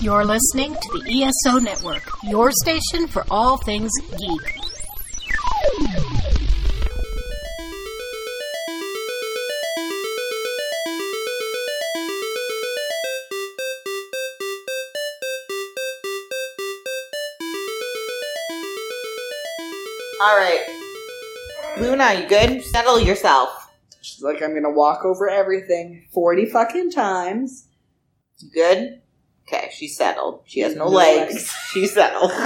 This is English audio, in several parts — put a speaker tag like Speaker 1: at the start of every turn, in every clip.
Speaker 1: You're listening to the ESO Network, your station for all things geek.
Speaker 2: All right. Luna, you good? Settle yourself.
Speaker 3: She's like, I'm gonna walk over everything 40 fucking times.
Speaker 2: You good? Okay, she's settled. She has no,
Speaker 3: No
Speaker 2: legs.
Speaker 3: legs.
Speaker 2: She's settled. All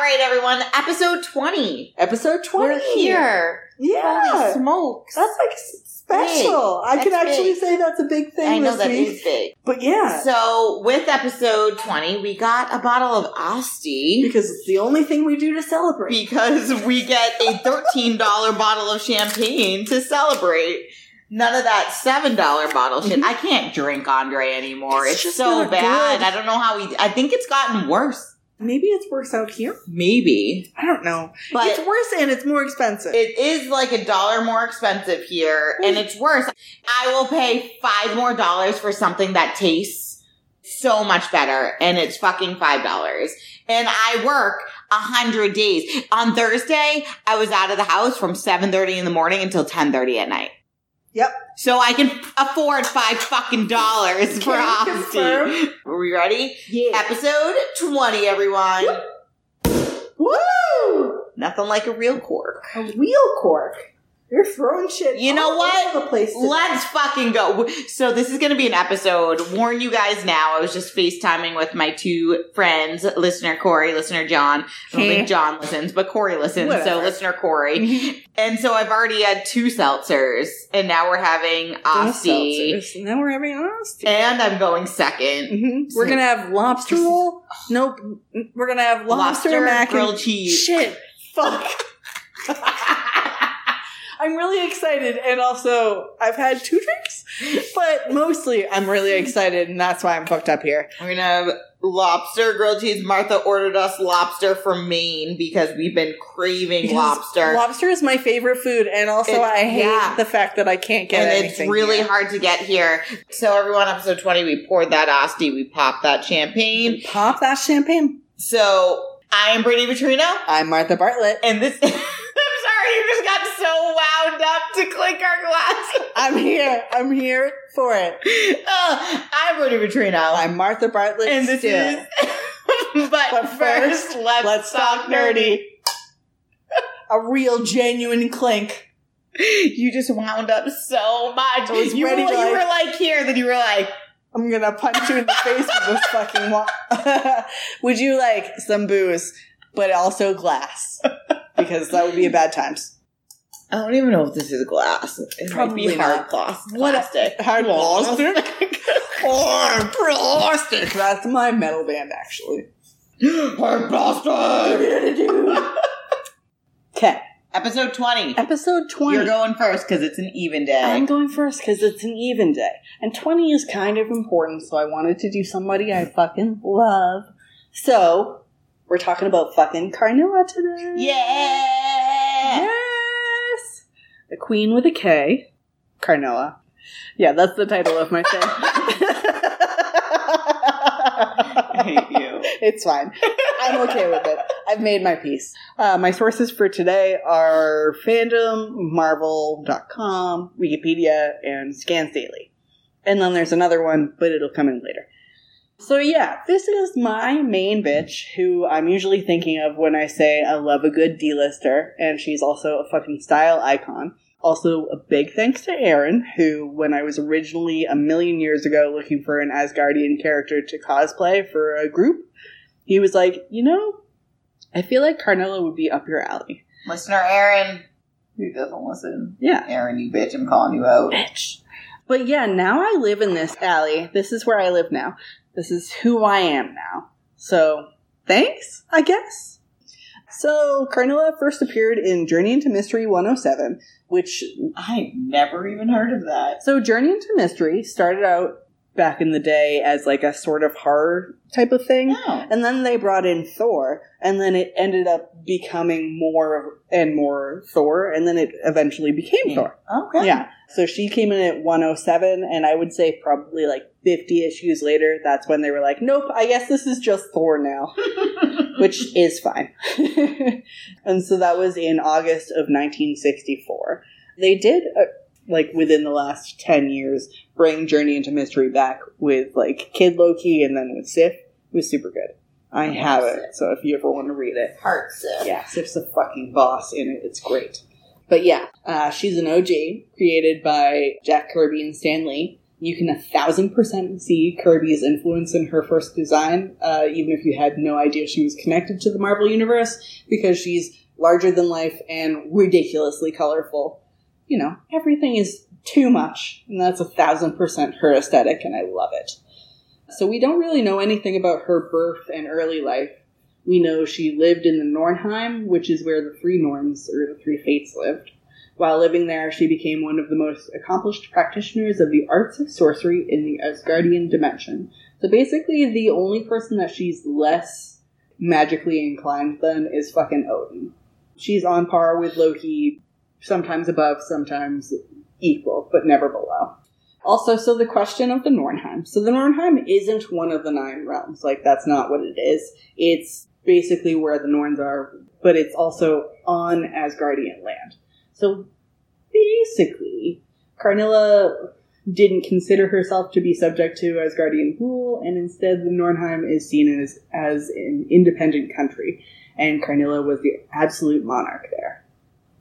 Speaker 2: right, everyone. Episode 20.
Speaker 3: Episode 20.
Speaker 2: We're here.
Speaker 3: Yeah.
Speaker 2: Holy smokes.
Speaker 3: That's like special. I can actually
Speaker 2: big.
Speaker 3: say that's a big thing
Speaker 2: I know that
Speaker 3: week.
Speaker 2: is big.
Speaker 3: But yeah,
Speaker 2: So, with episode 20, we got a bottle of Asti
Speaker 3: because it's the only thing we do to celebrate.
Speaker 2: because we get a $13 bottle of champagne to celebrate. None of that $7 bottle shit. Mm-hmm. I can't drink Andre anymore.
Speaker 3: It's
Speaker 2: It's,
Speaker 3: just
Speaker 2: so bad.
Speaker 3: good.
Speaker 2: I don't know how we. I think it's gotten worse.
Speaker 3: Maybe it's worse out here.
Speaker 2: Maybe.
Speaker 3: I don't know.
Speaker 2: But
Speaker 3: it's worse and it's more expensive.
Speaker 2: It is like a dollar more expensive here, and it's worse. I will pay five more dollars for something that tastes so much better, and it's fucking five dollars. And I work a hundred days. On Thursday, I was out of the house from seven thirty in the morning until ten thirty at night.
Speaker 3: Yep.
Speaker 2: So I can afford five fucking dollars for
Speaker 3: you
Speaker 2: Are we ready?
Speaker 3: yeah.
Speaker 2: Episode twenty, everyone.
Speaker 3: Woo!
Speaker 2: Nothing like a real cork.
Speaker 3: A real cork. You're throwing shit.
Speaker 2: You know
Speaker 3: all
Speaker 2: what?
Speaker 3: place.
Speaker 2: Let's fucking go. So this is going to be an episode. Warn you guys now. I was just FaceTiming with my two friends, listener Corey, listener John. I don't think John listens, but Corey listens. So
Speaker 3: Whatever.
Speaker 2: listener Corey. and so I've already had two seltzers, and now we're having Asti.
Speaker 3: Seltzers. Now we're having Asti.
Speaker 2: And I'm going 2nd
Speaker 3: Mhm. We're gonna have lobster roll. Nope. We're gonna have lobster,
Speaker 2: Lobster
Speaker 3: mac and
Speaker 2: grilled cheese.
Speaker 3: Shit. Fuck. I'm really excited, and also I've had two drinks, but mostly I'm really excited, and that's why I'm fucked up here.
Speaker 2: We're gonna have lobster grilled cheese. Martha ordered us lobster from Maine because we've been craving
Speaker 3: Because
Speaker 2: lobster.
Speaker 3: Lobster is my favorite food, and also
Speaker 2: It-
Speaker 3: I hate
Speaker 2: yeah.
Speaker 3: the fact that I can't get it.
Speaker 2: and it's really
Speaker 3: here.
Speaker 2: hard to get here. So everyone, episode twenty, we poured that Asti, we popped that champagne.
Speaker 3: Pop that champagne.
Speaker 2: So I am Brittany Vitrino, I'm
Speaker 3: Martha Bartlett.
Speaker 2: and this. Sorry, you just got so wound up to clink our glass.
Speaker 3: I'm here. I'm here for it.
Speaker 2: Uh, I'm Rudy Vitrino,
Speaker 3: I'm Martha Bartlett.
Speaker 2: and this
Speaker 3: still.
Speaker 2: is. but,
Speaker 3: But
Speaker 2: first, let's,
Speaker 3: Let's
Speaker 2: talk
Speaker 3: talk
Speaker 2: nerdy.
Speaker 3: A real, genuine clink.
Speaker 2: You just wound up so much.
Speaker 3: I was
Speaker 2: you,
Speaker 3: ready
Speaker 2: were, you
Speaker 3: like-
Speaker 2: were like here, then you were like,
Speaker 3: I'm gonna punch you in the face with this fucking wall. would you like some booze, but also glass? Because that would be a bad times.
Speaker 2: I don't even know if this is glass. It
Speaker 3: Probably
Speaker 2: might be hard glass.
Speaker 3: What a-
Speaker 2: plastic.
Speaker 3: hard plastic? Hard plastic. That's my metal band, actually.
Speaker 2: hard plastic.
Speaker 3: Okay,
Speaker 2: Episode 20.
Speaker 3: episode 20.
Speaker 2: You're going first because it's an even day.
Speaker 3: I'm going first because it's an even day. And 20 is kind of important, so I wanted to do somebody I fucking love. So, we're talking about fucking Karnilla today.
Speaker 2: yeah!
Speaker 3: Yes! The Queen with a K. Karnilla. Yeah, that's the title of my thing.
Speaker 2: I hate you.
Speaker 3: It's fine. I'm okay with it. I've made my peace. Uh, my sources for today are fandom, marvel.com, Wikipedia, and Scans Daily. And then there's another one, but it'll come in later. So yeah, this is my main bitch who I'm usually thinking of when I say I love a good D-lister, and she's also a fucking style icon. Also, a big thanks to Aaron, who, when I was originally a million years ago looking for an Asgardian character to cosplay for a group, he was like, you know, I feel like Karnilla would be up your alley.
Speaker 2: Listener Aaron, who doesn't listen?
Speaker 3: Yeah.
Speaker 2: Aaron, you bitch, I'm calling you out.
Speaker 3: Bitch. But yeah, now I live in this alley. This is where I live now. This is who I am now. So, thanks, I guess. So, Karnilla first appeared in Journey into Mystery 107, which
Speaker 2: I never even heard of that.
Speaker 3: So, Journey into Mystery started out back in the day as like a sort of horror type of thing.
Speaker 2: No.
Speaker 3: And then they brought in Thor, and then it ended up becoming more and more Thor, and then it eventually became
Speaker 2: Yeah.
Speaker 3: Thor.
Speaker 2: Okay.
Speaker 3: Yeah. So she came in at 107, and I would say probably like 50 issues later, that's when they were like, nope, I guess this is just Thor now, which is fine. and so that was in August of 1964. They did, uh, like within the last 10 years, bring Journey into Mystery back with like Kid Loki and then with Sif. Was super good. I have
Speaker 2: Sif.
Speaker 3: it, so if you ever want to read it,
Speaker 2: Heart sip.
Speaker 3: yeah, Sif's a fucking boss in it. It's great. But yeah, uh, she's an OG created by Jack Kirby and Stan Lee. You can a thousand percent see Kirby's influence in her first design, uh, even if you had no idea she was connected to the Marvel Universe, because she's larger than life and ridiculously colorful. You know, everything is too much, and that's a thousand percent her aesthetic, and I love it. So we don't really know anything about her birth and early life. We know she lived in the Nornheim, which is where the three Norns, or the three Fates, lived. While living there, she became one of the most accomplished practitioners of the arts of sorcery in the Asgardian dimension. So basically, the only person that she's less magically inclined than is fucking Odin. She's on par with Loki, sometimes above, sometimes equal, but never below. Also, so the question of the Nornheim. So the Nornheim isn't one of the nine realms. Like, that's not what it is. It's basically where the Norns are, but it's also on Asgardian land. So basically, Karnilla didn't consider herself to be subject to Asgardian rule, and instead the Nornheim is seen as, as an independent country, and Karnilla was the absolute monarch there.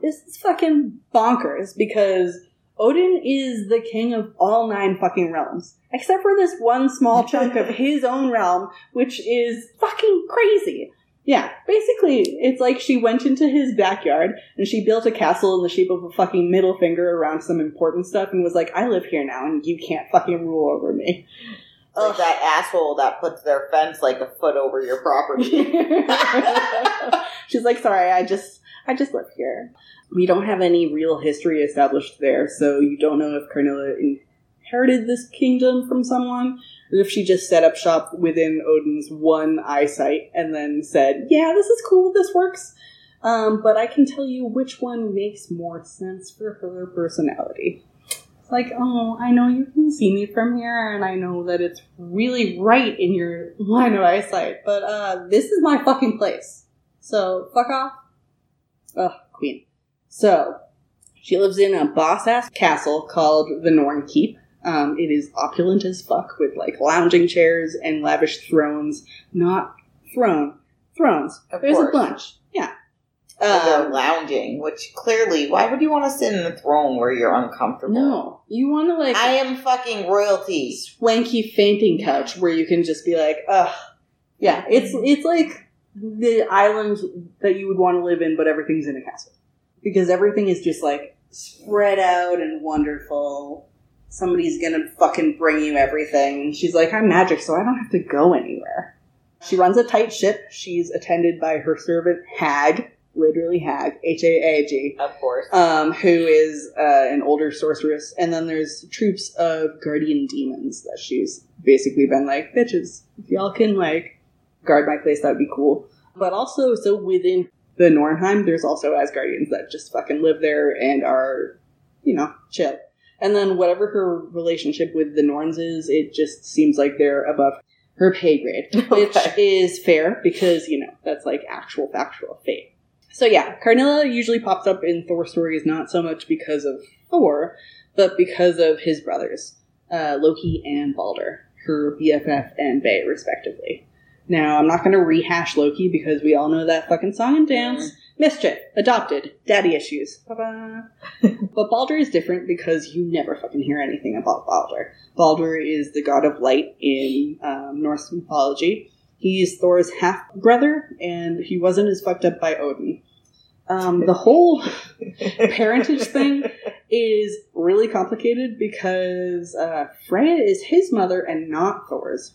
Speaker 3: This is fucking bonkers because Odin is the king of all nine fucking realms, except for this one small chunk of his own realm, which is fucking crazy. Yeah, basically, it's like she went into his backyard and she built a castle in the shape of a fucking middle finger around some important stuff and was like, I live here now and you can't fucking rule over me.
Speaker 2: Like
Speaker 3: Ugh.
Speaker 2: that asshole that puts their fence like a foot over your property.
Speaker 3: She's like, sorry, I just, I just live here. We don't have any real history established there, so you don't know if Karnilla inherited this kingdom from someone, or if she just set up shop within Odin's one eyesight and then said, yeah, this is cool, this works. Um, but I can tell you which one makes more sense for her personality. It's like, oh, I know you can see me from here, and I know that it's really right in your line of eyesight, but uh, this is my fucking place. So, fuck off. Ugh, queen. So, she lives in a boss ass castle called the Norn Keep. Um, it is opulent as fuck with like lounging chairs and lavish thrones. Not throne, thrones.
Speaker 2: Of
Speaker 3: There's
Speaker 2: course.
Speaker 3: a bunch. Yeah. Um,
Speaker 2: lounging, which clearly, why would you want to sit in a throne where you're uncomfortable?
Speaker 3: no, you want to like
Speaker 2: I am fucking royalty.
Speaker 3: swanky fainting couch where you can just be like, ugh. Yeah, it's it's like the island that you would want to live in, but everything's in a castle because everything is just like spread out and wonderful. Somebody's gonna fucking bring you everything. She's like, I'm magic, so I don't have to go anywhere. She runs a tight ship. She's attended by her servant Hag, literally Hag, H A A G
Speaker 2: Of course.
Speaker 3: um, who is uh, an older sorceress, and then there's troops of guardian demons that she's basically been like, bitches, if y'all can like guard my place, that'd be cool. But also, so within the Nornheim, there's also Asgardians that just fucking live there and are, you know, chill. And then whatever her relationship with the Norns is, it just seems like they're above her pay grade, which
Speaker 2: Okay.
Speaker 3: is fair because, you know, that's like actual factual fate. So yeah, Karnilla usually pops up in Thor stories not so much because of Thor, but because of his brothers, uh, Loki and Balder, her BFF and Bay, respectively. Now, I'm not going to rehash Loki because we all know that fucking song and dance. Mischief, adopted, daddy issues. But Balder is different because you never fucking hear anything about Balder. Balder is the god of light in um, Norse mythology. He's Thor's half brother, and he wasn't as fucked up by Odin. Um, the whole parentage thing is really complicated because uh, Freya is his mother and not Thor's.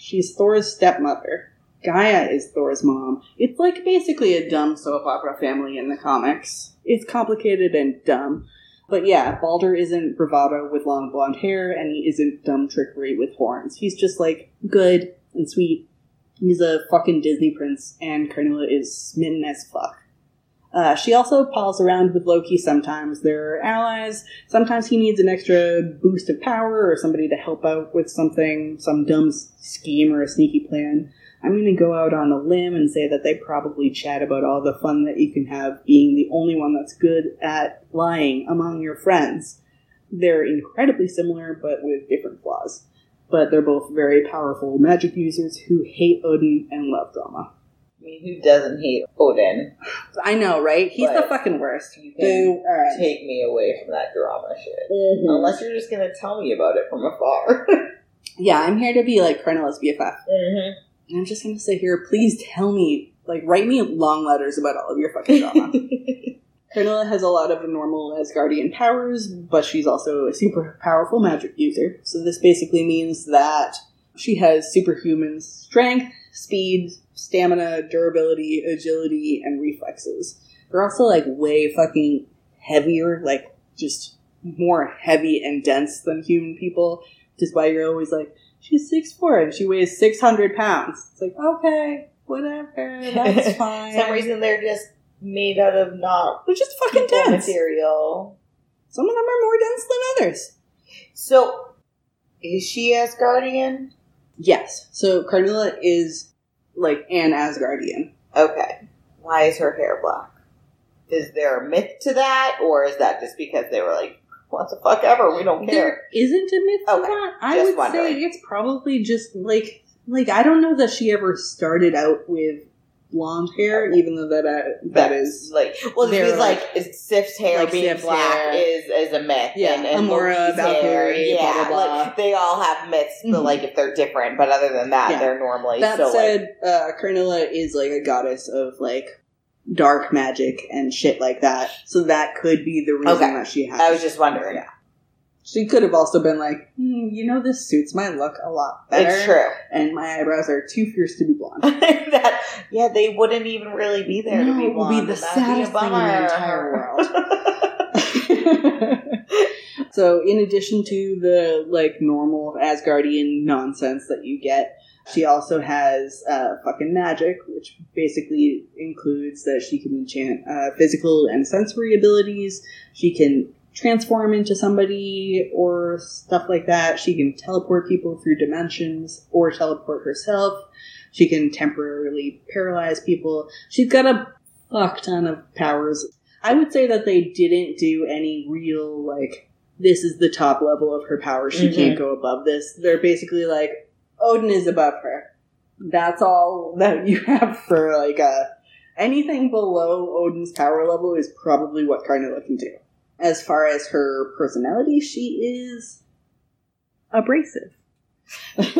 Speaker 3: She's Thor's stepmother. Gaia is Thor's mom. It's like basically a dumb soap opera family in the comics. It's complicated and dumb. But yeah, Balder isn't bravado with long blonde hair, and he isn't dumb trickery with horns. He's just like good and sweet. He's a fucking Disney prince, and Karnilla is smitten as fuck. Uh, she also pals around with Loki sometimes. They're allies. Sometimes he needs an extra boost of power or somebody to help out with something, some dumb scheme or a sneaky plan. I'm going to go out on a limb and say that they probably chat about all the fun that you can have being the only one that's good at lying among your friends. They're incredibly similar, but with different flaws. But they're both very powerful magic users who hate Odin and love drama.
Speaker 2: I mean, who doesn't hate Odin?
Speaker 3: I know, right? He's the fucking worst.
Speaker 2: You can
Speaker 3: Alright.
Speaker 2: take me away from that drama shit.
Speaker 3: Mhm.
Speaker 2: Unless you're just gonna tell me about it from afar.
Speaker 3: Yeah, I'm here to be like Karnilla's BFF.
Speaker 2: mm-hmm.
Speaker 3: I'm just gonna sit here, please tell me, like, write me long letters about all of your fucking drama. Karnilla has a lot of normal Asgardian powers, but she's also a super powerful magic user. So this basically means that she has superhuman strength, speed, stamina, durability, agility, and reflexes. They're also like way fucking heavier, like just more heavy and dense than human people. Just why you're always like, she's six four and she weighs six hundred pounds. It's like, okay, whatever, that's fine.
Speaker 2: Some reason they're just made out of not
Speaker 3: They're just fucking dense.
Speaker 2: material.
Speaker 3: Some of them are more dense than others.
Speaker 2: So, is she Asgardian?
Speaker 3: Yes. So Karnilla is like an Asgardian.
Speaker 2: Okay. Why is her hair black? Is there a myth to that, or is that just because they were like, "What the fuck ever? We don't care."
Speaker 3: There isn't a myth to
Speaker 2: Okay,
Speaker 3: that. I
Speaker 2: just
Speaker 3: would say it's probably just like like I don't know that she ever started out with blonde hair, even though that uh, that
Speaker 2: That's like well, because like,
Speaker 3: like-
Speaker 2: Sif's hair
Speaker 3: like
Speaker 2: being
Speaker 3: Sif's
Speaker 2: black
Speaker 3: hair.
Speaker 2: is is a myth.
Speaker 3: Yeah,
Speaker 2: and, and
Speaker 3: Amora,
Speaker 2: hair,
Speaker 3: Valkyrie,
Speaker 2: yeah,
Speaker 3: blah, blah, blah.
Speaker 2: like they all have myths, but
Speaker 3: Mhm.
Speaker 2: like if they're different. But other than that,
Speaker 3: Yeah.
Speaker 2: they're normally
Speaker 3: that
Speaker 2: so like
Speaker 3: said, uh, Karnilla is like a goddess of like dark magic and shit like that. So that could be the reason
Speaker 2: Okay.
Speaker 3: that she has.
Speaker 2: I was just wondering.
Speaker 3: Yeah. She could have also been like, hmm, you know, this suits my look a lot better.
Speaker 2: It's true.
Speaker 3: And my eyebrows are too fierce to be blonde.
Speaker 2: that yeah, they wouldn't even really be there to
Speaker 3: No,
Speaker 2: be
Speaker 3: it would be the saddest
Speaker 2: a
Speaker 3: thing in the entire world. so, in addition to the like normal Asgardian nonsense that you get, she also has uh, fucking magic, which basically includes that she can enchant uh, physical and sensory abilities. She can transform into somebody or stuff like that. She can teleport people through dimensions or teleport herself. She can temporarily paralyze people. She's got a fuck ton of powers. I would say that they didn't do any real, like, this is the top level of her power. She
Speaker 2: Mhm.
Speaker 3: can't go above this. They're basically like, Odin is above her. That's all that you have for, like, uh, anything below Odin's power level is probably what Karnilla can do. As far as her personality, she is abrasive.
Speaker 2: hey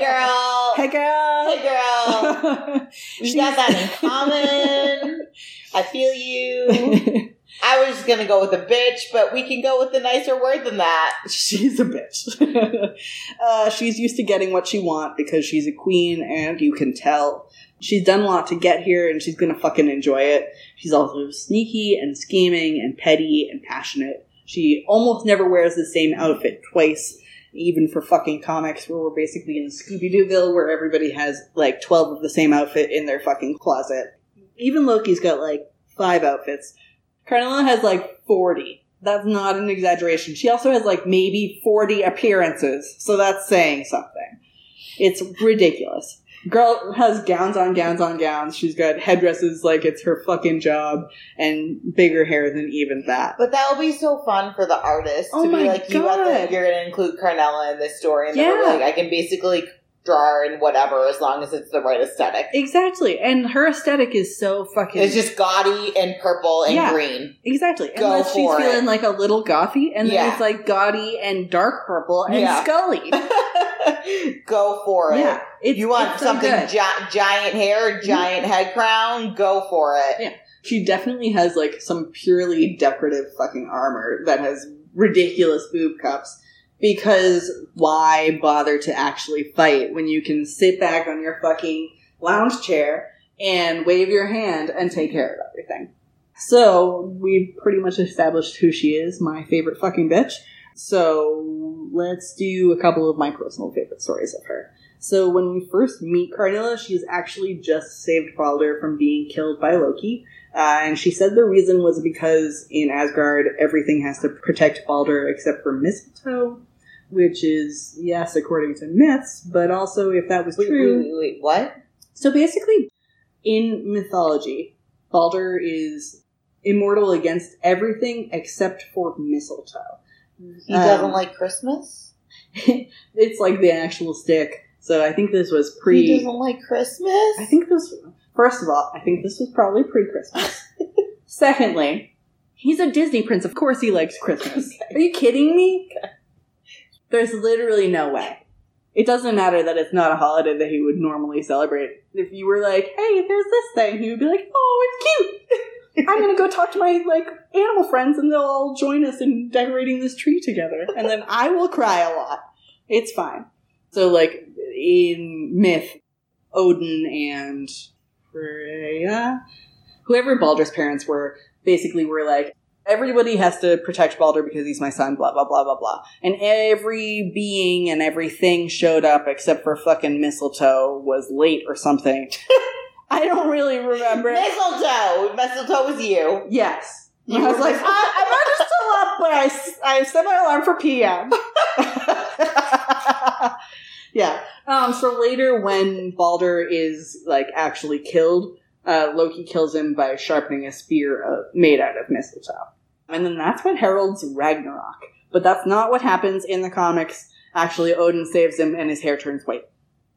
Speaker 2: girl.
Speaker 3: Hey girl!
Speaker 2: Hey girl. We got that in common. I feel you. I was gonna go with a bitch, but we can go with a nicer word than that.
Speaker 3: she's a bitch. uh, she's used to getting what she wants because she's a queen, and you can tell. She's done a lot to get here, and she's gonna fucking enjoy it. She's also sneaky and scheming and petty and passionate. She almost never wears the same outfit twice, even for fucking comics where we're basically in Scooby Dooville where everybody has like 12 of the same outfit in their fucking closet. Even Loki's got like five outfits. Karnilla has like 40. That's not an exaggeration. She also has like maybe 40 appearances, so that's saying something. It's ridiculous. Girl has gowns on gowns on gowns. She's got headdresses like it's her fucking job and bigger hair than even that.
Speaker 2: But that will be so fun for the artist
Speaker 3: Oh
Speaker 2: to be like, you
Speaker 3: God.
Speaker 2: to, you're going to include Karnilla in this story, and
Speaker 3: Yeah.
Speaker 2: like I can basically draw and whatever as long as it's the right aesthetic.
Speaker 3: Exactly. And her aesthetic is so fucking
Speaker 2: It's just gaudy and purple and
Speaker 3: Yeah.
Speaker 2: green.
Speaker 3: Exactly.
Speaker 2: Go
Speaker 3: Unless she's
Speaker 2: it.
Speaker 3: feeling like a little gothy, and then
Speaker 2: Yeah.
Speaker 3: it's like gaudy and dark purple and
Speaker 2: Yeah.
Speaker 3: scully.
Speaker 2: go for it.
Speaker 3: yeah. It's,
Speaker 2: you want
Speaker 3: so
Speaker 2: something
Speaker 3: good.
Speaker 2: gi- giant hair, giant head crown? Go for it.
Speaker 3: Yeah. She definitely has like some purely decorative fucking armor that has ridiculous boob cups. Because why bother to actually fight when you can sit back on your fucking lounge chair and wave your hand and take care of everything? So we've pretty much established who she is, my favorite fucking bitch. So let's do a couple of my personal favorite stories of her. So when we first meet Karnilla, she's actually just saved Balder from being killed by Loki. Uh, and she said the reason was because in Asgard, everything has to protect Balder except for mistletoe, which is, yes, according to myths, but also if that was
Speaker 2: Wait,
Speaker 3: true.
Speaker 2: wait, wait, wait, what?
Speaker 3: So basically, in mythology, Balder is immortal against everything except for mistletoe.
Speaker 2: He doesn't
Speaker 3: Um,
Speaker 2: like Christmas?
Speaker 3: it's like the actual stick. So I think this was pre.
Speaker 2: he doesn't like Christmas?
Speaker 3: I think this. First of all, I think this was probably pre-Christmas. Secondly, he's a Disney prince. Of course, he likes Christmas. Are you kidding me? There's literally no way. It doesn't matter that it's not a holiday that he would normally celebrate. If you were like, "Hey, there's this thing," he would be like, "Oh, it's cute." I'm gonna go talk to my like animal friends, and they'll all join us in decorating this tree together, and then I will cry a lot. It's fine. So, like in myth, Odin and Freya, whoever Baldur's parents were, basically were like, everybody has to protect Balder because he's my son, blah, blah, blah, blah, blah. And every being and everything showed up except for fucking mistletoe was late or something. I don't really remember.
Speaker 2: Mistletoe! Mistletoe was you.
Speaker 3: Yes.
Speaker 2: You
Speaker 3: I was like, I, I'm not just still up, but I, I set my alarm for PM. yeah. Um, so later, when Balder is like actually killed, uh, Loki kills him by sharpening a spear uh, made out of mistletoe, and then that's what heralds Ragnarok. But that's not what happens in the comics. Actually, Odin saves him, and his hair turns white.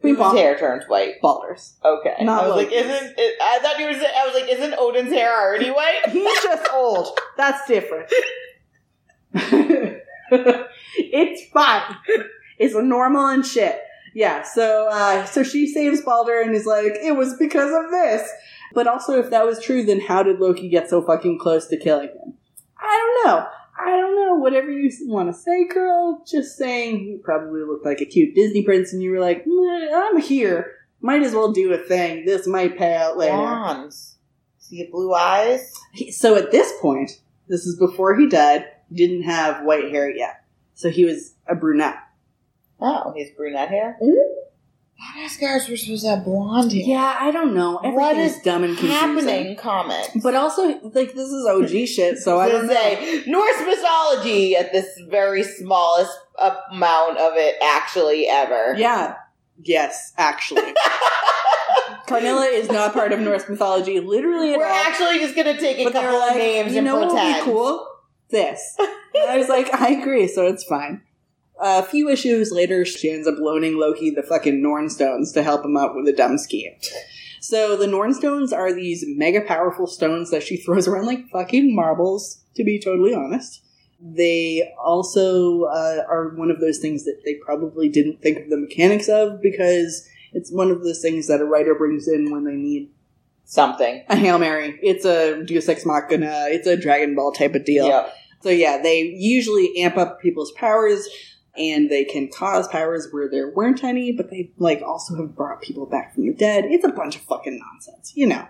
Speaker 2: Whose
Speaker 3: bong.
Speaker 2: hair turns white.
Speaker 3: Balder's.
Speaker 2: Okay.
Speaker 3: Not
Speaker 2: I was like, isn't it, I thought you were saying, I was like, isn't Odin's hair already white?
Speaker 3: He's just old. That's different. it's fine. It's normal and shit. Yeah, so uh, so she saves Balder and is like, it was because of this. But also, if that was true, then how did Loki get so fucking close to killing him? I don't know. I don't know. Whatever you want to say, girl. Just saying, you probably looked like a cute Disney prince, and you were like, I'm here. Might as well do a thing. This might pay out later.
Speaker 2: Blondes. See the blue eyes?
Speaker 3: So at this point, this is before he died, didn't have white hair yet. So he was a brunette.
Speaker 2: Oh, he's brunette hair?
Speaker 3: Mhm.
Speaker 2: Thought Asgards were supposed to have blonde hair.
Speaker 3: Yeah, I don't know.
Speaker 2: What
Speaker 3: Everything's
Speaker 2: is
Speaker 3: dumb and confusing.
Speaker 2: happening in comics.
Speaker 3: But also, like, this is OG shit, so I don't
Speaker 2: was
Speaker 3: know.
Speaker 2: say Norse mythology at this very smallest amount of it actually ever.
Speaker 3: Yeah. Yes, actually. Karnilla is not part of Norse mythology, literally
Speaker 2: We're
Speaker 3: all.
Speaker 2: actually just gonna take a
Speaker 3: but
Speaker 2: couple
Speaker 3: were like,
Speaker 2: of names
Speaker 3: you
Speaker 2: and
Speaker 3: know what would be cool? This. And I was like, I agree, so it's fine. A few issues later, she ends up loaning Loki the fucking Norn Stones to help him out with a dumb scheme. So the Norn Stones are these mega powerful stones that she throws around like fucking marbles, to be totally honest. They also uh, are one of those things that they probably didn't think of the mechanics of because it's one of those things that a writer brings in when they need
Speaker 2: Something.
Speaker 3: a Hail Mary. It's a Deus Ex Machina. It's a Dragon Ball type of deal.
Speaker 2: Yep.
Speaker 3: So yeah, they usually amp up people's powers and they can cause powers where there weren't any, but they like also have brought people back from the dead. It's a bunch of fucking nonsense, you know.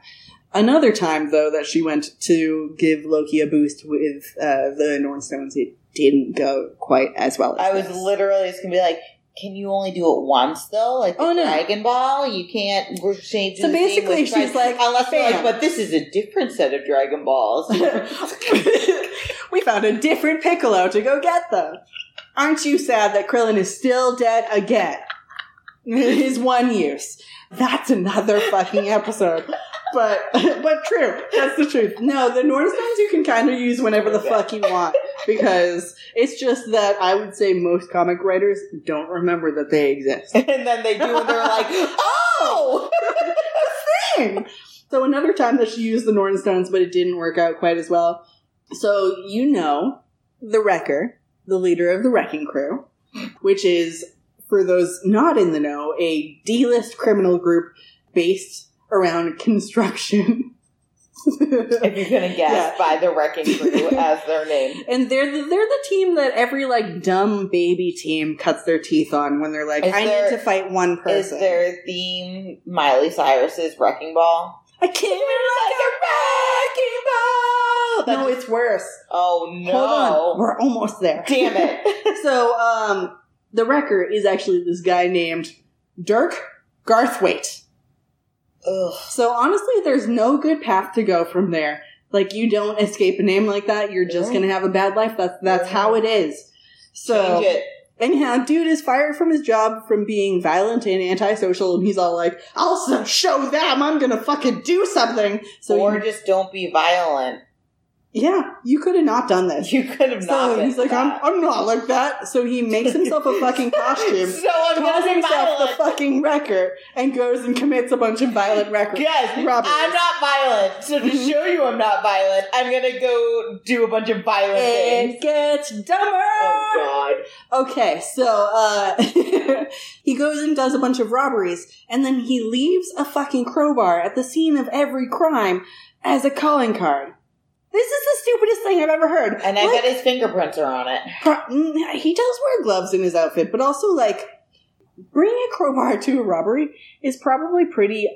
Speaker 3: Another time though that she went to give Loki a boost with uh, the Norn Stones, it didn't go quite as well. As
Speaker 2: I was
Speaker 3: this.
Speaker 2: literally just gonna be like, can you only do it once though? Like
Speaker 3: Oh, no.
Speaker 2: Dragon Ball, you can't we're changing
Speaker 3: So basically she's like,
Speaker 2: unless they're like, but this is a different set of Dragon Balls.
Speaker 3: we found a different Piccolo to go get them. Aren't you sad that Krillin is still dead again? His one use. That's another fucking episode. But but true. That's the truth. No, the Norn Stones you can kind of use whenever the fuck you want. Because it's just that I would say most comic writers don't remember that they exist.
Speaker 2: and then they do and they're like, oh
Speaker 3: thing. So another time that she used the Norn Stones, but it didn't work out quite as well. So you know the Wrecker, the leader of the Wrecking Crew, which is, for those not in the know, a D-list criminal group based around construction.
Speaker 2: if you're gonna guess
Speaker 3: Yeah.
Speaker 2: by the wrecking crew as their name.
Speaker 3: And they're the, they're the team that every like dumb baby team cuts their teeth on when they're like,
Speaker 2: Is
Speaker 3: I
Speaker 2: there-
Speaker 3: need to fight one person."
Speaker 2: Is their theme Miley Cyrus's wrecking ball?
Speaker 3: I came in like a wrecking ball. no, it's worse.
Speaker 2: Oh no!
Speaker 3: Hold on, we're almost there.
Speaker 2: Damn it!
Speaker 3: so, um, the wrecker is actually this guy named Dirk Garthwaite.
Speaker 2: Ugh.
Speaker 3: So honestly, there's no good path to go from there. Like you don't escape a name like that, you're just
Speaker 2: Yeah.
Speaker 3: gonna have a bad life. That's that's how it is. So
Speaker 2: Change it.
Speaker 3: Anyhow, dude is fired from his job from being violent and antisocial, and he's all like, "I'll show them. I'm gonna fucking do something." So
Speaker 2: or
Speaker 3: he-
Speaker 2: just don't be violent.
Speaker 3: Yeah, you could have not done this.
Speaker 2: You could have not.
Speaker 3: So
Speaker 2: been
Speaker 3: he's like, I'm. I'm not like that. So he makes himself a fucking costume,
Speaker 2: so I'm
Speaker 3: calls himself the fucking wrecker, and goes and commits a bunch of violent records.
Speaker 2: Yes,
Speaker 3: robberies.
Speaker 2: I'm not violent. So to
Speaker 3: Mhm.
Speaker 2: show you I'm not violent, I'm gonna go do a bunch of violent
Speaker 3: It
Speaker 2: things.
Speaker 3: gets dumber.
Speaker 2: Oh god.
Speaker 3: Okay, so uh he goes and does a bunch of robberies, and then he leaves a fucking crowbar at the scene of every crime as a calling card. This is the stupidest thing I've ever heard.
Speaker 2: And I
Speaker 3: Like,
Speaker 2: bet his fingerprints are on it.
Speaker 3: mm, he does wear gloves in his outfit, but also like bringing a crowbar to a robbery is probably pretty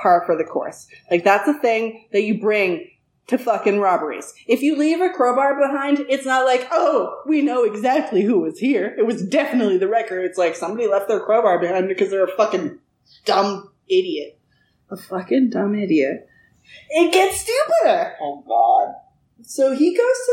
Speaker 3: par for the course. Like that's a thing that you bring to fucking robberies. If you leave a crowbar behind, it's not like, oh, we know exactly who was here. It was definitely the wrecker. It's like somebody left their crowbar behind because they're a fucking dumb idiot. A fucking dumb idiot. It gets stupider.
Speaker 2: Oh god.
Speaker 3: So he goes to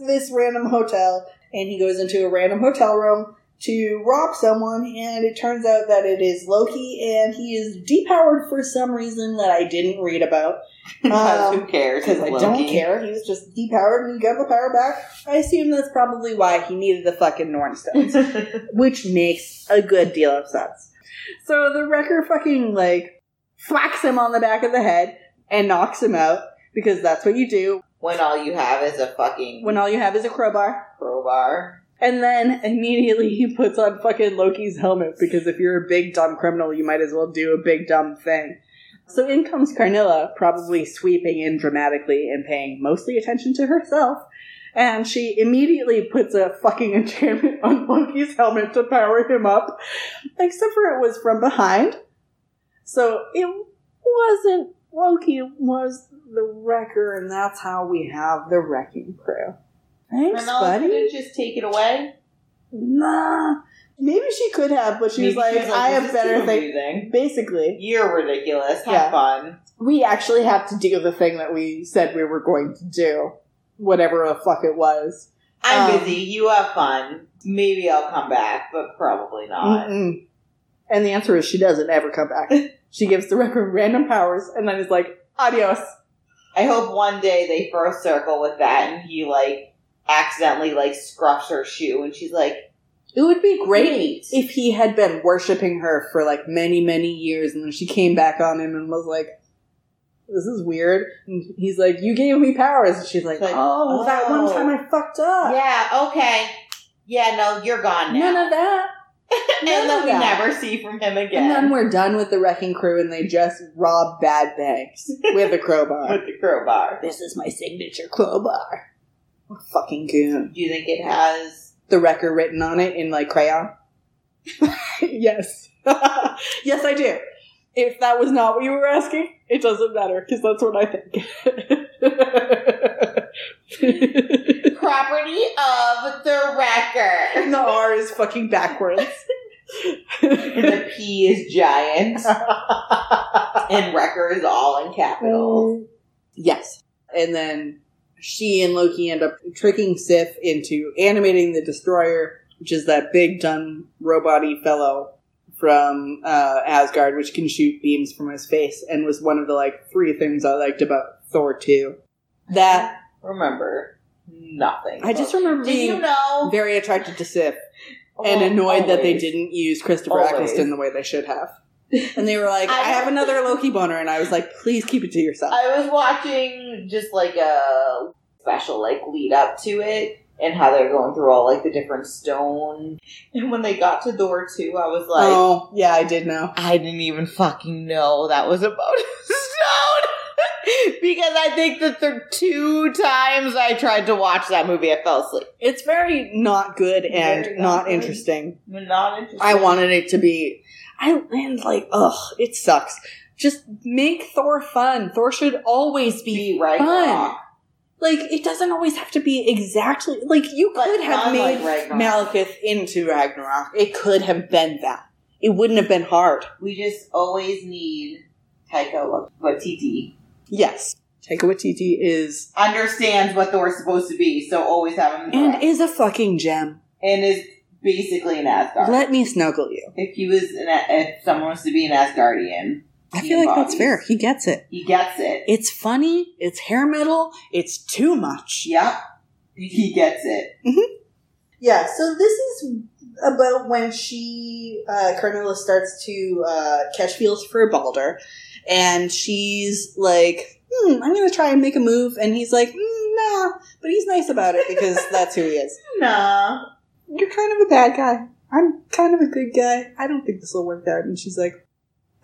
Speaker 3: the, this random hotel and he goes into a random hotel room to rob someone, and it turns out that it is Loki, and he is depowered for some reason that I didn't read about. Um,
Speaker 2: who cares?
Speaker 3: Because I
Speaker 2: It's
Speaker 3: don't care. He was just depowered and he got the power back. I assume that's probably why he needed the fucking Norn Stones, which makes a good deal of sense. So the wrecker fucking, like, whacks him on the back of the head and knocks him out, because that's what you do
Speaker 2: when all you have is a fucking
Speaker 3: when all you have is a crowbar.
Speaker 2: crowbar.
Speaker 3: And then immediately he puts on fucking Loki's helmet because if you're a big dumb criminal, you might as well do a big dumb thing. So in comes Karnilla, probably sweeping in dramatically and paying mostly attention to herself. And she immediately puts a fucking enchantment on Loki's helmet to power him up. Except for it was from behind. So it wasn't Loki, it was the wrecker, and that's how we have the wrecking crew. Thanks,
Speaker 2: Renella
Speaker 3: buddy.
Speaker 2: couldn't just take it away.
Speaker 3: Nah. Maybe she could have, but she was
Speaker 2: Maybe
Speaker 3: like, I
Speaker 2: "This
Speaker 3: have
Speaker 2: is
Speaker 3: better
Speaker 2: too
Speaker 3: things.
Speaker 2: amusing.
Speaker 3: Basically,
Speaker 2: You're ridiculous. Have
Speaker 3: Yeah.
Speaker 2: fun.
Speaker 3: we actually have to do the thing that we said we were going to do. Whatever the fuck it was.
Speaker 2: I'm
Speaker 3: Um,
Speaker 2: busy. You have fun. Maybe I'll come back, but probably not.
Speaker 3: Mm-mm. And the answer is she doesn't ever come back. she gives the record random powers and then is like, adios.
Speaker 2: I hope one day they first circle with that and he like accidentally like scruffs her shoe and she's like,
Speaker 3: It would be great if he had been worshiping her for like many, many years and then she came back on him and was like, this is weird. And he's like, you gave me powers. And she's like,
Speaker 2: Like,
Speaker 3: oh, that one time oh. I fucked up.
Speaker 2: Yeah, okay. Yeah, no, you're gone now.
Speaker 3: None of that.
Speaker 2: and then we
Speaker 3: that.
Speaker 2: never see from him again.
Speaker 3: And then we're done with the wrecking crew and they just rob bad banks with a crowbar.
Speaker 2: with the crowbar.
Speaker 3: this is my signature crowbar. What a fucking goon.
Speaker 2: Do you think it has
Speaker 3: The wrecker written on it in like crayon? yes. yes, I do. If that was not what you were asking, it doesn't matter because that's what I think.
Speaker 2: Property of the wrecker?
Speaker 3: and the R is fucking backwards.
Speaker 2: And the P is giant. and wrecker is all in capitals.
Speaker 3: Yes. And then she and Loki end up tricking Sif into animating the destroyer, which is that big dumb robot fellow from uh, Asgard, which can shoot beams from his face, and was one of the like three things I liked about Thor 2. That
Speaker 2: Remember nothing.
Speaker 3: I just remember being
Speaker 2: you know?
Speaker 3: very attracted to Sif and
Speaker 2: Oh,
Speaker 3: annoyed that they
Speaker 2: always.
Speaker 3: didn't use Christopher
Speaker 2: Always.
Speaker 3: Eccleston the way they should have. And they were like,
Speaker 2: I
Speaker 3: I have another Loki boner, and I was like, please keep it to yourself.
Speaker 2: I was watching just like a special like lead up to it and how they're going through all like the different stone. And when they got to Thor 2, I was like,
Speaker 3: oh, yeah, I did know.
Speaker 2: I didn't even fucking know that was about a stone. because I think that the two times I tried to watch that movie, I fell asleep.
Speaker 3: It's very not good and
Speaker 2: Very
Speaker 3: not,
Speaker 2: not good.
Speaker 3: interesting.
Speaker 2: Not interested.
Speaker 3: I wanted it to be. I and like, ugh, it sucks. Just make Thor fun. Thor should always be
Speaker 2: be right.
Speaker 3: fun. Like, it doesn't always have to be exactly like you
Speaker 2: But
Speaker 3: could have made
Speaker 2: Ragnarok.
Speaker 3: Malekith into Ragnarok. It could have been that. It wouldn't have been hard.
Speaker 2: We just always need Taika Waititi.
Speaker 3: Yes. Taika Waititi is
Speaker 2: Understands what Thor's supposed to be, so always have him
Speaker 3: and
Speaker 2: correct.
Speaker 3: is a fucking gem.
Speaker 2: and is basically an Asgard.
Speaker 3: Let me snuggle you.
Speaker 2: if he was an, if someone was to be an Asgardian,
Speaker 3: I feel like that's fair. He gets it.
Speaker 2: He gets it.
Speaker 3: It's funny. It's hair metal. It's too much.
Speaker 2: Yep. He gets it.
Speaker 3: Yeah, so this is about when she, uh, Karnilla starts to uh, catch feels for Balder, and she's like, hmm, I'm gonna try and make a move, and he's like, mm, nah, but he's nice about it because that's who he is.
Speaker 2: Nah.
Speaker 3: You're kind of a bad guy. I'm kind of a good guy. I don't think this will work out. And she's like,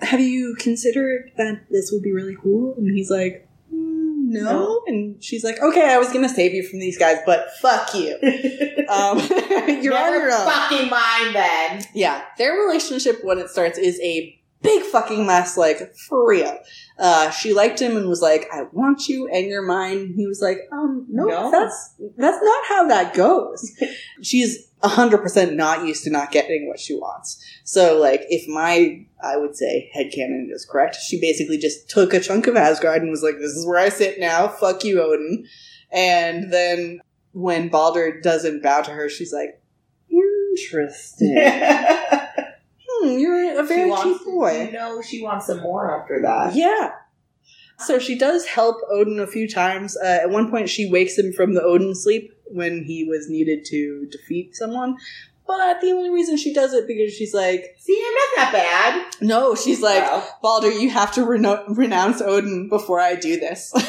Speaker 3: Have you considered that this would be really cool? And he's like, "Mm, no.
Speaker 2: No.
Speaker 3: And she's like, Okay, I was gonna save you from these guys, but fuck you. um, you're on your own.
Speaker 2: fucking mind then.
Speaker 3: Yeah, their relationship when it starts is a big fucking mess, like for real. Uh, she liked him and was like, "I want you and you're mine." He was like, "Um, no,
Speaker 2: No.
Speaker 3: that's that's not how that goes." She's hundred percent not used to not getting what she wants. So, like, if my I would say headcanon is correct, she basically just took a chunk of Asgard and was like, "This is where I sit now. Fuck you, Odin." And then when Balder doesn't bow to her, she's like, "Interesting." Hmm, you're a very
Speaker 2: wants,
Speaker 3: cheap boy.
Speaker 2: You know, she wants some more after that.
Speaker 3: Yeah. So she does help Odin a few times. Uh, at one point, she wakes him from the Odin sleep when he was needed to defeat someone. But the only reason she does it because she's like,
Speaker 2: See, I'm not that bad.
Speaker 3: no, she's like,
Speaker 2: Wow.
Speaker 3: Balder, you have to reno- renounce Odin before I do this.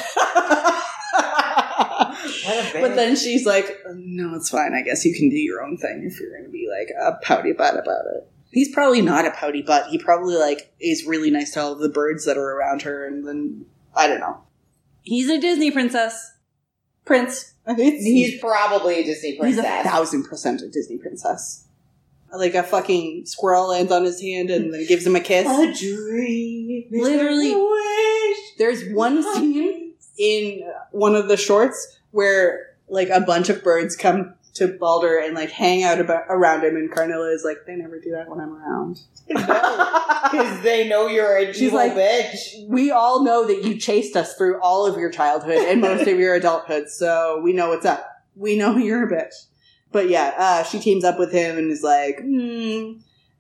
Speaker 3: But then she's like, no, it's fine. I guess you can do your own thing if you're going to be like a pouty butt about it. He's probably not a pouty butt. He probably like is really nice to all of the birds that are around her, and then I don't know. He's a Disney princess, prince. It's-
Speaker 2: he's probably a Disney princess.
Speaker 3: he's
Speaker 2: princess.
Speaker 3: a thousand percent a Disney princess. Like a fucking squirrel lands on his hand and then gives him a kiss.
Speaker 2: A dream.
Speaker 3: Literally.
Speaker 2: a wish.
Speaker 3: There's one scene in one of the shorts where like a bunch of birds come to Balder and like hang out about, around him, and Karnilla is like, they never do that when I'm around.
Speaker 2: Because they know you're a
Speaker 3: She's
Speaker 2: evil
Speaker 3: like-
Speaker 2: bitch.
Speaker 3: we all know that you chased us through all of your childhood and most of your adulthood, so we know what's up. We know you're a bitch. But yeah, uh, she teams up with him and is like, hmm,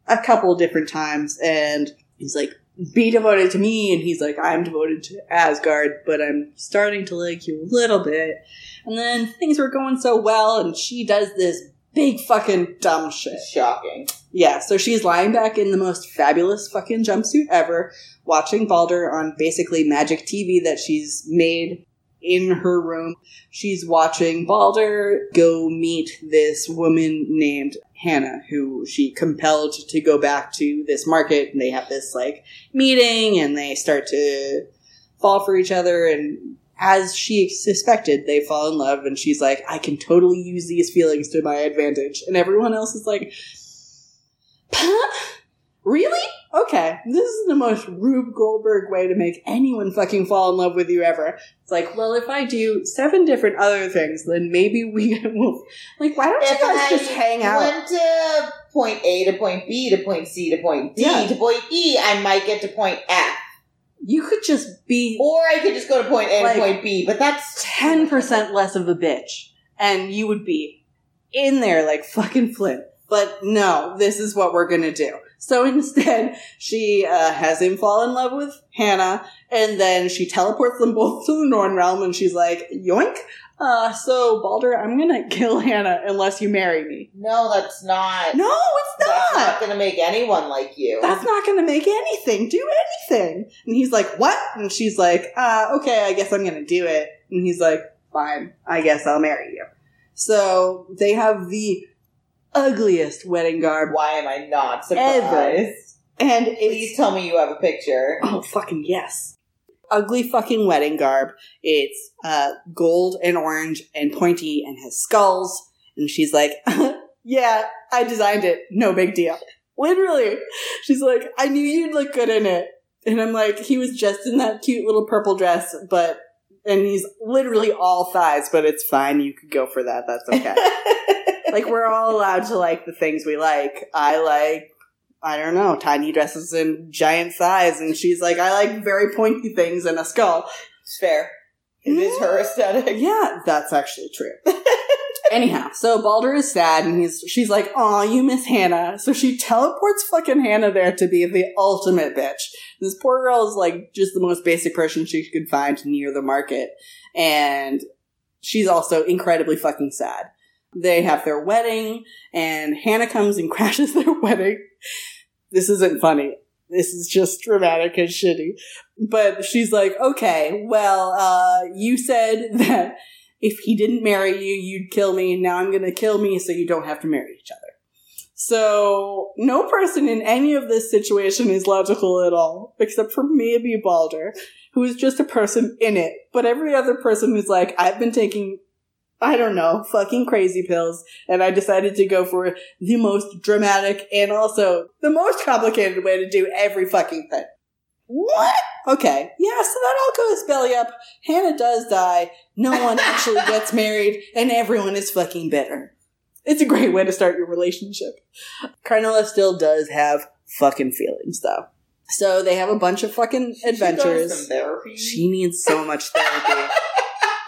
Speaker 3: a couple different times, and he's like, be devoted to me, and he's like, I'm devoted to Asgard, but I'm starting to like you a little bit. And then things were going so well, and she does this big fucking dumb shit.
Speaker 2: Shocking.
Speaker 3: Yeah, so she's lying back in the most fabulous fucking jumpsuit ever, watching Balder on basically magic TV that she's made in her room. She's watching Balder go meet this woman named Hannah, who she compelled to go back to this market, and they have this like meeting, and they start to fall for each other, and as she suspected, they fall in love, and she's like, I can totally use these feelings to my advantage. And everyone else is like, really? Okay, this is the most Rube Goldberg way to make anyone fucking fall in love with you ever. It's like, well, if I do seven different other things, then maybe we will. Like, why don't you guys
Speaker 2: I
Speaker 3: just hang out?
Speaker 2: went to point A to point B to point C to point D
Speaker 3: Yeah.
Speaker 2: to point E, I might get to point F.
Speaker 3: You could just be
Speaker 2: Or I could just go to point A
Speaker 3: Like,
Speaker 2: to point B, but that's
Speaker 3: 10% less of a bitch and you would be in there like fucking Flint. But no, this is what we're gonna do. So instead, she uh, has him fall in love with Hannah, and then she teleports them both to the Norn realm, and she's like, yoink! Uh, so, Balder, I'm gonna kill Hannah unless you marry me.
Speaker 2: No, that's not.
Speaker 3: No, it's not.
Speaker 2: That's not! to make anyone like you.
Speaker 3: That's not gonna make anything. Do anything. And he's like, what? And she's like, uh, okay, I guess I'm gonna do it. And he's like, fine, I guess I'll marry you. So they have the ugliest wedding garb
Speaker 2: Why am I not surprised?
Speaker 3: Ever. and
Speaker 2: Please tell me you have a picture.
Speaker 3: oh fucking yes. Ugly fucking wedding garb. It's uh gold and orange and pointy and has skulls. And she's like, yeah, I designed it. No big deal. Literally. She's like, I knew you'd look good in it. And I'm like, he was just in that cute little purple dress, but and he's literally all thighs, but it's fine. You could go for that. That's okay. like we're all allowed to like the things we like. I like I don't know, tiny dresses and giant thighs, and she's like, I like very pointy things and a skull.
Speaker 2: It's fair. It is her aesthetic.
Speaker 3: Yeah, that's actually true. Anyhow, so Balder is sad, and he's she's like, "Aw, you miss Hannah." So she teleports fucking Hannah there to be the ultimate bitch. This poor girl is like just the most basic person she could find near the market, and she's also incredibly fucking sad. They have their wedding, and Hannah comes and crashes their wedding. This isn't funny. This is just dramatic and shitty. But she's like, okay, well, uh, you said that if he didn't marry you, you'd kill me. And now I'm going to kill me so you don't have to marry each other. So no person in any of this situation is logical at all, except for maybe Balder, who is just a person in it. But every other person is like, I've been taking, I don't know, fucking crazy pills, and I decided to go for the most dramatic and also the most complicated way to do every fucking thing. What? Okay. Yeah, so that all goes belly up. Hannah does die. No one actually gets married, and everyone is fucking bitter. It's a great way to start your relationship. Karnilla still does have fucking feelings, though. So they have a bunch of fucking
Speaker 2: She
Speaker 3: adventures.
Speaker 2: therapy.
Speaker 3: She needs so much therapy.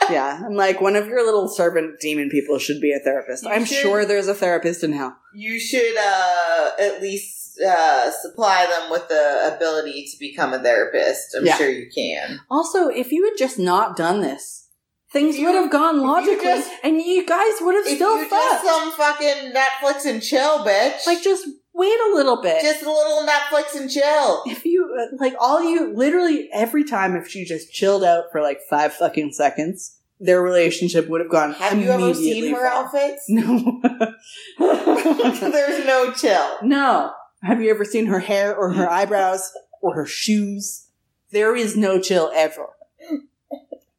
Speaker 3: yeah, I'm like, one of your little servant demon people should be a therapist.
Speaker 2: You
Speaker 3: I'm
Speaker 2: should-
Speaker 3: sure there's a therapist in hell.
Speaker 2: you should uh, at least uh, supply them with the ability to become a therapist. I'm
Speaker 3: Yeah.
Speaker 2: sure you can.
Speaker 3: Also, if you had just not done this, things would have gone
Speaker 2: if you
Speaker 3: logically,
Speaker 2: just-
Speaker 3: and you guys would have still
Speaker 2: you
Speaker 3: fucked.
Speaker 2: just some fucking Netflix and chill, bitch.
Speaker 3: like, just wait a little bit.
Speaker 2: just a little Netflix and chill.
Speaker 3: if you uh, like, all you literally every time if she just chilled out for like five fucking seconds, their relationship would have gone.
Speaker 2: Have you ever seen her
Speaker 3: far.
Speaker 2: outfits?
Speaker 3: No.
Speaker 2: There's no chill.
Speaker 3: no. Have you ever seen her hair or her eyebrows or her shoes? There is no chill ever.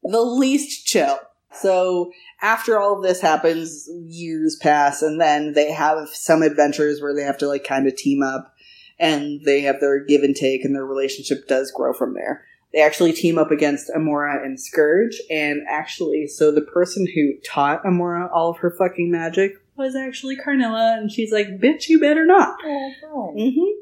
Speaker 3: the least chill. So after all of this happens, years pass, and then they have some adventures where they have to like kind of team up, and they have their give and take, and their relationship does grow from there. They actually team up against Amora and Scourge, and actually, so the person who taught Amora all of her fucking magic was actually Karnilla, and she's like, "Bitch, you better not." Mm-hmm.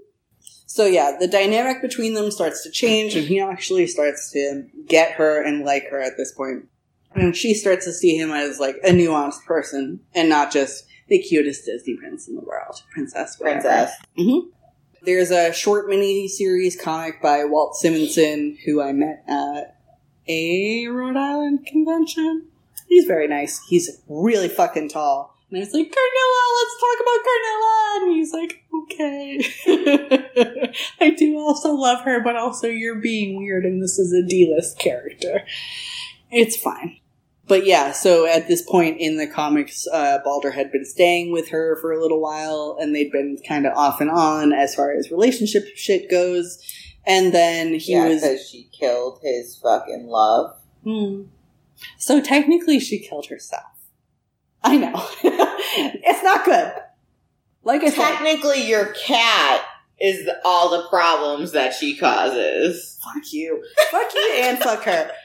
Speaker 3: So yeah, the dynamic between them starts to change, and he actually starts to get her and like her at this point. And she starts to see him as like a nuanced person, and not just the cutest Disney prince in the world, princess, whatever.
Speaker 2: Princess.
Speaker 3: There's a short mini series comic by Walt Simonson, who I met at a Rhode Island convention. He's very nice. He's really fucking tall. And I was like, Karnilla, let's talk about Karnilla. And he's like, okay. I do also love her, but also you're being weird, and this is a D list character. It's fine. But yeah, so at this point in the comics, uh, Balder had been staying with her for a little while, and they'd been kind of off and on as far as relationship shit goes. And then he
Speaker 2: yeah,
Speaker 3: was.
Speaker 2: because she killed his fucking love.
Speaker 3: Hmm. So technically, she killed herself. I know. it's not good. Like I said,
Speaker 2: Technically, your cat is all the problems that she causes.
Speaker 3: fuck you. Fuck you and fuck her.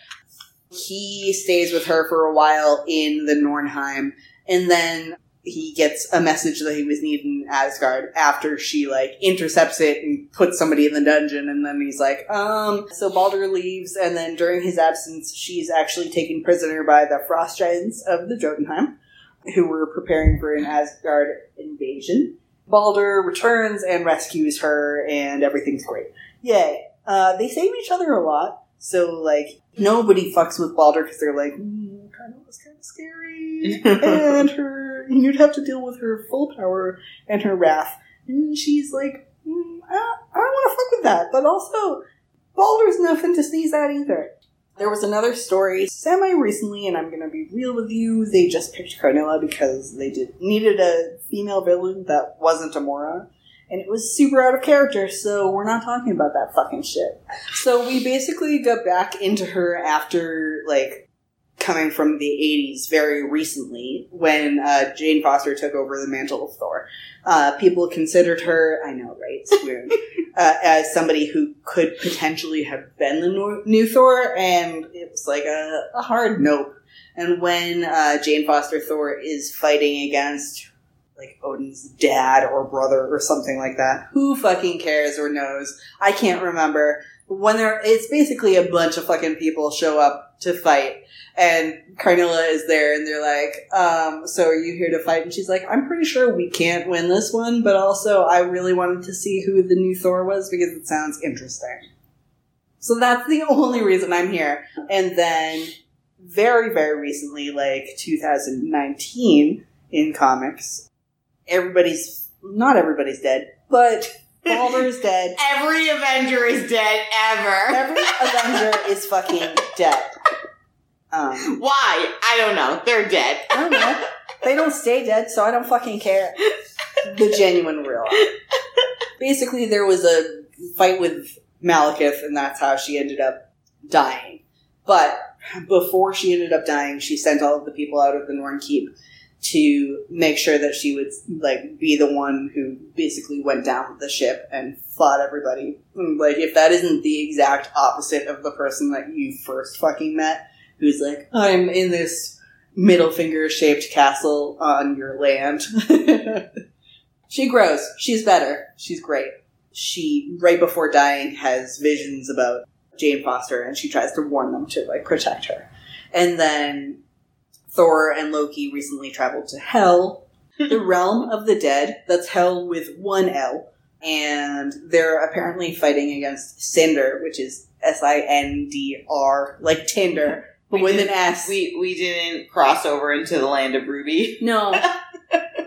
Speaker 3: He stays with her for a while in the Nornheim, and then he gets a message that he was needed in Asgard after she like intercepts it and puts somebody in the dungeon, and then he's like, um. So Balder leaves, and then during his absence, she's actually taken prisoner by the Frost Giants of the Jotunheim, who were preparing for an Asgard invasion. Balder returns and rescues her, and everything's great. Yay. Uh, they save each other a lot, so like nobody fucks with Balder because they're like, mm, Karnilla's kind of scary, and her, and you'd have to deal with her full power and her wrath. And she's like, mm, I, I don't want to fuck with that, but also Balder's nothing to sneeze at either. There was another story semi recently, and I'm gonna be real with you. They just picked Karnilla because they did needed a female villain that wasn't Amora and it was super out of character, so we're not talking about that fucking shit. So we basically got back into her after, like, coming from the 80s very recently when uh, Jane Foster took over the mantle of Thor. Uh, people considered her, I know, right? It's weird, uh, as somebody who could potentially have been the new Thor, and it was like a, a hard nope. And when uh, Jane Foster Thor is fighting against like Odin's dad or brother or something like that, who fucking cares or knows? I can't remember. When they're, it's basically a bunch of fucking people show up to fight, and Karnilla is there, and they're like, um, "So are you here to fight?" And she's like, "I'm pretty sure we can't win this one, but also I really wanted to see who the new Thor was because it sounds interesting." So that's the only reason I'm here. And then very, very recently, like 2019 in comics, everybody's, not everybody's dead, but Balder's dead.
Speaker 2: Every Avenger is dead ever.
Speaker 3: Every Avenger is fucking dead. Um,
Speaker 2: Why? I don't know. They're dead.
Speaker 3: I don't know. They don't stay dead, so I don't fucking care. The genuine real. Basically, there was a fight with Malekith, and that's how she ended up dying. But before she ended up dying, she sent all of the people out of the Norn Keep to make sure that she would like be the one who basically went down with the ship and fought everybody. Like if that isn't the exact opposite of the person that you first fucking met, who's like, I'm in this middle finger shaped castle on your land. she grows. She's better. She's great. She, right before dying, has visions about Jane Foster and she tries to warn them to like protect her. And then Thor and Loki recently traveled to Hell, the realm of the dead. That's Hell with one L. And they're apparently fighting against Sindr, which is S I N D R, like Tinder, but
Speaker 2: We
Speaker 3: with an S.
Speaker 2: We we didn't cross over into the land of Ruby.
Speaker 3: no.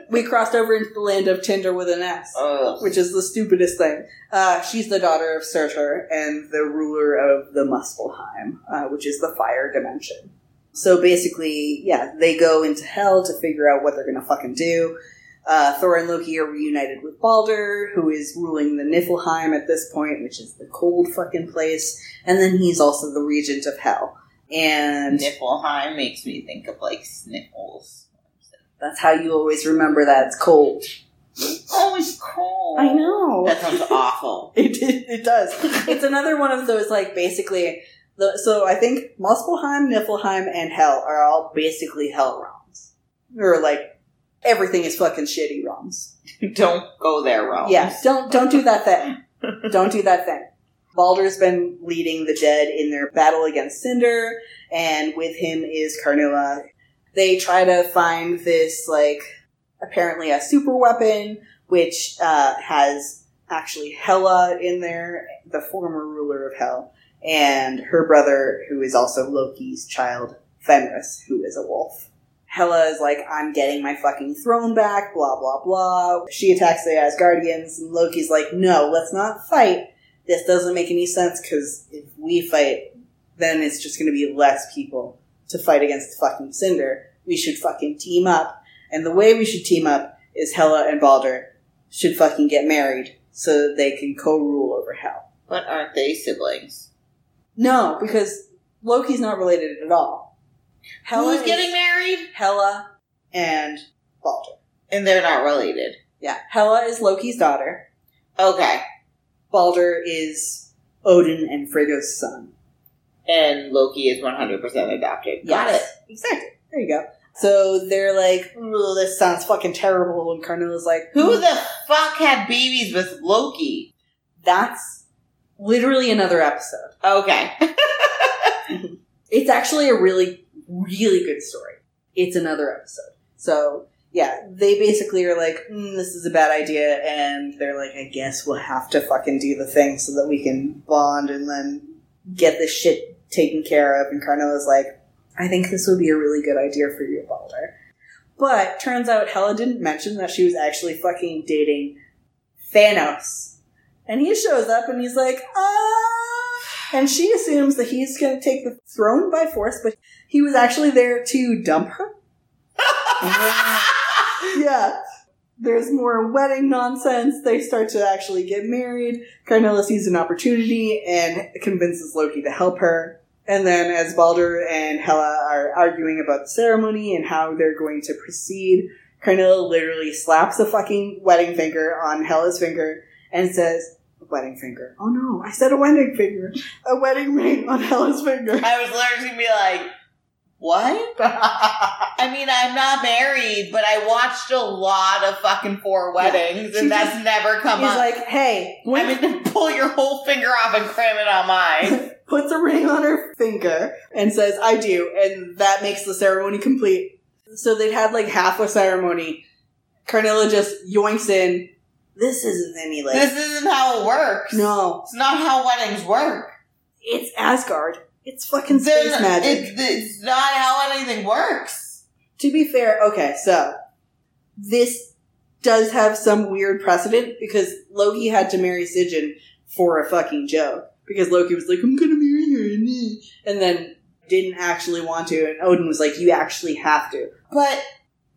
Speaker 3: we crossed over into the land of Tinder with an S.
Speaker 2: Ugh.
Speaker 3: which is the stupidest thing. Uh, she's the daughter of Surtur and the ruler of the Muspelheim, uh, which is the fire dimension. So basically, yeah, they go into hell to figure out what they're gonna fucking do. Uh, Thor and Loki are reunited with Balder, who is ruling the Niflheim at this point, which is the cold fucking place, and then he's also the regent of hell. And
Speaker 2: Niflheim makes me think of like sniffles.
Speaker 3: that's how you always remember that it's cold.
Speaker 2: Oh, it's cold.
Speaker 3: I know.
Speaker 2: That sounds awful.
Speaker 3: It, it, it does. it's another one of those, like, basically. The, so I think Muspelheim, Niflheim, and Hell are all basically Hell realms. Or, like, everything is fucking shitty realms.
Speaker 2: Don't go there, Rome.
Speaker 3: Yeah, don't, don't do that thing. don't do that thing. Balder's been leading the dead in their battle against Sindr, and with him is Karnilla. They try to find this, like, apparently a super weapon, which uh, has actually Hela in there, the former ruler of Hell, and her brother, who is also Loki's child, Fenris, who is a wolf. Hela is like, I'm getting my fucking throne back, blah, blah, blah. She attacks the Asgardians, and Loki's like, no, let's not fight. This doesn't make any sense, because if we fight, then it's just gonna be less people to fight against the fucking Sindr. We should fucking team up. And the way we should team up is Hela and Balder should fucking get married so that they can co-rule over Hell.
Speaker 2: But aren't they siblings?
Speaker 3: No, because Loki's not related at all. Hela
Speaker 2: Who's
Speaker 3: is
Speaker 2: getting married?
Speaker 3: Hela and Balder.
Speaker 2: And they're not related.
Speaker 3: Yeah, Hela is Loki's daughter.
Speaker 2: Okay.
Speaker 3: Balder is Odin and Frigga's son.
Speaker 2: And Loki is 100% adopted. Got it.
Speaker 3: Exactly. There you go. So they're like, "Ugh, this sounds fucking terrible. And Karnilla's like,
Speaker 2: Who hmm. the fuck had babies with Loki?
Speaker 3: That's literally another episode.
Speaker 2: Okay.
Speaker 3: It's actually a really, really good story. It's another episode. So, yeah, they basically are like, mm, this is a bad idea, and they're like, I guess we'll have to fucking do the thing so that we can bond and then get this shit taken care of. And Karnilla's like, I think this would be a really good idea for you, Balder. But turns out Hela didn't mention that she was actually fucking dating Thanos. And he shows up and he's like, ah. And she assumes that he's going to take the throne by force, but he was actually there to dump her. yeah. There's more wedding nonsense. They start to actually get married. Karnilla sees an opportunity and convinces Loki to help her. And then, as Balder and Hela are arguing about the ceremony and how they're going to proceed, Karnilla literally slaps a fucking wedding finger on Hela's finger and says, wedding finger. Oh no, I said a wedding finger. A wedding ring on Hela's finger.
Speaker 2: I was literally gonna be like, what? I mean, I'm not married, but I watched a lot of fucking four weddings,
Speaker 3: She
Speaker 2: and that's
Speaker 3: just-
Speaker 2: never come
Speaker 3: He's
Speaker 2: up.
Speaker 3: He's like, hey, when
Speaker 2: mean, pull your whole finger off and cram it on mine.
Speaker 3: puts a ring on her finger and says, I do. And that makes the ceremony complete. So they'd had like half a ceremony. Karnilla just yoinks in. This isn't any like.
Speaker 2: this isn't how it works.
Speaker 3: no,
Speaker 2: It's not how weddings work.
Speaker 3: it's Asgard. It's fucking
Speaker 2: They're
Speaker 3: space
Speaker 2: not-
Speaker 3: magic.
Speaker 2: It's, it's not how anything works.
Speaker 3: to be fair, okay, so this does have some weird precedent because Loki had to marry Sigyn for a fucking joke. Because Loki was like, I'm gonna marry her, and then- and then didn't actually want to, and Odin was like, You actually have to.
Speaker 2: But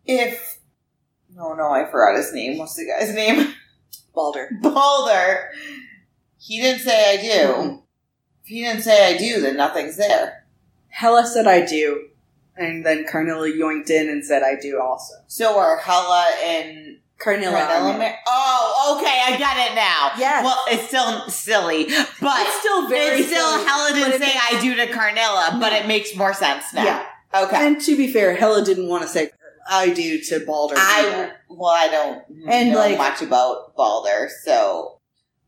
Speaker 2: if. No, no, I forgot his name. What's the guy's name?
Speaker 3: Balder.
Speaker 2: Balder. He didn't say I do.
Speaker 3: Mhm.
Speaker 2: If he didn't say I do, then nothing's there.
Speaker 3: Hela said I do, and then Karnilla yoinked in and said I do also.
Speaker 2: So are Hela and Karnilla.
Speaker 3: Karnilla
Speaker 2: mar- Oh, okay, I got it now.
Speaker 3: Yeah.
Speaker 2: Well, it's still silly, but
Speaker 3: it's still very
Speaker 2: it's still
Speaker 3: silly, Hela
Speaker 2: didn't say
Speaker 3: makes-
Speaker 2: I do to Karnilla, but it makes more sense now.
Speaker 3: Yeah.
Speaker 2: Okay.
Speaker 3: And to be fair, Hela didn't want to say I do to Balder.
Speaker 2: I well, I don't
Speaker 3: And,
Speaker 2: know
Speaker 3: like-
Speaker 2: much about Balder, so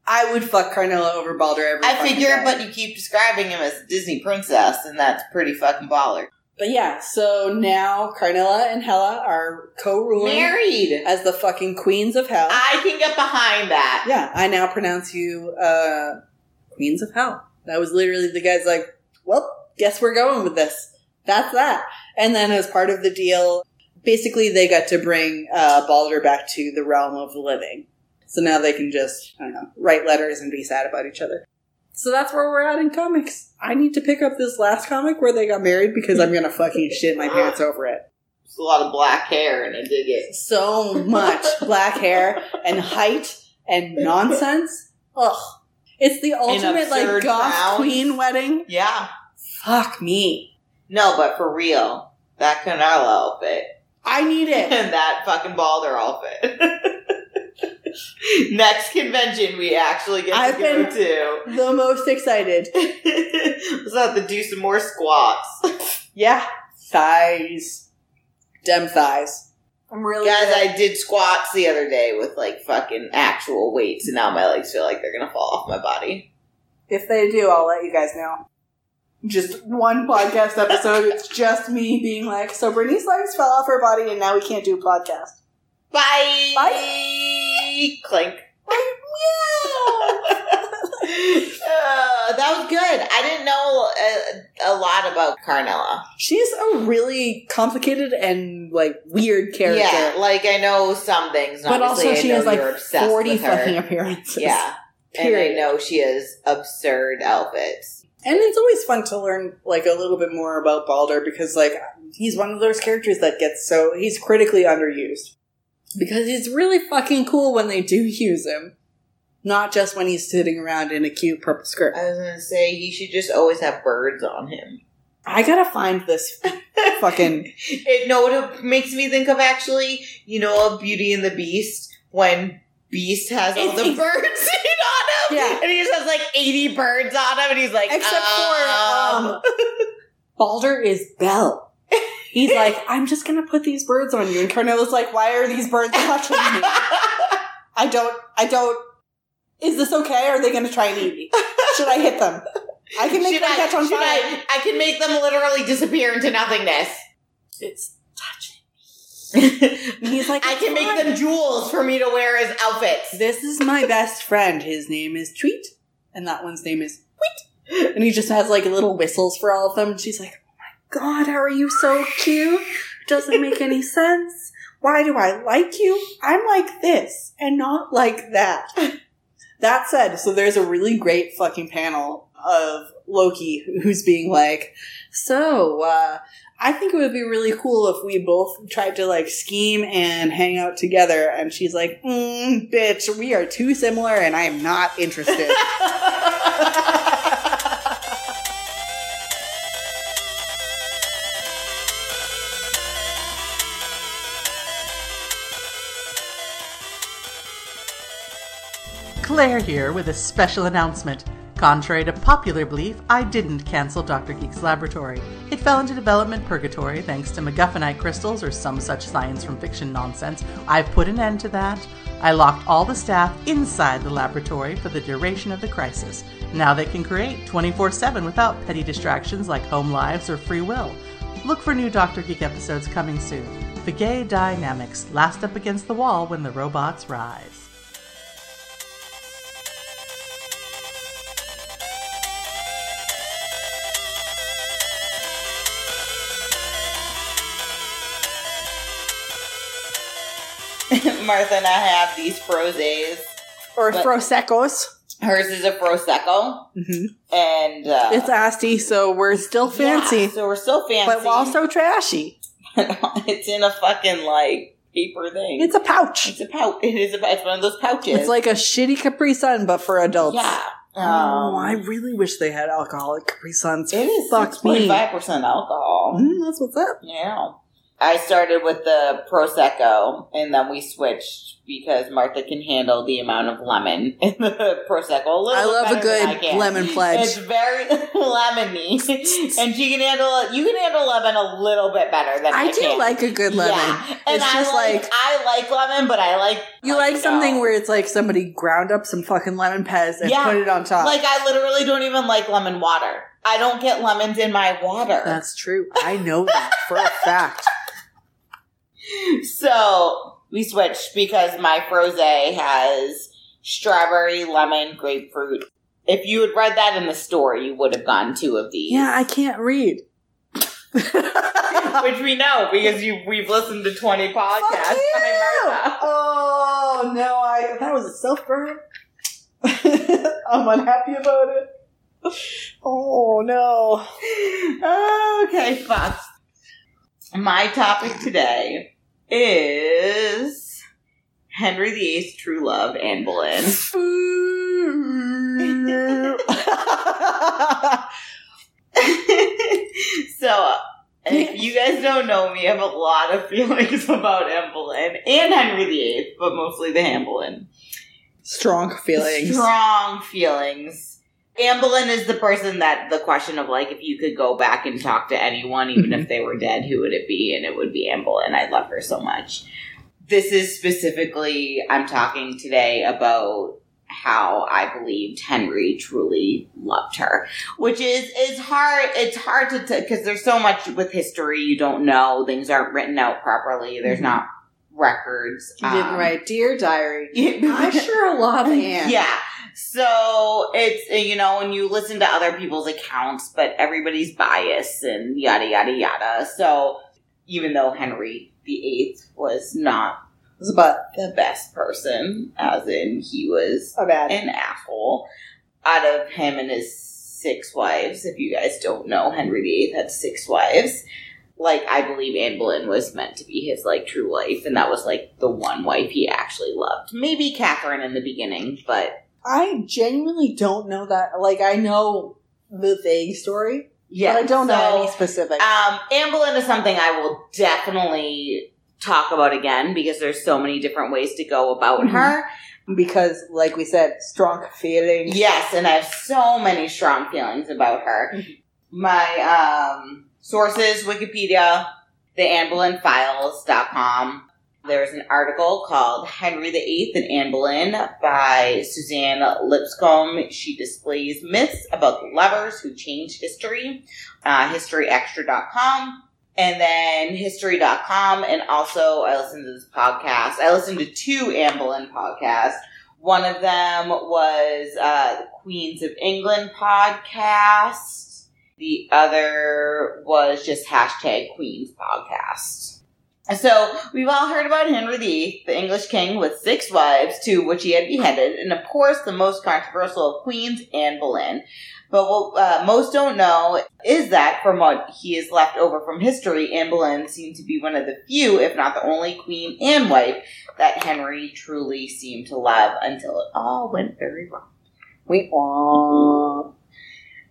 Speaker 3: I would fuck Karnilla over Balder every
Speaker 2: I figure.
Speaker 3: day.
Speaker 2: But you keep describing him as a Disney princess, and that's pretty fucking baller.
Speaker 3: But yeah, so now Karnilla and Hela are co-ruling
Speaker 2: Married.
Speaker 3: as the fucking queens of hell.
Speaker 2: I can get behind that.
Speaker 3: yeah, I now pronounce you uh queens of hell. That was literally the guy's like, well, guess we're going with this. That's that. And then as part of the deal, basically they got to bring uh, Balder back to the realm of the living. So now they can just, I don't know, write letters and be sad about each other. So that's where we're at in comics. I need to pick up this last comic where they got married because I'm gonna fucking shit my pants over it.
Speaker 2: There's a lot of black hair, and I dig it.
Speaker 3: So much black hair and height and nonsense. Ugh. It's the ultimate like goth queen wedding.
Speaker 2: Yeah.
Speaker 3: Fuck me.
Speaker 2: No, but for real, that Karnilla outfit
Speaker 3: I need it.
Speaker 2: and that fucking Balder outfit. Next convention we actually get
Speaker 3: I've
Speaker 2: to go to.
Speaker 3: the most excited.
Speaker 2: Let's have to do some more squats.
Speaker 3: Yeah. Thighs. Dem thighs. I'm really
Speaker 2: Guys, I did squats the other day with like fucking actual weights, and now my legs feel like they're gonna fall off my body.
Speaker 3: If they do, I'll let you guys know. Just one podcast episode. It's just me being like, so Brittany's legs fell off her body and now we can't do a podcast.
Speaker 2: Bye.
Speaker 3: Bye.
Speaker 2: Clink. Uh, that was good. I didn't know a, a lot about Karnilla.
Speaker 3: She's a really complicated and like weird character.
Speaker 2: Yeah, like I know some things,
Speaker 3: but also
Speaker 2: I
Speaker 3: she has like
Speaker 2: obsessed
Speaker 3: 40
Speaker 2: with her.
Speaker 3: fucking appearances.
Speaker 2: Yeah,
Speaker 3: Period.
Speaker 2: and I know she has absurd outfits.
Speaker 3: And it's always fun to learn like a little bit more about Balder because like he's one of those characters that gets so he's critically underused. Because he's really fucking cool when they do use him. Not just when he's sitting around in a cute purple skirt.
Speaker 2: I was gonna say he should just always have birds on him.
Speaker 3: I gotta find this fucking
Speaker 2: It what it makes me think of actually? You know, of Beauty and the Beast when Beast has all the birds on him,
Speaker 3: Yeah.
Speaker 2: and he just has like eighty birds on him, and he's like,
Speaker 3: Except
Speaker 2: um,
Speaker 3: for um, Balder is Bell. He's like, I'm just gonna put these birds on you, and Karnilla's like, Why are these birds touching me? I don't. I don't. Is this okay? Are they gonna try and eat me? Should I hit them? I can make
Speaker 2: should
Speaker 3: them
Speaker 2: I,
Speaker 3: catch on fire.
Speaker 2: I, I can make them literally disappear into nothingness.
Speaker 3: It's touching. He's like,
Speaker 2: I can make them jewels for me to wear as outfits.
Speaker 3: This is my best friend. His name is Tweet, and that one's name is Tweet. And he just has like little whistles for all of them. And she's like, "Oh my god, how are you so cute? Doesn't make any sense. Why do I like you? I'm like this and not like that." That said, so there's a really great fucking panel of Loki who's being like, "So, uh, I think it would be really cool if we both tried to like scheme and hang out together. And she's like, mm, bitch, we are too similar and I am not interested.
Speaker 4: Claire here with a special announcement. Contrary to popular belief, I didn't cancel Dr. Geek's laboratory. It fell into development purgatory thanks to MacGuffinite crystals or some such science from fiction nonsense. I've put an end to that. I locked all the staff inside the laboratory for the duration of the crisis. Now they can create 24 7 without petty distractions like home lives or free will. Look for new Dr. Geek episodes coming soon. The gay dynamics last up against the wall when the robots rise.
Speaker 2: Martha and I have these frozes.
Speaker 3: Or Prosecco's.
Speaker 2: Hers is a prosecco,
Speaker 3: Mm-hmm.
Speaker 2: and uh,
Speaker 3: It's Asti, so we're still fancy,
Speaker 2: Yeah, so we're still fancy,
Speaker 3: but also trashy.
Speaker 2: it's in a fucking like paper thing.
Speaker 3: It's a pouch.
Speaker 2: it's a pouch. It is a. It's one of those pouches.
Speaker 3: It's like a shitty Capri Sun, but for adults.
Speaker 2: yeah.
Speaker 3: Oh,
Speaker 2: Um,
Speaker 3: I really wish they had alcoholic Capri Suns.
Speaker 2: it is
Speaker 3: Fuck
Speaker 2: six point
Speaker 3: me.
Speaker 2: five percent alcohol.
Speaker 3: Mm, that's what's up.
Speaker 2: Yeah. I started with the prosecco, and then we switched because Martha can handle the amount of lemon in the prosecco. A little
Speaker 3: I love a
Speaker 2: better than I
Speaker 3: good lemon pledge.
Speaker 2: It's very lemony, and she can handle. You can handle lemon a little bit better than I,
Speaker 3: I do
Speaker 2: can.
Speaker 3: like a good lemon.
Speaker 2: Yeah. And
Speaker 3: It's just
Speaker 2: like,
Speaker 3: like-
Speaker 2: I like lemon, but I like
Speaker 3: You like
Speaker 2: no.
Speaker 3: something where it's like somebody ground up some fucking lemon pez and
Speaker 2: Yeah.
Speaker 3: put it on top.
Speaker 2: like I literally don't even like lemon water. I don't get lemons in my water.
Speaker 3: That's true. I know that for a fact.
Speaker 2: So we switched because my froze has strawberry, lemon, grapefruit. If you had read that in the store, you would have gotten two of these.
Speaker 3: Yeah, I can't read.
Speaker 2: Which we know because you we've listened to twenty podcasts.
Speaker 3: Oh no, I that was a self burn. I'm unhappy about it. Oh no.
Speaker 2: okay, fuck. My topic today is Henry VIII's true love, Anne Boleyn. so, if you guys don't know me, I have a lot of feelings about Anne Boleyn and Henry VIII, but mostly the Anne Boleyn.
Speaker 3: Strong feelings.
Speaker 2: Strong feelings. Anne Boleyn is the person that the question of like if you could go back and talk to anyone, even if they were dead, who would it be? And it would be Anne Boleyn. I love her so much. This is specifically I'm talking today about how I believed Henry truly loved her, which is is hard. It's hard to because there's so much with history you don't know. Things aren't written out properly. There's
Speaker 3: Mhm.
Speaker 2: not records.
Speaker 3: You didn't
Speaker 2: Um,
Speaker 3: write Dear Diary. I sure love Anne.
Speaker 2: yeah. So it's, you know, when you listen to other people's accounts, but everybody's biased and yada, yada, yada. So even though Henry VIII was not
Speaker 3: But
Speaker 2: the best person, as in he was
Speaker 3: a bad.
Speaker 2: an asshole, out of him and his six wives, if you guys don't know, Henry VIII had six wives. Like, I believe Anne Boleyn was meant to be his, like, true wife, and that was, like, the one wife he actually loved. Maybe Catherine in the beginning, but
Speaker 3: I genuinely don't know that. Like, I know the vague story,
Speaker 2: yeah.
Speaker 3: but I don't know any specifics.
Speaker 2: Um, Boleyn is something I will definitely talk about again because there's so many different ways to go about
Speaker 3: Mhm.
Speaker 2: her.
Speaker 3: because, like we said, strong feelings.
Speaker 2: Yes, and I have so many strong feelings about her.
Speaker 3: Mhm.
Speaker 2: My um, sources, Wikipedia, the AnneBoleynFiles.com. There's an article called Henry VIII and Anne Boleyn by Suzannah Lipscomb. She displays myths about the lovers who changed history. Uh, HistoryExtra.com. And then History.com. And also, I listened to this podcast. I listened to two Anne Boleyn podcasts. One of them was uh, the Queens of England podcast. The other was just hashtag Queens podcast. So we've all heard about Henry VIII, the English king with six wives, two which he had beheaded, and of course the most controversial of queens, Anne Boleyn. But what uh, most don't know is that from what he is left over from history, Anne Boleyn seemed to be one of the few, if not the only queen and wife that Henry truly seemed to love until it all went very wrong.
Speaker 3: We want.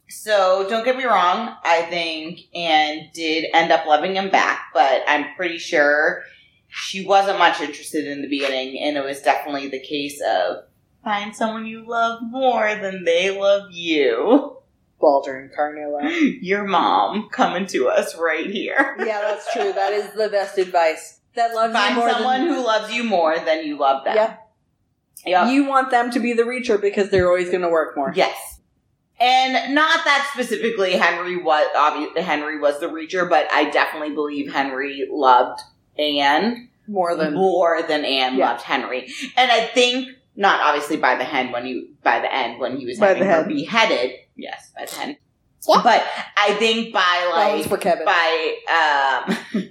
Speaker 2: So don't get me wrong, I think Anne did end up loving him back, but I'm pretty sure she wasn't much interested in the beginning, and it was definitely the case of Find someone you love more than they love you.
Speaker 3: Balder and Karnilla.
Speaker 2: Your mom coming to us right here.
Speaker 3: yeah, that's true. That is the best advice. That loves
Speaker 2: Find
Speaker 3: you more
Speaker 2: someone
Speaker 3: than
Speaker 2: who loves you more than you love them.
Speaker 3: Yeah.
Speaker 2: Yep.
Speaker 3: you want them to be the reacher because they're always going to work more.
Speaker 2: Yes. And not that specifically Henry was obviously Henry was the reacher, but I definitely believe Henry loved Anne
Speaker 3: More than
Speaker 2: more than Anne
Speaker 3: Yeah.
Speaker 2: loved Henry. And I think not obviously by the hen when you by the end when he was
Speaker 3: By
Speaker 2: having
Speaker 3: the
Speaker 2: her
Speaker 3: hen.
Speaker 2: beheaded. Yes, by the hen.
Speaker 3: Yeah.
Speaker 2: But I think by like
Speaker 3: for Kevin.
Speaker 2: by um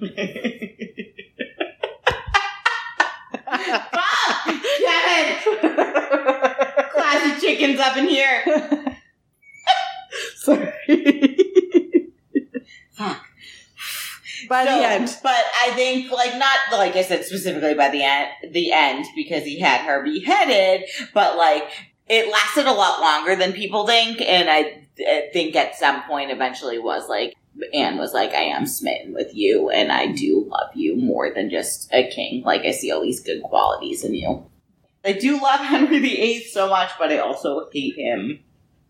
Speaker 2: Fuck! Kevin! Classic chickens up in here.
Speaker 3: Sorry.
Speaker 2: Fuck.
Speaker 3: By
Speaker 2: So,
Speaker 3: the end.
Speaker 2: But I think, like, not like I said specifically by the end, the end because he had her beheaded, but like it lasted a lot longer than people think, and I, I think at some point eventually was like Anne was like, "I am smitten with you, and I do love you more than just a king. Like I see all these good qualities in you." I do love Henry VIII so much, but I also hate him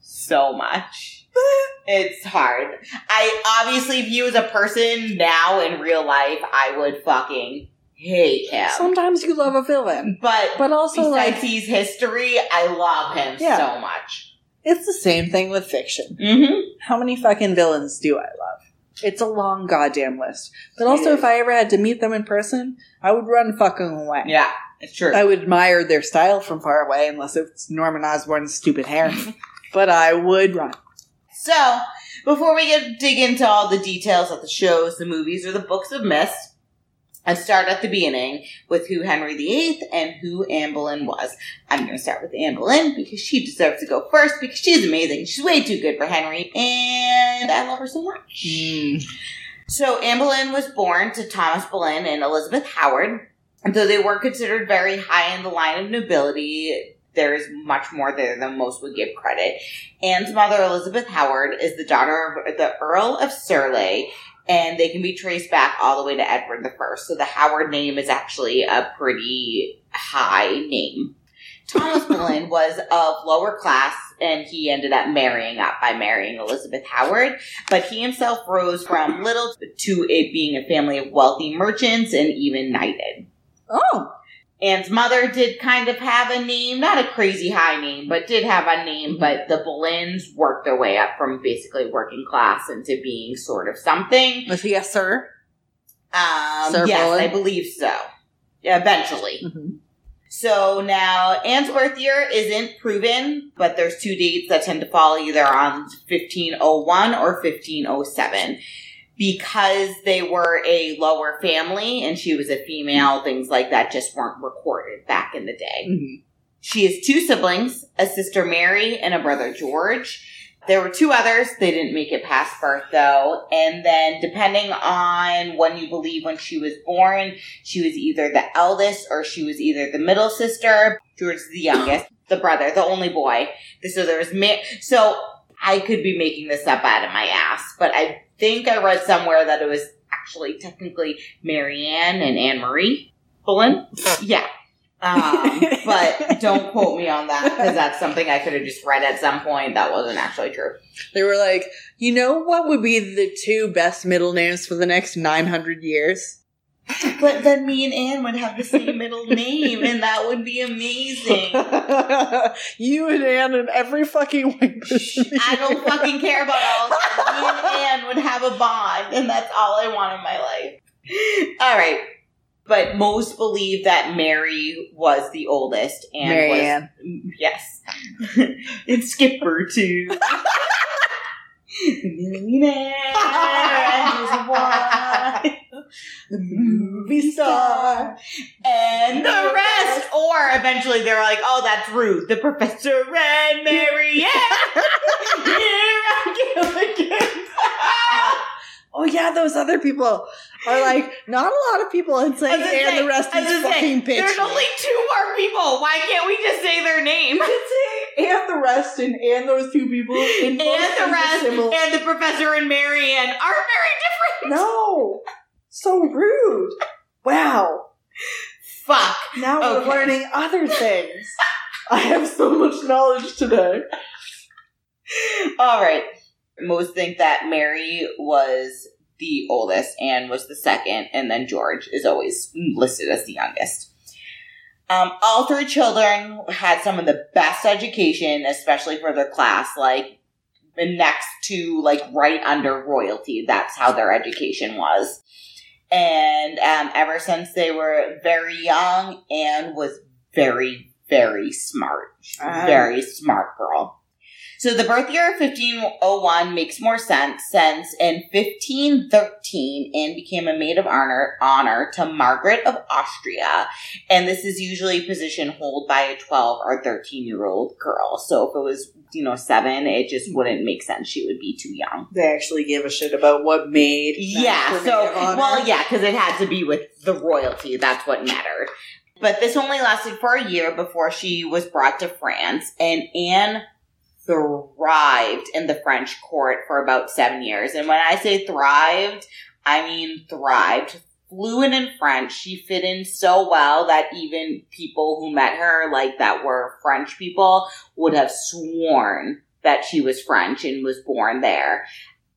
Speaker 2: so much. It's hard. I obviously if you as a person now in real life, I would fucking hate him.
Speaker 3: Sometimes you love a villain.
Speaker 2: but
Speaker 3: But also, like,
Speaker 2: his history, I love him
Speaker 3: Yeah.
Speaker 2: so much.
Speaker 3: it's the same thing with fiction.
Speaker 2: Mm-hmm.
Speaker 3: How many fucking villains do I love? It's a long goddamn list. But also, if I ever had to meet them in person, I would run fucking away.
Speaker 2: Yeah, it's true.
Speaker 3: I would admire their style from far away, unless it's Norman Osborn's stupid hair. but I would run.
Speaker 2: So, before we get dig into all the details of the shows, the movies, or the books of myths, I start at the beginning with who Henry VIII and who Anne Boleyn was. I'm going to start with Anne Boleyn because she deserves to go first because she's amazing. She's way too good for Henry, and I love her so much. Mm. So Anne Boleyn was born to Thomas Boleyn and Elizabeth Howard. And though they weren't considered very high in the line of nobility, there is much more there than most would give credit. Anne's mother, Elizabeth Howard, is the daughter of the Earl of Surrey, and they can be traced back all the way to Edward the First. So the Howard name is actually a pretty high name. Thomas Boleyn was of lower class, and he ended up marrying up by marrying Elizabeth Howard. But he himself rose from little to it being a family of wealthy merchants and even knighted.
Speaker 3: Oh,
Speaker 2: Anne's mother did kind of have a name, not a crazy high name, but did have a name. But the Boleyns worked their way up from basically working class into being sort of something.
Speaker 3: was he a sir?
Speaker 2: Um,
Speaker 3: Sir
Speaker 2: yes,
Speaker 3: Boleyn?
Speaker 2: I believe so. Eventually. So now Anne's birth year isn't proven, but there's two dates that tend to fall either on 1501 or 1507. Because they were a lower family and she was a female, things like that just weren't recorded back in the day.
Speaker 3: Mhm.
Speaker 2: She has two siblings, a sister Mary and a brother George. There were two others. They didn't make it past birth though. And then depending on when you believe when she was born, she was either the eldest or she was either the middle sister. George is the youngest, the brother, the only boy. So there was Ma- so I could be making this up out of my ass, but I think I read somewhere that it was actually technically Marianne and Anne Marie Boleyn. Yeah. Um, but don't quote me on that because that's something I could have just read at some point. That wasn't actually true.
Speaker 3: They were like, you know what would be the two best middle names for the next 900 years?
Speaker 2: But then me and Anne would have the same middle name, and that would be amazing.
Speaker 3: you and Anne and every fucking person.
Speaker 2: I don't fucking care about all of. Me and Anne would have a bond, and that's all I want in my life. All right. But most believe that Mary was the oldest and
Speaker 3: Mary
Speaker 2: was
Speaker 3: Ann.
Speaker 2: yes. and Skipper too. millionaire and his wife, Mm-hmm. the movie star, and the rest. Or eventually they were like, "Oh, that's Ruth, the Professor and Mary Ann." Miraculous.
Speaker 3: Oh yeah, those other people are like not a lot of people and
Speaker 2: I gonna
Speaker 3: and
Speaker 2: say-
Speaker 3: the rest is
Speaker 2: say,
Speaker 3: fucking bitch.
Speaker 2: There's only two more people. Why can't we just say their name?
Speaker 3: and the rest and and those two people
Speaker 2: and the rest, and the professor and Marianne are very different.
Speaker 3: no, so rude. Wow.
Speaker 2: Fuck.
Speaker 3: Now
Speaker 2: Okay.
Speaker 3: we're learning other things. I have so much knowledge today.
Speaker 2: All right. Most think that Mary was the oldest, Anne was the second, and then George is always listed as the youngest. Um, all three children had some of the best education, especially for their class, like next to, like, right under royalty. That's how their education was. And um, ever since they were very young, Anne was very, very smart.
Speaker 3: Ah.
Speaker 2: Very smart girl. So the birth year of 1501 makes more sense since in 1513 Anne became a maid of honor, honor to Margaret of Austria. And this is usually a position held by a 12 or 13 year old girl. So if it was, you know, seven, it just wouldn't make sense. She would be too young.
Speaker 3: They actually gave a shit about what made.
Speaker 2: Yeah, so, well, yeah, because it had to be with the royalty. That's what mattered. But this only lasted for a year before she was brought to France, and Anne thrived in the French court for about seven years. And when I say thrived, I mean thrived. Fluent in French, she fit in so well that even people who met her, like that were French people, would have sworn that she was French and was born there.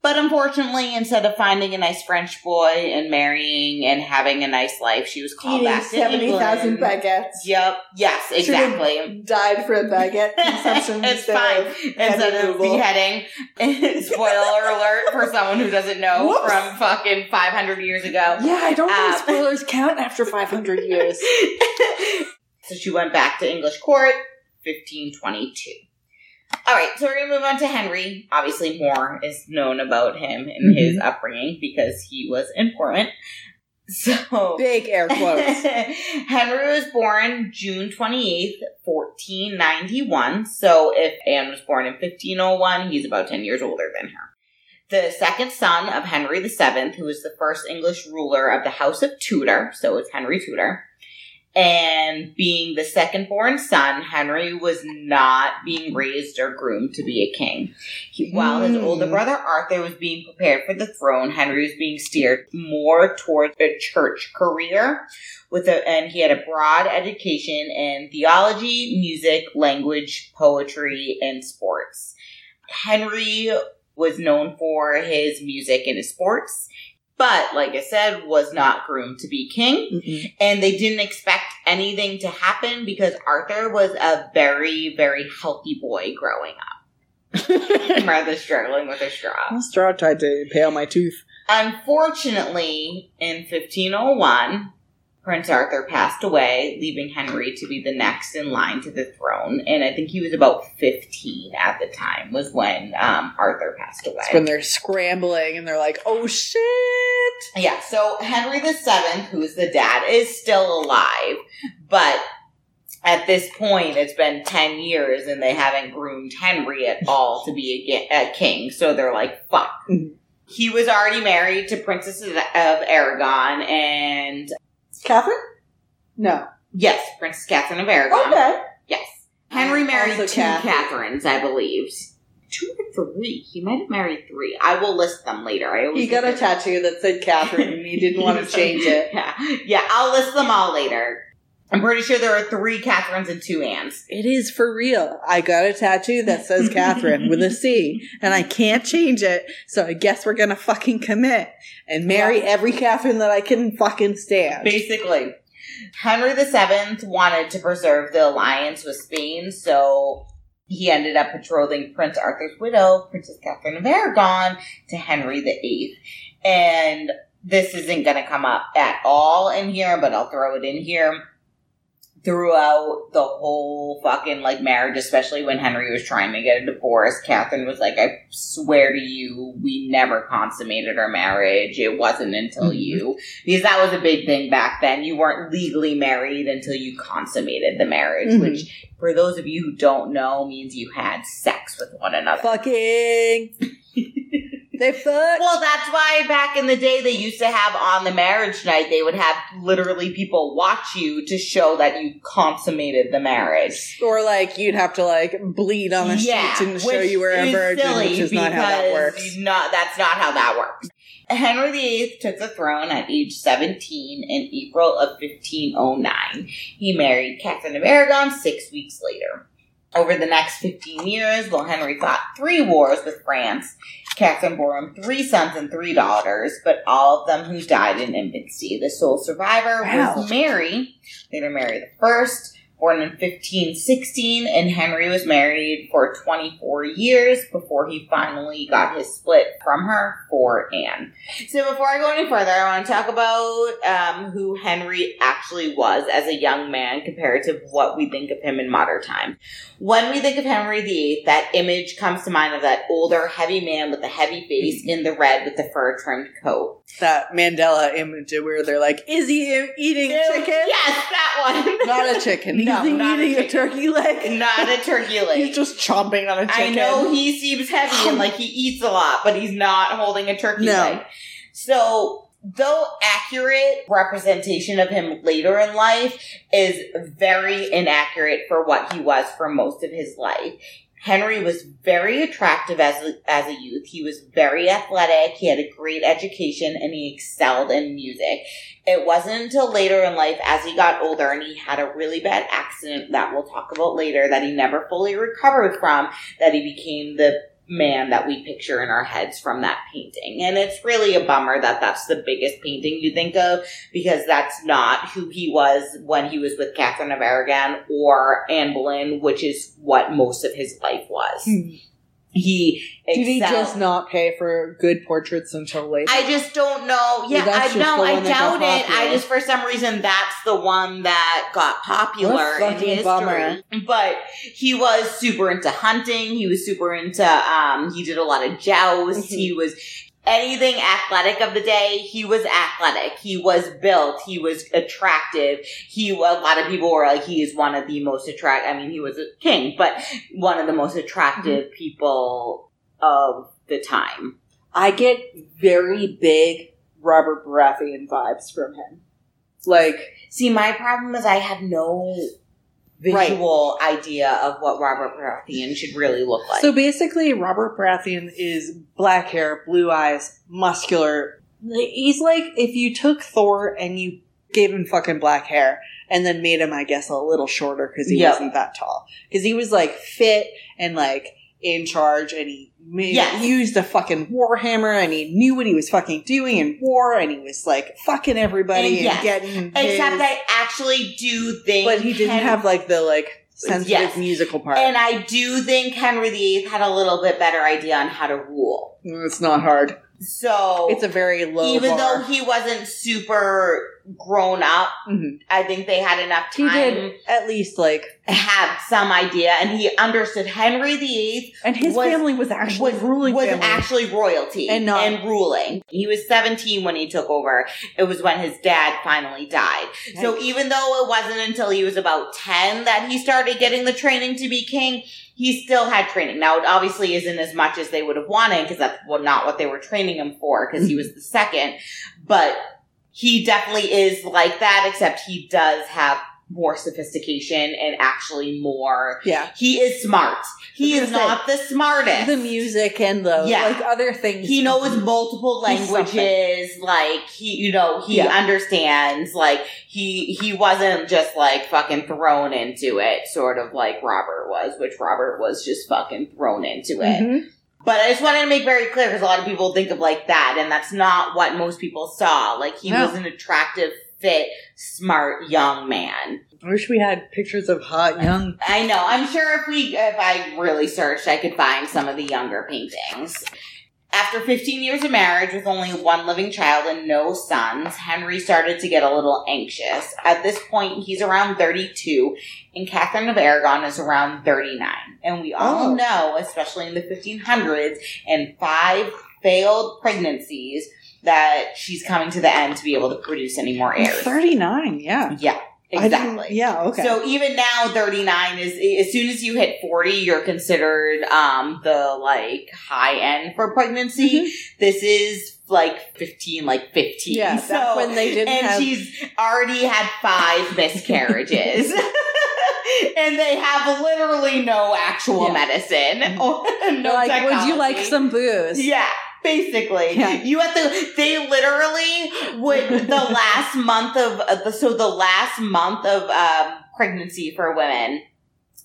Speaker 2: But unfortunately, instead of finding a nice French boy and marrying and having a nice life, she was called
Speaker 3: Eating
Speaker 2: back to
Speaker 3: seventy thousand
Speaker 2: England.
Speaker 3: baguettes.
Speaker 2: Yep. Yes. Exactly.
Speaker 3: Died for a baguette consumption.
Speaker 2: it's fine. Instead of
Speaker 3: Google.
Speaker 2: beheading. Spoiler alert for someone who doesn't know
Speaker 3: Whoops.
Speaker 2: from fucking 500 years ago.
Speaker 3: Yeah, I don't think
Speaker 2: Um,
Speaker 3: spoilers count after five hundred years.
Speaker 2: so she went back to English court, 1522. All right, so we're going to move on to Henry. Obviously, more is known about him and mm-hmm. his upbringing because he was important. So,
Speaker 3: Big air quotes.
Speaker 2: Henry was born June 28th, 1491. So if Anne was born in 1501, he's about 10 years older than her. The second son of Henry VII, who was the first English ruler of the House of Tudor, so it's Henry Tudor. And being the second born son, Henry was not being raised or groomed to be a king. He, while his
Speaker 3: Hmm.
Speaker 2: older brother Arthur was being prepared for the throne, Henry was being steered more towards a church career with a, and he had a broad education in theology, music, language, poetry, and sports. Henry was known for his music and his sports, but like I said, was not mm-hmm. groomed to be king
Speaker 3: Mm-mm.
Speaker 2: and they didn't expect anything to happen because Arthur was a very, very healthy boy growing up, rather struggling with a straw.
Speaker 3: A straw tried to impale my tooth.
Speaker 2: Unfortunately, in 1501, Prince Arthur passed away, leaving Henry to be the next in line to the throne. And I think he was about 15 at the time, was when um, Arthur passed away.
Speaker 3: It's when they're scrambling and they're like, "Oh shit!"
Speaker 2: Yeah, so Henry VII, who's the dad, is still alive, but at this point, it's been 10 years and they haven't groomed Henry at all to be a, a king, so they're like, fuck.
Speaker 3: Mhm.
Speaker 2: He was already married to Princess of Aragon, and
Speaker 3: Catherine? No.
Speaker 2: yes, Princess Catherine of Aragon.
Speaker 3: Okay.
Speaker 2: Yes. Henry married
Speaker 3: Also
Speaker 2: two
Speaker 3: Catherine.
Speaker 2: Catherines, I believe. Two or three. He might have married three. I will list them later. I always
Speaker 3: He got a tattoo that said Catherine, and he didn't want to change it.
Speaker 2: Yeah, yeah, I'll list them all later. I'm pretty sure there are three Catherines and two Annes.
Speaker 3: It is for real. I got a tattoo that says Catherine with a C, and I can't change it. So I guess we're gonna fucking commit and marry
Speaker 2: Yeah.
Speaker 3: every Catherine that I can fucking stand.
Speaker 2: Basically, Henry VII wanted to preserve the alliance with Spain, so he ended up betrothing Prince Arthur's widow, Princess Catherine of Aragon, to Henry VIII. And this isn't going to come up at all in here, but I'll throw it in here. Throughout the whole fucking like marriage, especially when Henry was trying to get a divorce, Catherine was like, I swear to you, we never consummated our marriage. It wasn't until
Speaker 3: Mhm.
Speaker 2: you because that was a big thing back then. You weren't legally married until you consummated the marriage,
Speaker 3: Mhm.
Speaker 2: which, for those of you who don't know, means you had sex with one another.
Speaker 3: Fucking. They fuck.
Speaker 2: Well, that's why back in the day they used to have on the marriage night, they would have literally people watch you to show that you consummated the marriage.
Speaker 3: or like you'd have to like bleed on the
Speaker 2: Yeah,
Speaker 3: streets and show you were a virgin, which is not how that works.
Speaker 2: Not, that's not how that works. Henry VIII took the throne at age 17 in April of 1509. He married Catherine of Aragon six weeks later. Over the next 15 years, while Henry fought three wars with France, Catherine bore him three sons and three daughters, but all of them who died in infancy. The sole survivor
Speaker 3: Wow.
Speaker 2: was Mary, later Mary the First, born in 1516, and Henry was married for 24 years before he finally got his split from her for Anne. So before I go any further, I want to talk about um, who Henry actually was as a young man compared to what we think of him in modern time. When we think of Henry VIII, that image comes to mind of that older, heavy man with the heavy face in the red with the fur-trimmed coat.
Speaker 3: That Mandela image where they're like, is he eating chicken?
Speaker 2: Yes, that one.
Speaker 3: Not a chicken.
Speaker 2: No,
Speaker 3: Is he
Speaker 2: not a
Speaker 3: eating a, turkey leg?
Speaker 2: Not a turkey leg.
Speaker 3: He's just chomping on a chicken.
Speaker 2: I know he seems heavy and like he eats a lot, but he's not holding a turkey
Speaker 3: No.
Speaker 2: leg. So, though accurate representation of him later in life is very inaccurate for what he was for most of his life. Henry was very attractive as a, as a youth. He was very athletic. He had a great education and he excelled in music. It wasn't until later in life, as he got older and he had a really bad accident that we'll talk about later, that he never fully recovered from, that he became the man that we picture in our heads from that painting. And it's really a bummer that that's the biggest painting you think of because that's not who he was when he was with Catherine of Aragon or Anne Boleyn, which is what most of his life was.
Speaker 3: Hmm.
Speaker 2: He
Speaker 3: Did he just not pay for good portraits until later?
Speaker 2: I just don't know. Yeah, I know. I
Speaker 3: one that got
Speaker 2: doubt it. I just for some reason that's the one that got popular
Speaker 3: What
Speaker 2: in history.
Speaker 3: bummer.
Speaker 2: But he was super into hunting. He was super into. um He did a lot of jousts.
Speaker 3: Mhm.
Speaker 2: He was anything athletic of the day. He was athletic. He was built. He was attractive. He. A lot of people were like, he is one of the most attract. I mean, he was a king, but one of the most attractive
Speaker 3: Mm-hmm.
Speaker 2: people of the time.
Speaker 3: I get very big Robert Baratheon vibes from him. Like,
Speaker 2: See, my problem is I have no visual idea of what Robert Baratheon should really look like.
Speaker 3: so basically, Robert Baratheon is black hair, blue eyes, muscular. He's like if you took Thor and you gave him fucking black hair and then made him, I guess, a little shorter because he
Speaker 2: Yep.
Speaker 3: wasn't that tall. Because he was like fit and like in charge and he made,
Speaker 2: Yes.
Speaker 3: used a fucking warhammer and he knew what he was fucking doing in war and he was like fucking everybody
Speaker 2: And
Speaker 3: and,
Speaker 2: yes.
Speaker 3: getting
Speaker 2: Except
Speaker 3: his-
Speaker 2: I actually do think
Speaker 3: but he didn't
Speaker 2: Hen-
Speaker 3: have like the like sensitive
Speaker 2: Yes.
Speaker 3: musical part.
Speaker 2: and I do think Henry VIII had a little bit better idea on how to rule.
Speaker 3: Mm, it's not hard.
Speaker 2: So
Speaker 3: It's a very low
Speaker 2: even
Speaker 3: bar.
Speaker 2: though he wasn't super grown up,
Speaker 3: Mhm.
Speaker 2: I think they had enough
Speaker 3: he
Speaker 2: time
Speaker 3: did at least like,
Speaker 2: have some idea, and he understood Henry VIII
Speaker 3: and his
Speaker 2: Was-
Speaker 3: family was actually
Speaker 2: was,
Speaker 3: ruling
Speaker 2: was
Speaker 3: family.
Speaker 2: actually royalty
Speaker 3: And not-
Speaker 2: ruling. He was 17 when he took over. It was when his dad finally died. So even though it wasn't until he was about 10 that he started getting the training to be king, he still had training. Now it obviously isn't as much as they would have wanted because that's what- not what they were training him for because he mm-hmm. was the second. But he definitely is like that, except he does have more sophistication and actually more.
Speaker 3: yeah,
Speaker 2: He is smart. He is not the smartest.
Speaker 3: the music and the
Speaker 2: Yeah.
Speaker 3: like other things.
Speaker 2: he knows multiple languages like he you know he
Speaker 3: Yeah.
Speaker 2: understands like he he wasn't just like fucking thrown into it sort of like robert was which robert was just fucking thrown into it
Speaker 3: Mhm.
Speaker 2: but i just wanted to make very clear because a lot of people think of like that and that's not what most people saw like he
Speaker 3: No.
Speaker 2: was an attractive fit smart young man
Speaker 3: I wish we had pictures of hot young.
Speaker 2: I know. I'm sure if we, if I really searched, I could find some of the younger paintings. After 15 years of marriage with only one living child and no sons, Henry started to get a little anxious. At this point, he's around 32, and Catherine of Aragon is around 39. And we all
Speaker 3: Oh.
Speaker 2: know, especially in the 1500s, and five failed pregnancies, that she's coming to the end to be able to produce any more heirs.
Speaker 3: Thirty nine. Yeah,
Speaker 2: Yeah, exactly.
Speaker 3: Yeah, okay.
Speaker 2: So even now, 39 is, as soon as you hit 40, you're considered, um, the, like, high end for pregnancy. This is, like, 15, like, 15.
Speaker 3: yeah,
Speaker 2: so,
Speaker 3: back when they didn't
Speaker 2: and
Speaker 3: have.
Speaker 2: she's already had five miscarriages. and they have literally no actual
Speaker 3: Yeah.
Speaker 2: medicine. Or, no
Speaker 3: like, would you like some booze?
Speaker 2: Yeah, Basically,
Speaker 3: Yeah.
Speaker 2: you have to. They literally would the last month of the so the last month of um, pregnancy for women,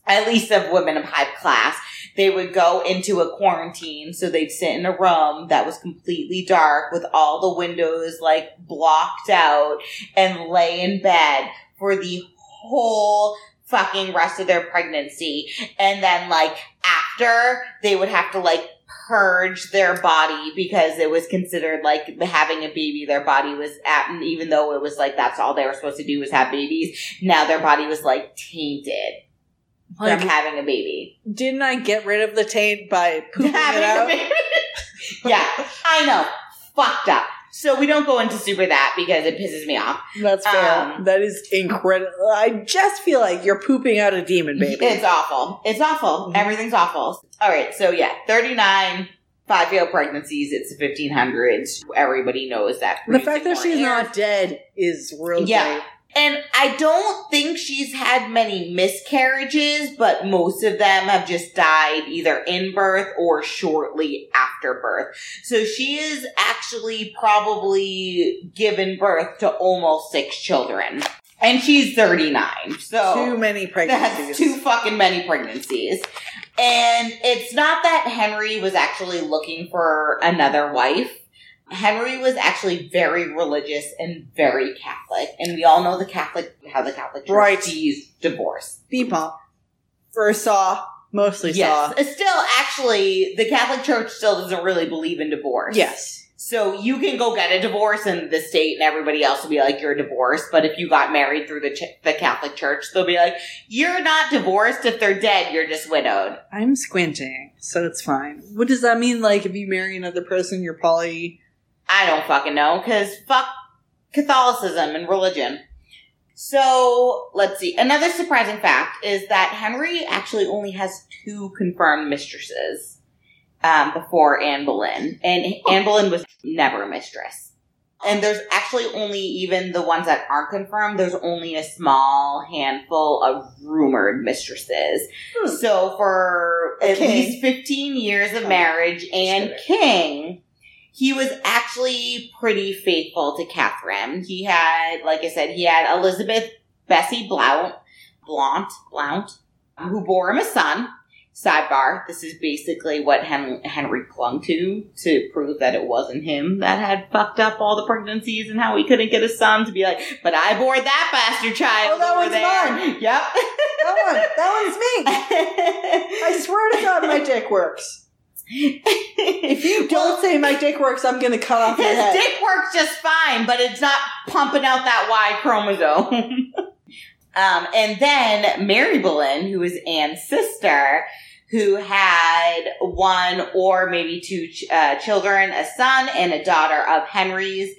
Speaker 2: at least of women of high class, they would go into a quarantine. So they'd sit in a room that was completely dark with all the windows like blocked out and lay in bed for the whole fucking rest of their pregnancy. And then like after they would have to like purge their body because it was considered like having a baby their body was at and even though it was like that's all they were supposed to do was have babies now their body was like tainted
Speaker 3: Like,
Speaker 2: from having a baby
Speaker 3: didn't I get rid of the taint by pooping it out?
Speaker 2: baby. yeah i know fucked up so we don't go into super that because it pisses me off
Speaker 3: That's fair.
Speaker 2: Um,
Speaker 3: that is incredible. I just feel like you're pooping out a demon baby.
Speaker 2: It's awful. It's awful.
Speaker 3: Mhm.
Speaker 2: Everything's awful. All right. So yeah, 39 five failed pregnancies. It's the 1500s. Everybody knows that.
Speaker 3: the fact that she's
Speaker 2: air.
Speaker 3: not dead is real
Speaker 2: Yeah.
Speaker 3: great.
Speaker 2: And I don't think she's had many miscarriages, but most of them have just died either in birth or shortly after birth. So she is actually probably given birth to almost six children. And she's 39. So
Speaker 3: Too many pregnancies.
Speaker 2: that's too fucking many pregnancies. And it's not that Henry was actually looking for another wife. Henry was actually very religious and very Catholic. And we all know the Catholic, how the Catholic Church
Speaker 3: Right.
Speaker 2: sees divorce.
Speaker 3: Bump. First saw, mostly
Speaker 2: Yes.
Speaker 3: saw.
Speaker 2: Still, actually, the Catholic Church still doesn't really believe in divorce.
Speaker 3: Yes.
Speaker 2: So you can go get a divorce and the state and everybody else will be like, you're divorced. But if you got married through the, ch- the Catholic Church, they'll be like, you're not divorced. If they're dead, you're just widowed.
Speaker 3: I'm squinting, so it's fine. What does that mean? Like, if you marry another person, you're poly.
Speaker 2: I don't fucking know because fuck Catholicism and religion. So let's see. Another surprising fact is that Henry actually only has two confirmed mistresses um, before Anne Boleyn, and Anne Boleyn was never a mistress. And there's actually only even the ones that aren't confirmed. There's only a small handful of rumored mistresses.
Speaker 3: Hmm.
Speaker 2: So for at
Speaker 3: King.
Speaker 2: least 15 years of
Speaker 3: Oh,
Speaker 2: marriage and
Speaker 3: shit.
Speaker 2: king, he was actually pretty faithful to Catherine. He had, like I said, he had Elizabeth Bessie Blount, Blount, Blount, uh, who bore him a son. Sidebar, this is basically what Henry clung to to prove that it wasn't him that had fucked up all the pregnancies and how he couldn't get a son to be like, but I bore that bastard child
Speaker 3: Oh, that one's
Speaker 2: there.
Speaker 3: mine.
Speaker 2: Yep.
Speaker 3: That one, that one's me. I swear to God, my dick works. If you don't say my dick works, I'm gonna cut off your
Speaker 2: His
Speaker 3: head.
Speaker 2: dick works just fine, but it's not pumping out that Y chromosome. um, and then Mary Boleyn, who is Anne's sister, who had one or maybe two ch- uh, children, a son and a daughter of Henry's.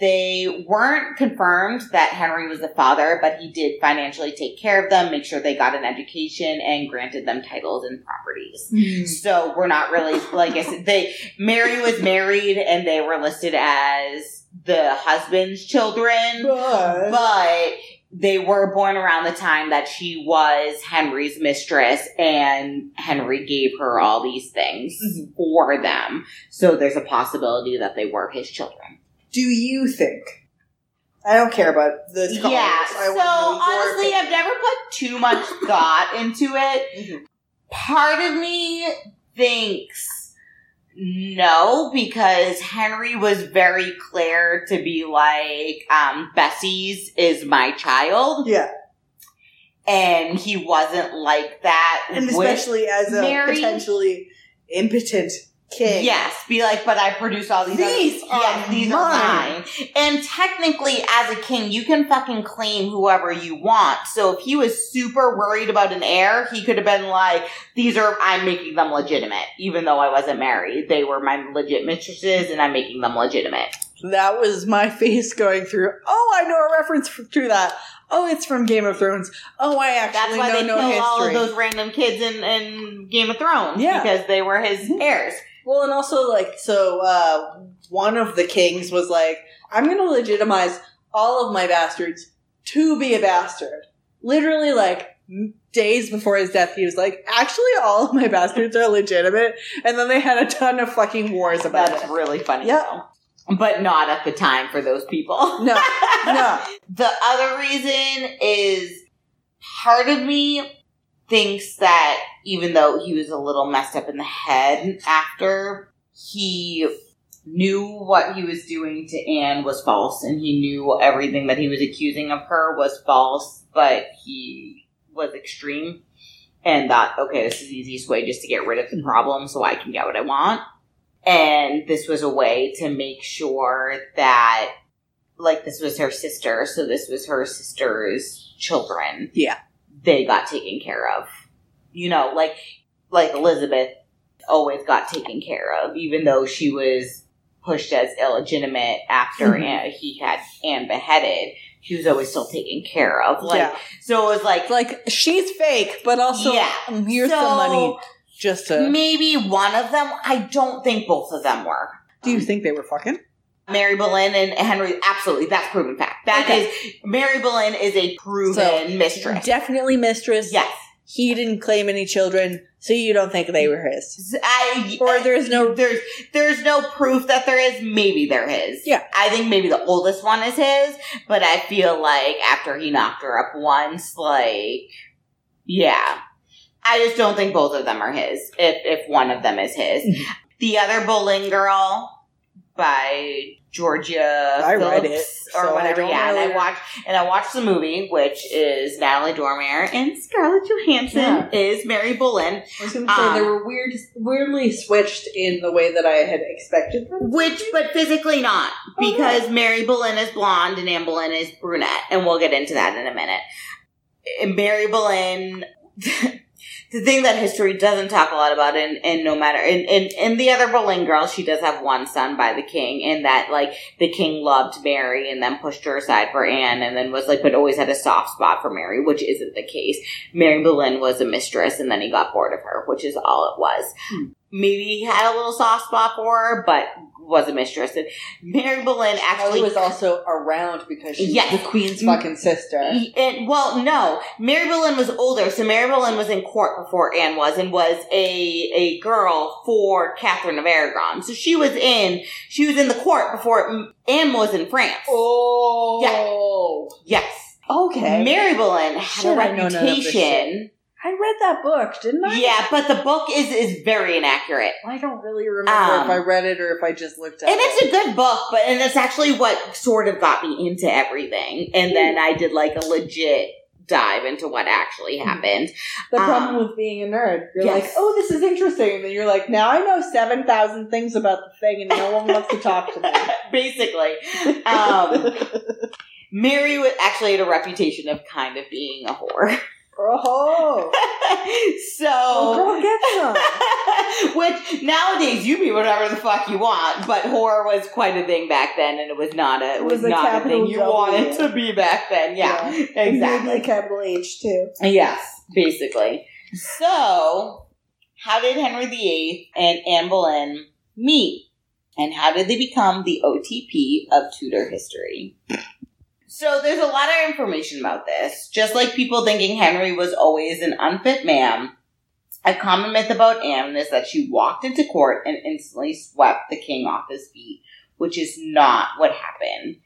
Speaker 2: They weren't confirmed that Henry was the father, but he did financially take care of them, make sure they got an education, and granted them titles and properties. So we're not really like I said. They Mary was married and they were listed as the husband's children,
Speaker 3: But,
Speaker 2: but they were born around the time that she was Henry's mistress, and Henry gave her all these things
Speaker 3: Mhm.
Speaker 2: for them. So there's a possibility that they were his children.
Speaker 3: Do you think? I don't care about the scholars.
Speaker 2: Yeah.
Speaker 3: I
Speaker 2: So
Speaker 3: wanna know your
Speaker 2: honestly,
Speaker 3: opinion.
Speaker 2: I've never put too much thought into it.
Speaker 3: Mhm.
Speaker 2: part of me thinks no, because Henry was very clear to be like, um, Bessie's is my child.
Speaker 3: Yeah,
Speaker 2: And he wasn't like that.
Speaker 3: and especially as a
Speaker 2: Mary-
Speaker 3: potentially impotent
Speaker 2: Yes, be like, but I produce all these.
Speaker 3: These
Speaker 2: other,
Speaker 3: are
Speaker 2: yes, these are
Speaker 3: mine.
Speaker 2: mine. And technically, as a king, you can fucking claim whoever you want. So if he was super worried about an heir, he could have been like, "These are I'm making them legitimate, even though I wasn't married. They were my legit mistresses, and I'm making them legitimate."
Speaker 3: That was my face going through. Oh, I know a reference to that. Oh, it's from Game of Thrones. Oh, I
Speaker 2: That's
Speaker 3: actually
Speaker 2: why
Speaker 3: know
Speaker 2: they
Speaker 3: no history.
Speaker 2: all of those random kids in, in Game of Thrones
Speaker 3: Yeah.
Speaker 2: because they were his mm-hmm. heirs.
Speaker 3: Well, and also like so, uh, one of the kings was like, "I'm going to legitimize all of my bastards to be a bastard." Literally, like days before his death, he was like, actually, all of my bastards are legitimate. And then they had a ton of fucking wars about
Speaker 2: That's
Speaker 3: it.
Speaker 2: really funny.
Speaker 3: Yeah.
Speaker 2: But not at the time for those people.
Speaker 3: No, no.
Speaker 2: The other reason is part of me thinks that even though he was a little messed up in the head after, he knew what he was doing to Anne was false and he knew everything that he was accusing of her was false, but he was extreme and thought, okay, this is the easiest way just to get rid of the problem so I can get what I want. And this was a way to make sure that like this was her sister, so this was her sister's children.
Speaker 3: Yeah.
Speaker 2: They got taken care of. You know, like like Elizabeth always got taken care of, even though she was pushed as illegitimate after
Speaker 3: Mhm.
Speaker 2: Anne, he had Anne beheaded. She was always still taken care of. Like
Speaker 3: yeah.
Speaker 2: so, it was like
Speaker 3: like, she's fake, but also,
Speaker 2: Yeah.
Speaker 3: um, here's
Speaker 2: so
Speaker 3: some money just to.
Speaker 2: Maybe one of them. I don't think both of them were.
Speaker 3: Do you think they were fucking?
Speaker 2: Mary Boleyn and Henry, absolutely, that's proven fact. That is
Speaker 3: Okay.
Speaker 2: Mary Boleyn is a proven
Speaker 3: So,
Speaker 2: mistress.
Speaker 3: Definitely mistress.
Speaker 2: yes.
Speaker 3: He didn't claim any children, so you don't think they were his.
Speaker 2: I,
Speaker 3: Or there's no-
Speaker 2: there's there's no proof that there is. Maybe they're his.
Speaker 3: Yeah.
Speaker 2: I think maybe the oldest one is his, but I feel like after he knocked her up once, like yeah, I just don't think both of them are his. If if one of them is his,
Speaker 3: Mhm.
Speaker 2: the other Boleyn girl by Georgia
Speaker 3: I read it,
Speaker 2: or
Speaker 3: so
Speaker 2: whatever. yeah, and I watched and I watched the movie, which is Natalie Dormer and Scarlett Johansson
Speaker 3: Yeah.
Speaker 2: is Mary Boleyn.
Speaker 3: I was going
Speaker 2: to say,
Speaker 3: they
Speaker 2: they
Speaker 3: were weird, weirdly switched in the way that I had expected them.
Speaker 2: Which, but physically not,
Speaker 3: Oh,
Speaker 2: because Mary Boleyn is blonde and Anne Boleyn is brunette, and we'll get into that in a minute. And Mary Boleyn, the thing that history doesn't talk a lot about, and, and no matter, and, and, and the other Boleyn girl, she does have one son by the king, and that, like, the king loved Mary and then pushed her aside for Anne, and then was like, but always had a soft spot for Mary, which isn't the case. Mary Boleyn was a mistress, and then he got bored of her, which is all it was.
Speaker 3: Hmm.
Speaker 2: Maybe he had a little soft spot for her, but was a mistress. And Mary Boleyn
Speaker 3: Actually, was also around because she's
Speaker 2: Yes.
Speaker 3: the queen's fucking sister.
Speaker 2: and, well, no. Mary Boleyn was older, so Mary Boleyn was in court before Anne was, and was a a girl for Catherine of Aragon. So she was in she was in the court before Anne was in France.
Speaker 3: Oh,
Speaker 2: Yes,
Speaker 3: okay.
Speaker 2: Mary Boleyn had a
Speaker 3: I know none of this
Speaker 2: reputation.
Speaker 3: I read that book, didn't I?
Speaker 2: Yeah, but the book is is very inaccurate.
Speaker 3: I don't really remember
Speaker 2: Um,
Speaker 3: if I read it or if I just looked at
Speaker 2: And
Speaker 3: it.
Speaker 2: it's a good book, but and it's actually what sort of got me into everything. And then I did like a legit dive into what actually happened.
Speaker 3: the problem
Speaker 2: um,
Speaker 3: with being a nerd. You're
Speaker 2: yes.
Speaker 3: like, oh, this is interesting. And then you're like, now I know 7,000 things about the thing and no one wants to talk to me.
Speaker 2: Basically, um, Mary wa- actually had a reputation of kind of being a whore.
Speaker 3: oh,
Speaker 2: so,
Speaker 3: oh, girl, get some.
Speaker 2: which nowadays you be whatever the fuck you want, but horror was quite a thing back then, and it was not a it,
Speaker 3: It
Speaker 2: was,
Speaker 3: was a
Speaker 2: not a thing you
Speaker 3: W.
Speaker 2: wanted to be back then. Yeah, exactly.
Speaker 3: capital H, too.
Speaker 2: Yes, basically. So, how did Henry VIII and Anne Boleyn meet? And how did they become the OTP of Tudor history? So, there's a lot of information about this. Just like people thinking Henry was always an unfit man, a common myth about Anne is that she walked into court and instantly swept the king off his feet, which is not what happened.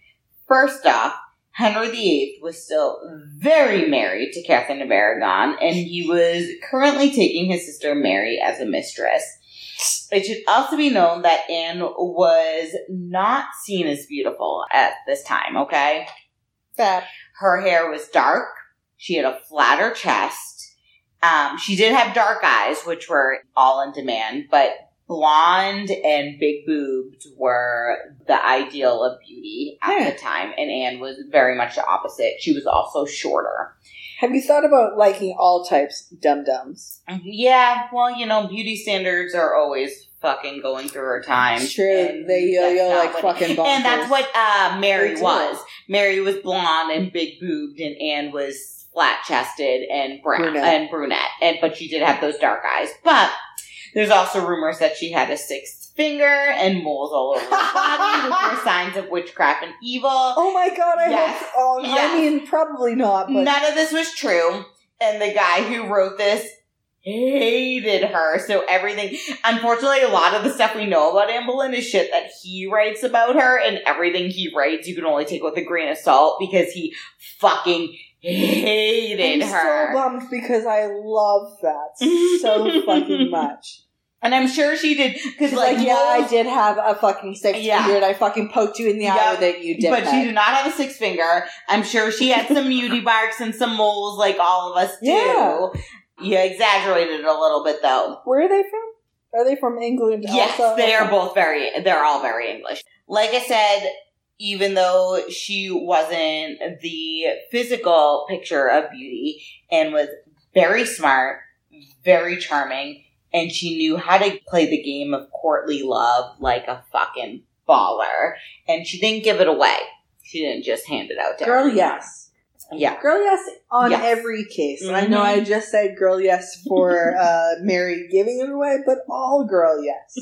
Speaker 2: First off, Henry VIII was still very married to Catherine of Aragon, and he was currently taking his sister Mary as a mistress. It should also be known that Anne was not seen as beautiful at this time, okay?
Speaker 3: Fat.
Speaker 2: Her hair was dark. She had a flatter chest. Um, she did have dark eyes, which were all in demand, but blonde and big boobs were the ideal of beauty at
Speaker 3: Yeah.
Speaker 2: the time, and Anne was very much the opposite. She was also shorter.
Speaker 3: Have you thought about liking all types dum dums?
Speaker 2: Yeah, well, you know, beauty standards are always fucking going through her time.
Speaker 3: It's true. They yo yo like fucking bonkers.
Speaker 2: And that's what uh, Mary was. Mary was blonde and big boobed, and Anne was flat chested and brown
Speaker 3: Brunette.
Speaker 2: and brunette. And but she did have those dark eyes. But there's also rumors that she had a sixth finger and moles all over her body, which were signs of witchcraft and evil.
Speaker 3: Oh my god, I
Speaker 2: Yes.
Speaker 3: hope. Oh,
Speaker 2: Yes.
Speaker 3: I mean, probably not, but
Speaker 2: None of this was true. and the guy who wrote this hated her. So everything, unfortunately, a lot of the stuff we know about Anne Boleyn is shit that he writes about her, and everything he writes you can only take with a grain of salt because he fucking hated
Speaker 3: I'm
Speaker 2: her.
Speaker 3: so bummed because I love that so fucking much.
Speaker 2: and I'm sure she did because like,
Speaker 3: like, yeah, I did have a fucking six
Speaker 2: Yeah.
Speaker 3: finger and I fucking poked you in the eye
Speaker 2: Yeah,
Speaker 3: with it, you did.
Speaker 2: But she did not have a six finger. I'm sure she had some beauty barks and some moles like all of us do.
Speaker 3: Yeah.
Speaker 2: You exaggerated it a little bit though.
Speaker 3: Where are they from? Are they from England?
Speaker 2: Yes,
Speaker 3: also?
Speaker 2: they are both very, they're all very English. Like I said, even though she wasn't the physical picture of beauty and was very smart, very charming, and she knew how to play the game of courtly love like a fucking baller. And she didn't give it away. She didn't just hand it out to
Speaker 3: Girl,
Speaker 2: everyone.
Speaker 3: yes.
Speaker 2: Yeah.
Speaker 3: Girl, yes, on
Speaker 2: Yes.
Speaker 3: every case. I know
Speaker 2: Mhm.
Speaker 3: I just said girl, yes for uh, Mary giving it away, but all girl, yes.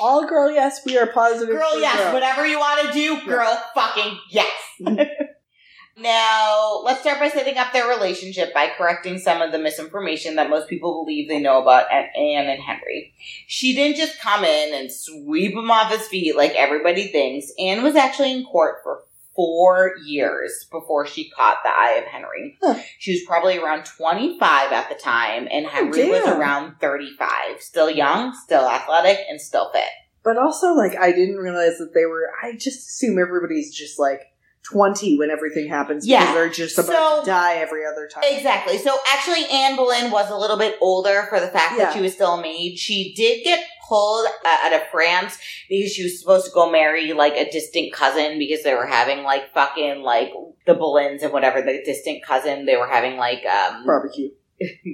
Speaker 3: all girl, yes, we are positive.
Speaker 2: Girl, yes.
Speaker 3: girl.
Speaker 2: Whatever you want to do, girl, fucking yes. now, let's start by setting up their relationship by correcting some of the misinformation that most people believe they know about An- Anne and Henry. She didn't just come in and sweep him off his feet like everybody thinks. Anne was actually in court for four years before she caught the eye of Henry.
Speaker 3: Huh.
Speaker 2: She was probably around 25 at the time, and oh, Henry was around 35. Still young, still athletic, and still fit.
Speaker 3: But also, like, I didn't realize that they were. I just assume everybody's just like twenty when everything happens
Speaker 2: Yeah.
Speaker 3: because they're just about
Speaker 2: So-
Speaker 3: to die every other time.
Speaker 2: Exactly. So actually, Anne Boleyn was a little bit older for the fact
Speaker 3: Yeah.
Speaker 2: that she was still a maid. She did get pulled out of France because she was supposed to go marry like a distant cousin because they were having like fucking like the Boleyns and whatever the distant cousin they were having like um
Speaker 3: Barbecue.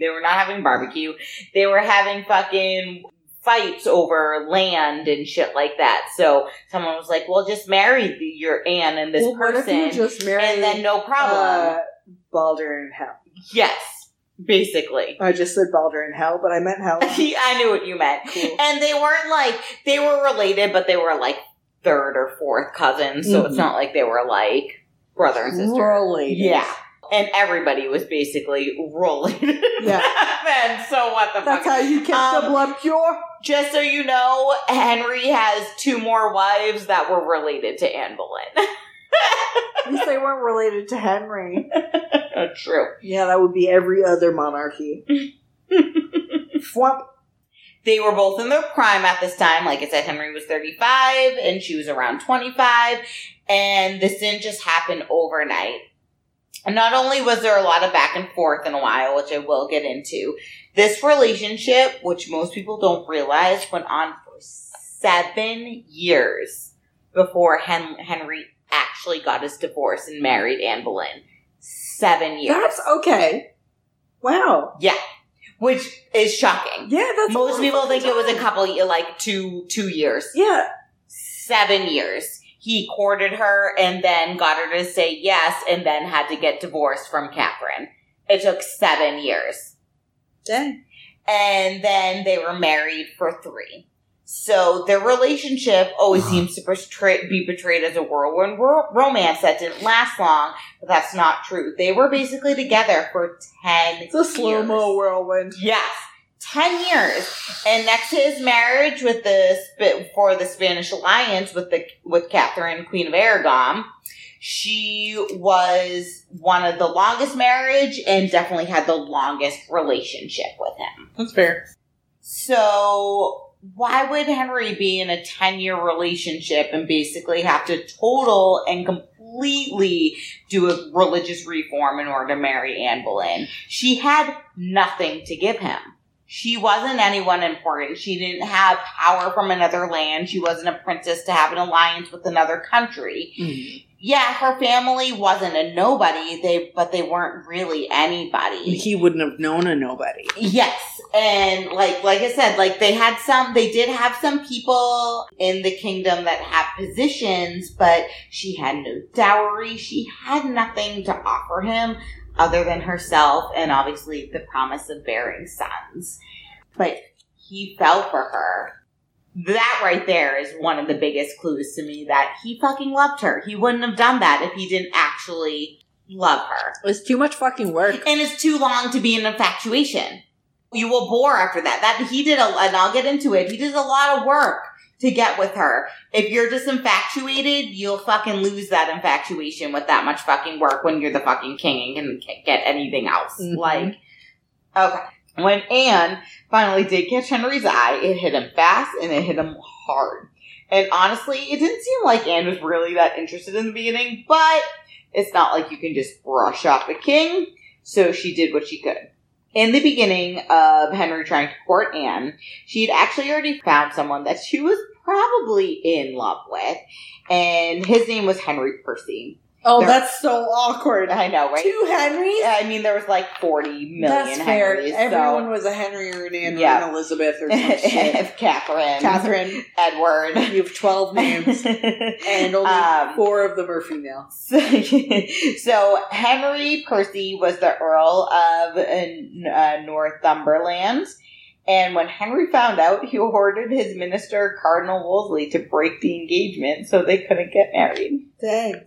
Speaker 2: they were not having barbecue. They were having fucking fights over land and shit like that. So someone was like, "Well, just marry your Anne and this
Speaker 3: well,
Speaker 2: person,
Speaker 3: just marry
Speaker 2: and then no problem."
Speaker 3: uh, Balder in Hell?
Speaker 2: yes, basically.
Speaker 3: I just said Balder in Hell, but I meant Hell.
Speaker 2: I knew what you meant.
Speaker 3: Cool.
Speaker 2: And they weren't like they were related, but they were like third or fourth cousins, so it's
Speaker 3: Mhm.
Speaker 2: not like they were like brother and sister.
Speaker 3: Related.
Speaker 2: Yeah. And everybody was basically related.
Speaker 3: Yeah.
Speaker 2: and so what the fuck?
Speaker 3: That's
Speaker 2: fuck?
Speaker 3: how you kept the
Speaker 2: Um,
Speaker 3: blood pure.
Speaker 2: Just so you know, Henry has two more wives that were related to Anne Boleyn.
Speaker 3: At least they weren't related to Henry.
Speaker 2: True.
Speaker 3: Yeah, that would be every other monarchy. Fwump.
Speaker 2: They were both in their prime at this time. Like I said, Henry was 35 and she was around 25. And this didn't just happen overnight. And not only was there a lot of back and forth in a while, which I will get into, this relationship, which most people don't realize, went on for seven years before Hen- Henry actually got his divorce and married Anne Boleyn. Seven years.
Speaker 3: That's okay. Wow.
Speaker 2: yeah. Which is shocking.
Speaker 3: Yeah, that's
Speaker 2: Most people think it was a couple, like two two years,
Speaker 3: Yeah.
Speaker 2: seven years. He courted her and then got her to say yes, and then had to get divorced from Catherine. It took seven years,
Speaker 3: Dang.
Speaker 2: and then they were married for three. So their relationship always uh-huh. seems to portray, be portrayed as a whirlwind ro- romance that didn't last long, but that's not true. They were basically together for ten.
Speaker 3: It's a slow mo whirlwind.
Speaker 2: Yes, ten years. And next to his marriage with the for the Spanish alliance with the with Catherine, Queen of Aragon, she was one of the longest marriage and definitely had the longest relationship with him.
Speaker 3: That's fair.
Speaker 2: So why would Henry be in a 10 year relationship and basically have to total and completely do a religious reform in order to marry Anne Boleyn? She had nothing to give him. She wasn't anyone important. She didn't have power from another land. She wasn't a princess to have an alliance with another country. Mm-hmm. Yeah, her family wasn't a nobody, they but they weren't really anybody.
Speaker 3: He wouldn't have known a nobody.
Speaker 2: Yes, and like like I said, like they had some, they did have some people in the kingdom that had positions, but she had no dowry. She had nothing to offer him other than herself, and obviously the promise of bearing sons. But he fell for her. That right there is one of the biggest clues to me that he fucking loved her. He wouldn't have done that if he didn't actually love her.
Speaker 3: It's too much fucking work.
Speaker 2: And it's too long to be an infatuation. You will bore after that. That he did a, and I'll get into it. He did a lot of work to get with her. If you're just infatuated, you'll fucking lose that infatuation with that much fucking work when you're the fucking king and can get anything else.
Speaker 3: Mhm.
Speaker 2: Like, okay. When Anne finally did catch Henry's eye, it hit him fast and it hit him hard. And honestly, it didn't seem like Anne was really that interested in the beginning, but it's not like you can just brush off a king. So she did what she could. In the beginning of Henry trying to court Anne, she'd actually already found someone that she was probably in love with, and his name was Henry Percy.
Speaker 3: Oh,
Speaker 2: There-
Speaker 3: that's so awkward.
Speaker 2: I know, right?
Speaker 3: Two Henrys?
Speaker 2: I mean, there was like 40 million
Speaker 3: That's fair.
Speaker 2: Henrys.
Speaker 3: Everyone was a Henry or an Anne or
Speaker 2: Yeah.
Speaker 3: an Elizabeth or
Speaker 2: so.
Speaker 3: some shit.
Speaker 2: Catherine.
Speaker 3: Catherine,
Speaker 2: Edward.
Speaker 3: you have 12 names, and only
Speaker 2: Um,
Speaker 3: four of them are female.
Speaker 2: So, so Henry Percy was the Earl of uh, uh, Northumberland. And when Henry found out, he ordered his minister, Cardinal Wolsey, to break the engagement so they couldn't get married.
Speaker 3: Dang.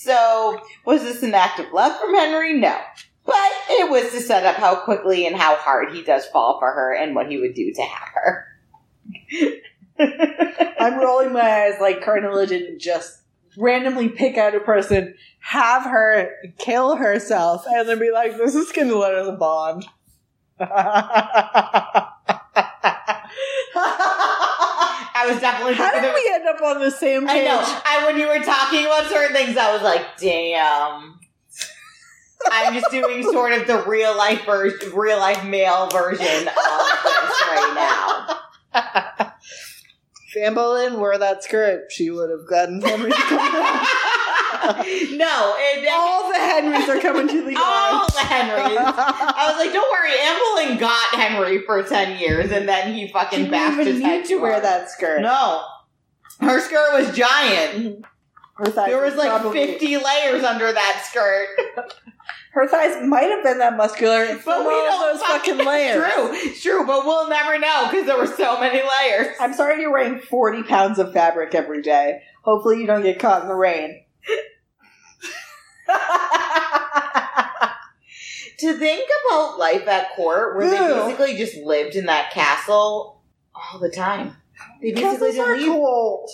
Speaker 2: So, was this an act of love from Henry? No. But it was to set up how quickly and how hard he does fall for her and what he would do to have her.
Speaker 3: I'm rolling my eyes like Cardinal didn't just randomly pick out a person, have her kill herself, and then be like, this is going to let us bond.
Speaker 2: I was definitely
Speaker 3: How
Speaker 2: thinking
Speaker 3: did
Speaker 2: of-
Speaker 3: we end up on the same
Speaker 2: I
Speaker 3: page?
Speaker 2: know. I when you were talking about certain things, I was like, damn. I'm just doing sort of the real life version, real life male version of this right now.
Speaker 3: If Anne wore that skirt, she would have gotten Henry to come back.
Speaker 2: no, it,
Speaker 3: All the Henrys are coming to the
Speaker 2: all
Speaker 3: yard.
Speaker 2: the Henrys. I was like, don't worry, Boleyn got Henry for ten years, and then he
Speaker 3: She
Speaker 2: fucking
Speaker 3: didn't
Speaker 2: bashed his head
Speaker 3: need to wear that skirt.
Speaker 2: No, her skirt was giant.
Speaker 3: Her thighs
Speaker 2: There was like
Speaker 3: probably-
Speaker 2: fifty layers under that skirt.
Speaker 3: Her thighs might have been that muscular
Speaker 2: But
Speaker 3: from
Speaker 2: we
Speaker 3: all
Speaker 2: don't
Speaker 3: those fucking layers.
Speaker 2: True, it's true, but we'll never know because there were so many layers.
Speaker 3: I'm sorry you're wearing 40 pounds of fabric every day. Hopefully you don't get caught in the rain.
Speaker 2: To think about life at court, where they basically just lived in that castle all the time. They basically
Speaker 3: Castles are
Speaker 2: didn't leave.
Speaker 3: cold.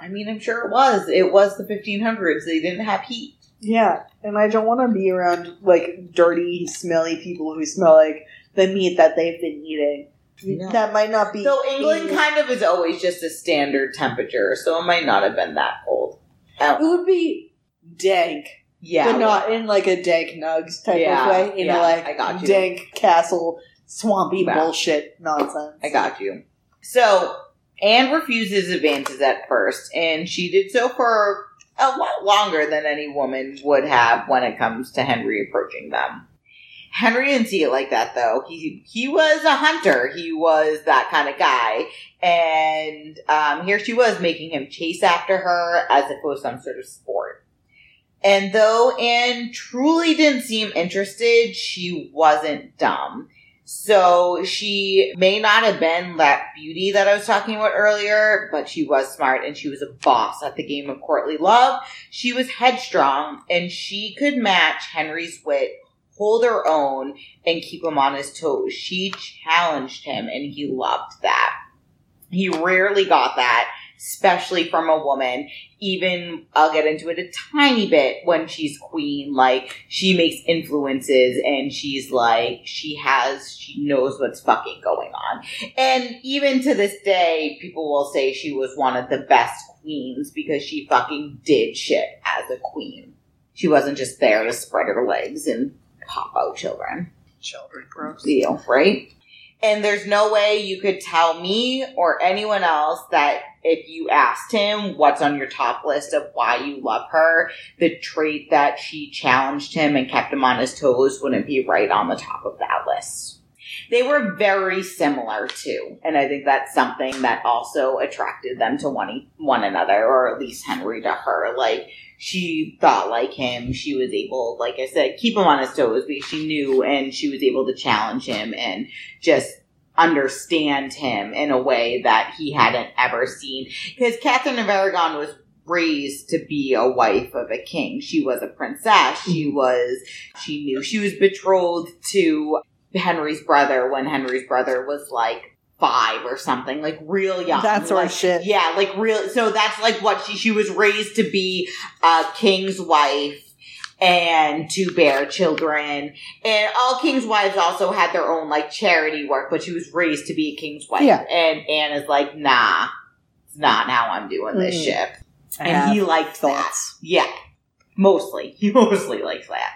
Speaker 2: I mean, I'm sure it was. It was the 1500s. They didn't have heat.
Speaker 3: Yeah, and I don't want to be around like dirty, smelly people who smell like the meat that they've been eating.
Speaker 2: Yeah.
Speaker 3: That might not be.
Speaker 2: So England
Speaker 3: eating-
Speaker 2: kind of is always just a standard temperature, so it might not have been that cold.
Speaker 3: It would be dank,
Speaker 2: yeah,
Speaker 3: but not in like a dank nugs type
Speaker 2: Yeah,
Speaker 3: of way. In
Speaker 2: yeah,
Speaker 3: a like
Speaker 2: I got you.
Speaker 3: dank castle, swampy
Speaker 2: Yeah.
Speaker 3: bullshit nonsense.
Speaker 2: I got you. So Anne refuses advances at first, and she did so for a lot longer than any woman would have when it comes to Henry approaching them. Henry didn't see it like that though. He he was a hunter. He was that kind of guy. And um, here she was making him chase after her as if it was some sort of sport. And though Anne truly didn't seem interested, she wasn't dumb. So she may not have been that beauty that I was talking about earlier, but she was smart and she was a boss at the game of courtly love. She was headstrong and she could match Henry's wit, hold her own, and keep him on his toes. She challenged him and he loved that. He rarely got that, especially from a woman. Even, I'll get into it a tiny bit when she's queen. Like, she makes influences and she's like, she has, she knows what's fucking going on. And even to this day, people will say she was one of the best queens because she fucking did shit as a queen. She wasn't just there to spread her legs and pop out children
Speaker 3: Children, gross.
Speaker 2: deal, right? And there's no way you could tell me or anyone else that if you asked him what's on your top list of why you love her, the trait that she challenged him and kept him on his toes wouldn't be right on the top of that list. They were very similar too, and I think that's something that also attracted them to one one another, or at least Henry to her. Like she thought like him, she was able, like I said, keep him on his toes because she knew, and she was able to challenge him and just understand him in a way that he hadn't ever seen. Because Catherine of Aragon was raised to be a wife of a king. She was a princess. She
Speaker 3: Mm-hmm.
Speaker 2: was, she knew she was betrothed to Henry's brother when Henry's brother was like five or something, like real young.
Speaker 3: That sort of
Speaker 2: Like,
Speaker 3: shit.
Speaker 2: Yeah, like real. So that's like what she, she was raised to be a king's wife and to bear children. And all king's wives also had their own like charity work, but she was raised to be a king's wife.
Speaker 3: Yeah.
Speaker 2: And Anne is like, nah, it's not how I'm doing this
Speaker 3: Mm.
Speaker 2: shit.
Speaker 3: I
Speaker 2: And he
Speaker 3: have
Speaker 2: liked that. Yeah. Mostly. He mostly likes that.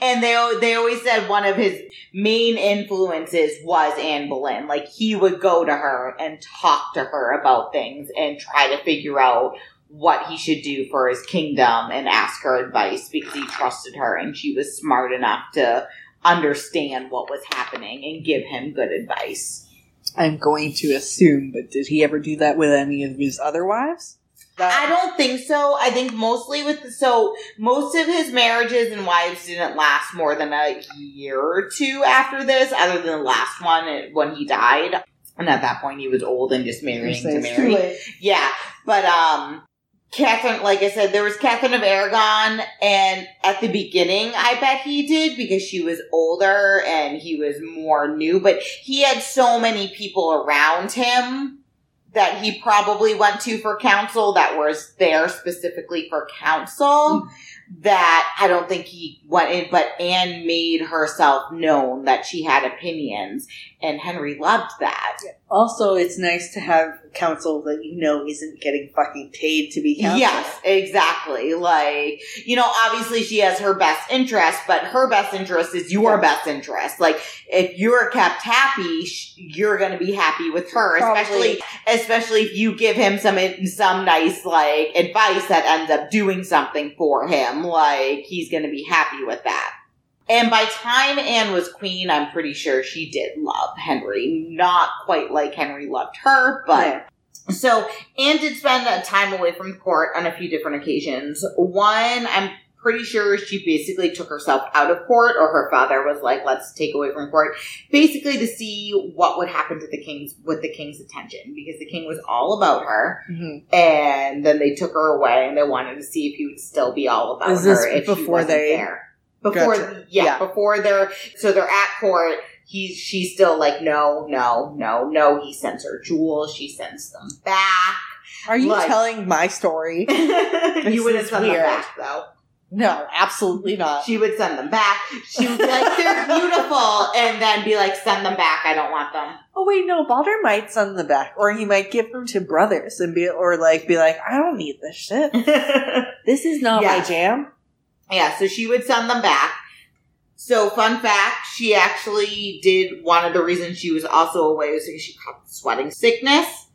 Speaker 2: And they they always said one of his main influences was Anne Boleyn. Like he would go to her and talk to her about things and try to figure out what he should do for his kingdom and ask her advice because he trusted her and she was smart enough to understand what was happening and give him good advice.
Speaker 3: I'm going to assume, but did he ever do that with any of his other wives?
Speaker 2: I don't think so. I think mostly with the, so most of his marriages and wives didn't last more than a year or two after this, other than the last one when he died. And at that point, he was old and just marrying to marry. Yeah, but um, Catherine, like I said, there was Catherine of Aragon, and at the beginning, I bet he did because she was older and he was more new. But he had so many people around him that he probably went to for counsel that was there specifically for counsel. That I don't think he went in, but Anne made herself known that she had opinions, and Henry loved that.
Speaker 3: Also, it's nice to have counsel that you know isn't getting fucking paid to be counsel.
Speaker 2: Yes, exactly. Like, you know, obviously she has her best interest, but her best interest is your best interest. Like, if you're kept happy, sh- you're going to be happy with her,
Speaker 3: Probably.
Speaker 2: especially, especially if you give him some, some nice, like, advice that ends up doing something for him. Like, he's going to be happy with that. And by time Anne was queen, I'm pretty sure she did love Henry. Not quite like Henry loved her, but
Speaker 3: Yeah.
Speaker 2: so Anne did spend a time away from court on a few different occasions. One, I'm pretty sure she basically took herself out of court, or her father was like, "Let's take away from court," basically to see what would happen to the king's with the king's attention, because the king was all about her,
Speaker 3: Mhm.
Speaker 2: and then they took her away, and they wanted to see if he would still be all about
Speaker 3: Is
Speaker 2: her
Speaker 3: this
Speaker 2: if she
Speaker 3: before
Speaker 2: wasn't
Speaker 3: they-
Speaker 2: there. Before,
Speaker 3: Gotcha.
Speaker 2: yeah,
Speaker 3: Yeah.
Speaker 2: before they're so they're at court. He's she's still like no, no, no, no. He sends her jewels. She sends them back.
Speaker 3: Are you
Speaker 2: Like-
Speaker 3: telling my story?
Speaker 2: you wouldn't send them back though.
Speaker 3: No, absolutely not.
Speaker 2: She would send them back. She would be like, "They're beautiful," and then be like, "Send them back. I don't want them."
Speaker 3: Oh wait, no, Balder might send them back, or he might give them to brothers and be, or like be like, I don't need this shit. This is not
Speaker 2: Yeah.
Speaker 3: my jam.
Speaker 2: Yeah, so she would send them back. So, fun fact, she actually did one of the reasons she was also away was because she caught sweating sickness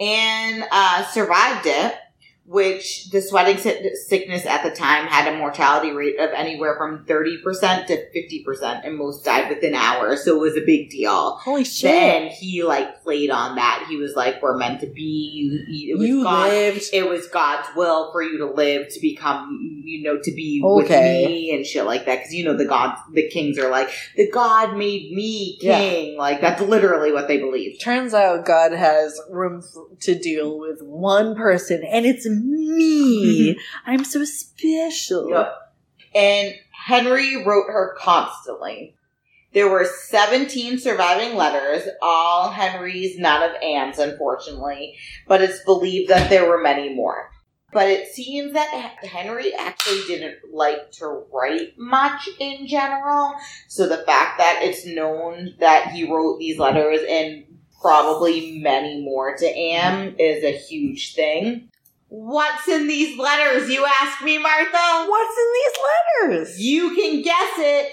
Speaker 2: and uh, survived it, which the sweating sickness at the time had a mortality rate of anywhere from 30% to 50%, and most died within hours, so it was a big deal.
Speaker 3: Holy shit!
Speaker 2: Then he like played on that. He was like, "We're meant to be." You, it was
Speaker 3: you
Speaker 2: God
Speaker 3: lived.
Speaker 2: it was God's will for you to live to become, you know, to be
Speaker 3: Okay.
Speaker 2: with me and shit like that. Because you know the gods, the kings are like the God made me
Speaker 3: Yeah.
Speaker 2: king. Like that's literally what they believe.
Speaker 3: Turns out God has room f- to deal with one person, and it's me. I'm so special.
Speaker 2: Yep. And Henry wrote her constantly. There were 17 surviving letters, all Henry's, none of Anne's, unfortunately, but it's believed that there were many more. But it seems that Henry actually didn't like to write much in general. So the fact that it's known that he wrote these letters and probably many more to Anne is a huge thing. What's in these letters, you ask me, Martha?
Speaker 3: What's in these letters?
Speaker 2: You can guess it.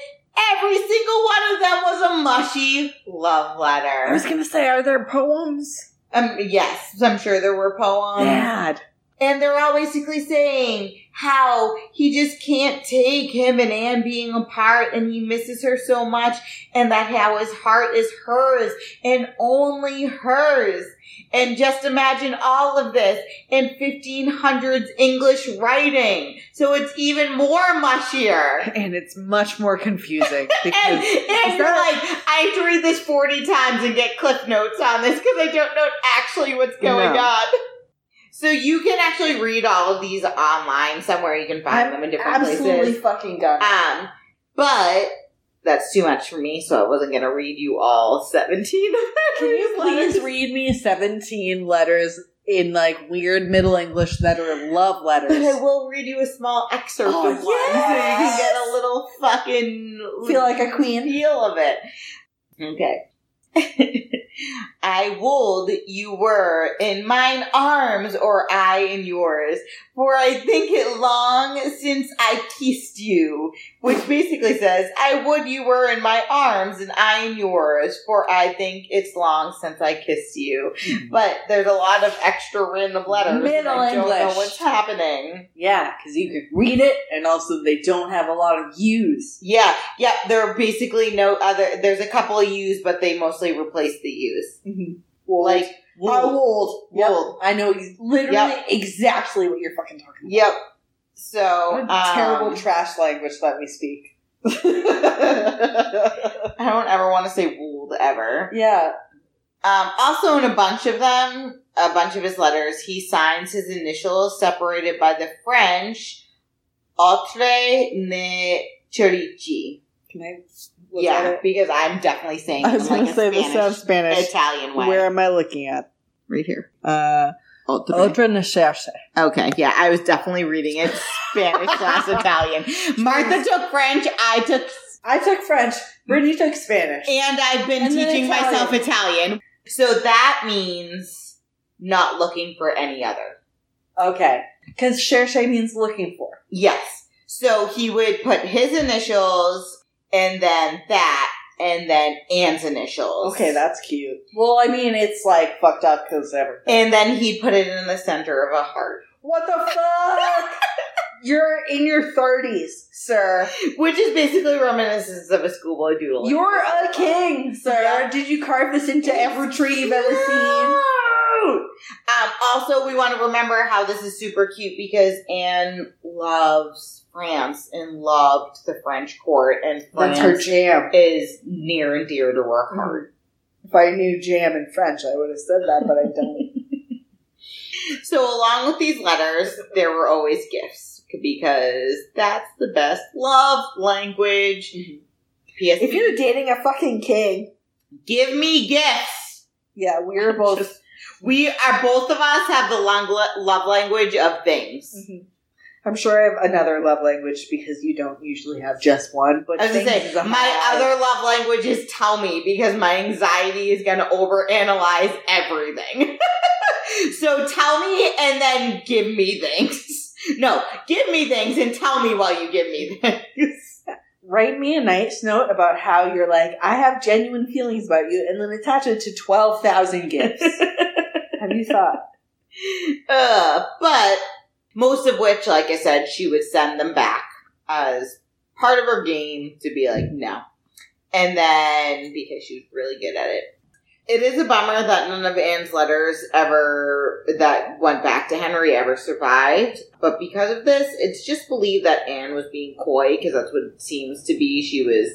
Speaker 2: Every single one of them was a mushy love letter.
Speaker 3: I was gonna say, are there poems?
Speaker 2: Um, yes, I'm sure there were poems.
Speaker 3: Bad.
Speaker 2: And they're all basically saying how he just can't take him and Anne being apart and he misses her so much and that how his heart is hers and only hers. And just imagine all of this in 1500s English writing. So it's even more mushier.
Speaker 3: And it's much more confusing because
Speaker 2: And, and you're
Speaker 3: that-
Speaker 2: like, I have to read this 40 times and get cliff notes on this because I don't know actually what's going
Speaker 3: No.
Speaker 2: on. So you can actually read all of these online somewhere. You can find them in different
Speaker 3: absolutely
Speaker 2: places.
Speaker 3: fucking done.
Speaker 2: Um, but that's too much for me, so I wasn't gonna read you all seventeen. of
Speaker 3: Can you please
Speaker 2: letters.
Speaker 3: read me 17 letters in like weird Middle English that are love letters?
Speaker 2: But I will read you a small excerpt
Speaker 3: Oh,
Speaker 2: of one, so you can get a little fucking
Speaker 3: Feel like a queen.
Speaker 2: feel of it. Okay. I would you were in mine arms, or I in yours, for I think it long since I kissed you. Which basically says, I would you were in my arms, and I in yours, for I think it's long since I kissed you. Hmm. But there's a lot of extra random letters. and
Speaker 3: Middle
Speaker 2: I don't know
Speaker 3: English.
Speaker 2: what's happening.
Speaker 3: Yeah, because you could read it, and also they don't have a lot of U's.
Speaker 2: Yeah, yeah, there are basically no other, there's a couple of U's, but they mostly replace the U's. Mm-hmm. Like,
Speaker 3: Uh, wold. Yep.
Speaker 2: Wold.
Speaker 3: I know literally
Speaker 2: Yep.
Speaker 3: exactly what you're fucking talking about.
Speaker 2: Yep. So, um,
Speaker 3: terrible trash language that we speak.
Speaker 2: I don't ever want to say wold ever.
Speaker 3: yeah.
Speaker 2: Um, also, in a bunch of them, a bunch of his letters, he signs his initials separated by the French Autre ne Cherche.
Speaker 3: Can I?
Speaker 2: Yeah, because I'm definitely saying
Speaker 3: I was going
Speaker 2: like
Speaker 3: to say this
Speaker 2: Spanish,
Speaker 3: sounds Spanish.
Speaker 2: Italian way.
Speaker 3: Where am I looking at?
Speaker 2: right here.
Speaker 3: Uh. Otra Necharse.
Speaker 2: Okay, yeah, I was definitely reading it Spanish slash Italian. Martha took French, I took,
Speaker 3: I took French. Brittany took Spanish.
Speaker 2: and I've been
Speaker 3: And
Speaker 2: teaching
Speaker 3: Italian.
Speaker 2: myself Italian. So that means not looking for any other.
Speaker 3: Okay. Because cherche means looking for.
Speaker 2: Yes. So he would put his initials and then that and then Anne's initials.
Speaker 3: Okay, that's cute. Well, I mean, it's like fucked up because everything.
Speaker 2: and then he'd put it in the center of a heart.
Speaker 3: What the fuck? You're in your 30s, sir.
Speaker 2: Which is basically reminiscence of a schoolboy doodle.
Speaker 3: You're a king, sir.
Speaker 2: Yeah.
Speaker 3: Did you carve this into every tree you've ever seen?
Speaker 2: Um, also, we want to remember how this is super cute because Anne loves France and loved the French court, and
Speaker 3: That's her jam.
Speaker 2: is near and dear to her heart.
Speaker 3: If I knew jam in French, I would have said that, but I don't.
Speaker 2: So, along with these letters, there were always gifts because that's the best love language. P.S.
Speaker 3: if you're dating a fucking king,
Speaker 2: give me gifts.
Speaker 3: yeah, we're both.
Speaker 2: We are both of us have the long love language of things.
Speaker 3: Mhm. I'm sure I have another love language because you don't usually have just one. But
Speaker 2: I was gonna say
Speaker 3: is
Speaker 2: my
Speaker 3: high.
Speaker 2: other love language is tell me because my anxiety is gonna overanalyze everything. so tell me and then give me things. No, give me things and tell me while you give me things.
Speaker 3: Write me a nice note about how you're like I have genuine feelings about you, and then attach it to twelve thousand gifts. have you thought?
Speaker 2: uh, but most of which, like I said, she would send them back as part of her game to be like, no. And then, because she was really good at it. It is a bummer that none of Anne's letters ever, that went back to Henry ever survived. But because of this, it's just believed that Anne was being coy, because that's what it seems to be. She was,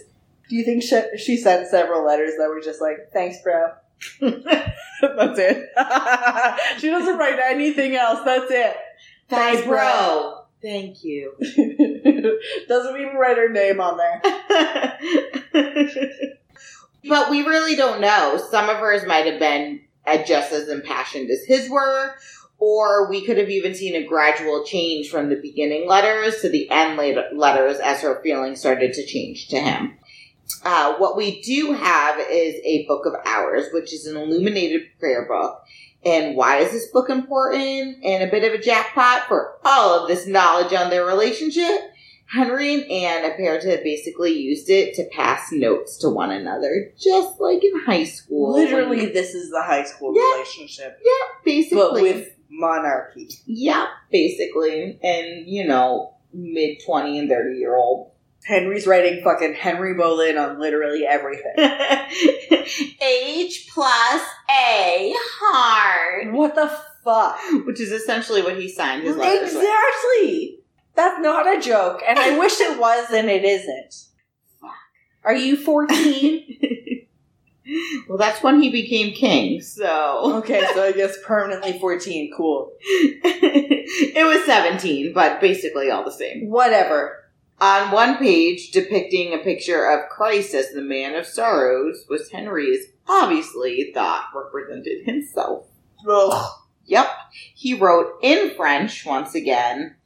Speaker 3: Do you think she, she sent several letters that were just like, "Thanks, bro." That's it. she doesn't write anything else. That's it.
Speaker 2: Thanks,
Speaker 3: Thanks, bro.
Speaker 2: bro. Thank you.
Speaker 3: doesn't even write her name on there.
Speaker 2: But we really don't know. Some of hers might have been uh, just as impassioned as his were, or we could have even seen a gradual change from the beginning letters to the end letters as her feelings started to change to him. Uh, what we do have is a book of hours, which is an illuminated prayer book. And why is this book important and a bit of a jackpot for all of this knowledge on their relationship? Henry and Anne appear to have basically used it to pass notes to one another, just like in high school.
Speaker 3: Literally, this is the high school
Speaker 2: Yeah.
Speaker 3: relationship, Yeah,
Speaker 2: basically.
Speaker 3: but with monarchy.
Speaker 2: yeah, basically. And, you know, mid 20 and 30 year old.
Speaker 3: Henry's writing fucking Henry Boleyn on literally everything.
Speaker 2: H plus A hard.
Speaker 3: what the fuck?
Speaker 2: Which is essentially what he signed his letters with.
Speaker 3: That's not a joke, and I wish it was, and it isn't. Fuck. Are you 14?
Speaker 2: Well, that's when he became king, so.
Speaker 3: Okay, so I guess permanently 14. Cool.
Speaker 2: it was 17, but basically all the same.
Speaker 3: Whatever.
Speaker 2: On one page depicting a picture of Christ as the man of sorrows was Henry's obviously thought represented himself.
Speaker 3: Ugh.
Speaker 2: Yep. He wrote in French once again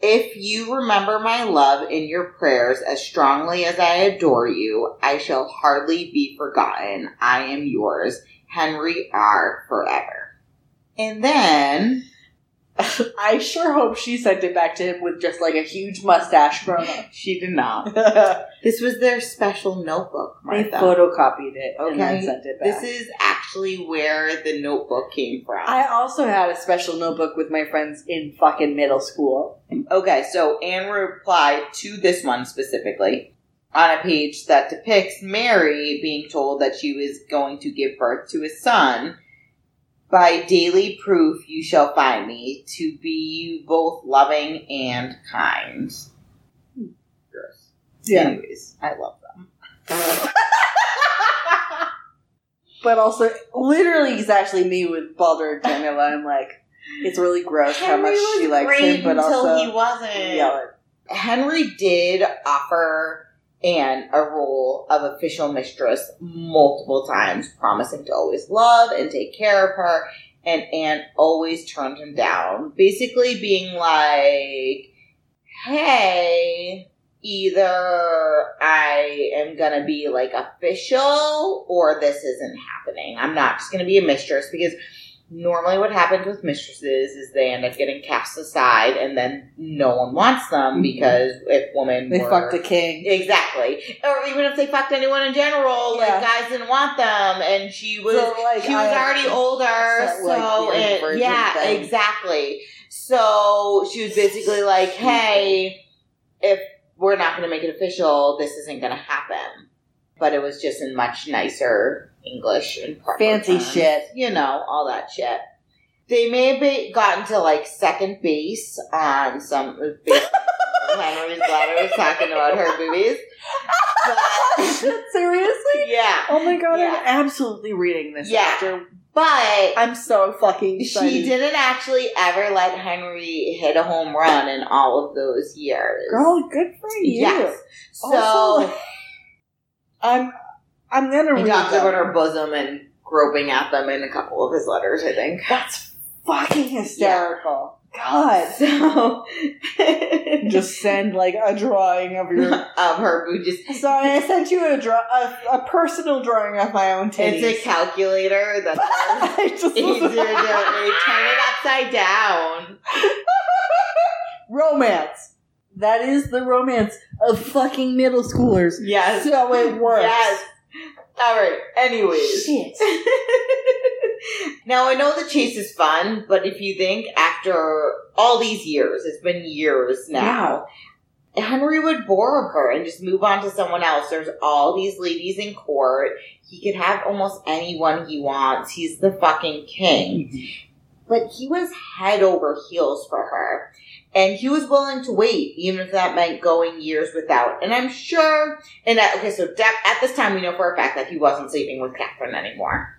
Speaker 2: If you remember my love in your prayers as strongly as I adore you, I shall hardly be forgotten. I am yours, Henry R. Forever. And then.
Speaker 3: I sure hope she sent it back to him with just like a huge mustache grown up.
Speaker 2: She did not. This was their special notebook, Martha.
Speaker 3: photocopied it and then sent it back.
Speaker 2: This is actually where the notebook came from.
Speaker 3: I also had a special notebook with my friends in fucking middle school.
Speaker 2: Okay, so Anne replied to this one specifically on a page that depicts Mary being told that she was going to give birth to a son. By daily proof you shall find me to be both loving and kind. Gross. Yeah. Anyways, I love them.
Speaker 3: But also, literally, he's actually me with Balder and Karnilla. I'm like, it's really gross how much
Speaker 2: Henry
Speaker 3: she likes him, but also
Speaker 2: he wasn't. Henry did offer Anne a role of official mistress multiple times, promising to always love and take care of her, and Anne always turned him down, basically being like, hey, either I am gonna be like official or this isn't happening. I'm not just gonna be a mistress because normally what happens with mistresses is they end up getting cast aside and then no one wants them
Speaker 3: Mhm.
Speaker 2: because if women
Speaker 3: They
Speaker 2: were,
Speaker 3: fucked a king.
Speaker 2: exactly or even if they fucked anyone in general
Speaker 3: Yeah.
Speaker 2: like guys didn't want them and she was
Speaker 3: So, like,
Speaker 2: she was
Speaker 3: I-
Speaker 2: already older
Speaker 3: That, like,
Speaker 2: so it, yeah
Speaker 3: thing.
Speaker 2: exactly so she was basically like hey if we're not going to make it official this isn't going to happen but it was just in much nicer english and
Speaker 3: Fancy
Speaker 2: terms.
Speaker 3: shit.
Speaker 2: you know all that shit they may have gotten to like second base on some uh, on henry's letters talking about her boobies but
Speaker 3: Seriously?
Speaker 2: yeah
Speaker 3: Oh my god,
Speaker 2: Yeah.
Speaker 3: I'm absolutely reading this
Speaker 2: Yeah.
Speaker 3: after.
Speaker 2: but
Speaker 3: I'm so fucking excited.
Speaker 2: She didn't actually ever let Henry hit a home run in all of those years.
Speaker 3: Girl, good for you.
Speaker 2: Yes. So
Speaker 3: Also, I'm I'm gonna
Speaker 2: he
Speaker 3: read
Speaker 2: talks
Speaker 3: them.
Speaker 2: about her bosom and groping at them in a couple of his letters, I think.
Speaker 3: That's fucking hysterical. God.
Speaker 2: So
Speaker 3: Just send like a drawing of your.
Speaker 2: of her just
Speaker 3: Sorry, I sent you a draw, a, a personal drawing of my own titties.
Speaker 2: it's a calculator that
Speaker 3: I just
Speaker 2: they turn it upside down.
Speaker 3: romance. That is the romance of fucking middle schoolers.
Speaker 2: Yes.
Speaker 3: So it works.
Speaker 2: Yes. All right. Anyways.
Speaker 3: Shit.
Speaker 2: now I know the chase is fun, but if you think after all these years, it's been years now, Henry would bore her and just move on to someone else. There's all these ladies in court. He could have almost anyone he wants. He's the fucking king. Mm-hmm. But he was head over heels for her. And he was willing to wait, even if that meant going years without. And I'm sure, and that, okay, so that, at this time we know for a fact that he wasn't sleeping with Catherine anymore.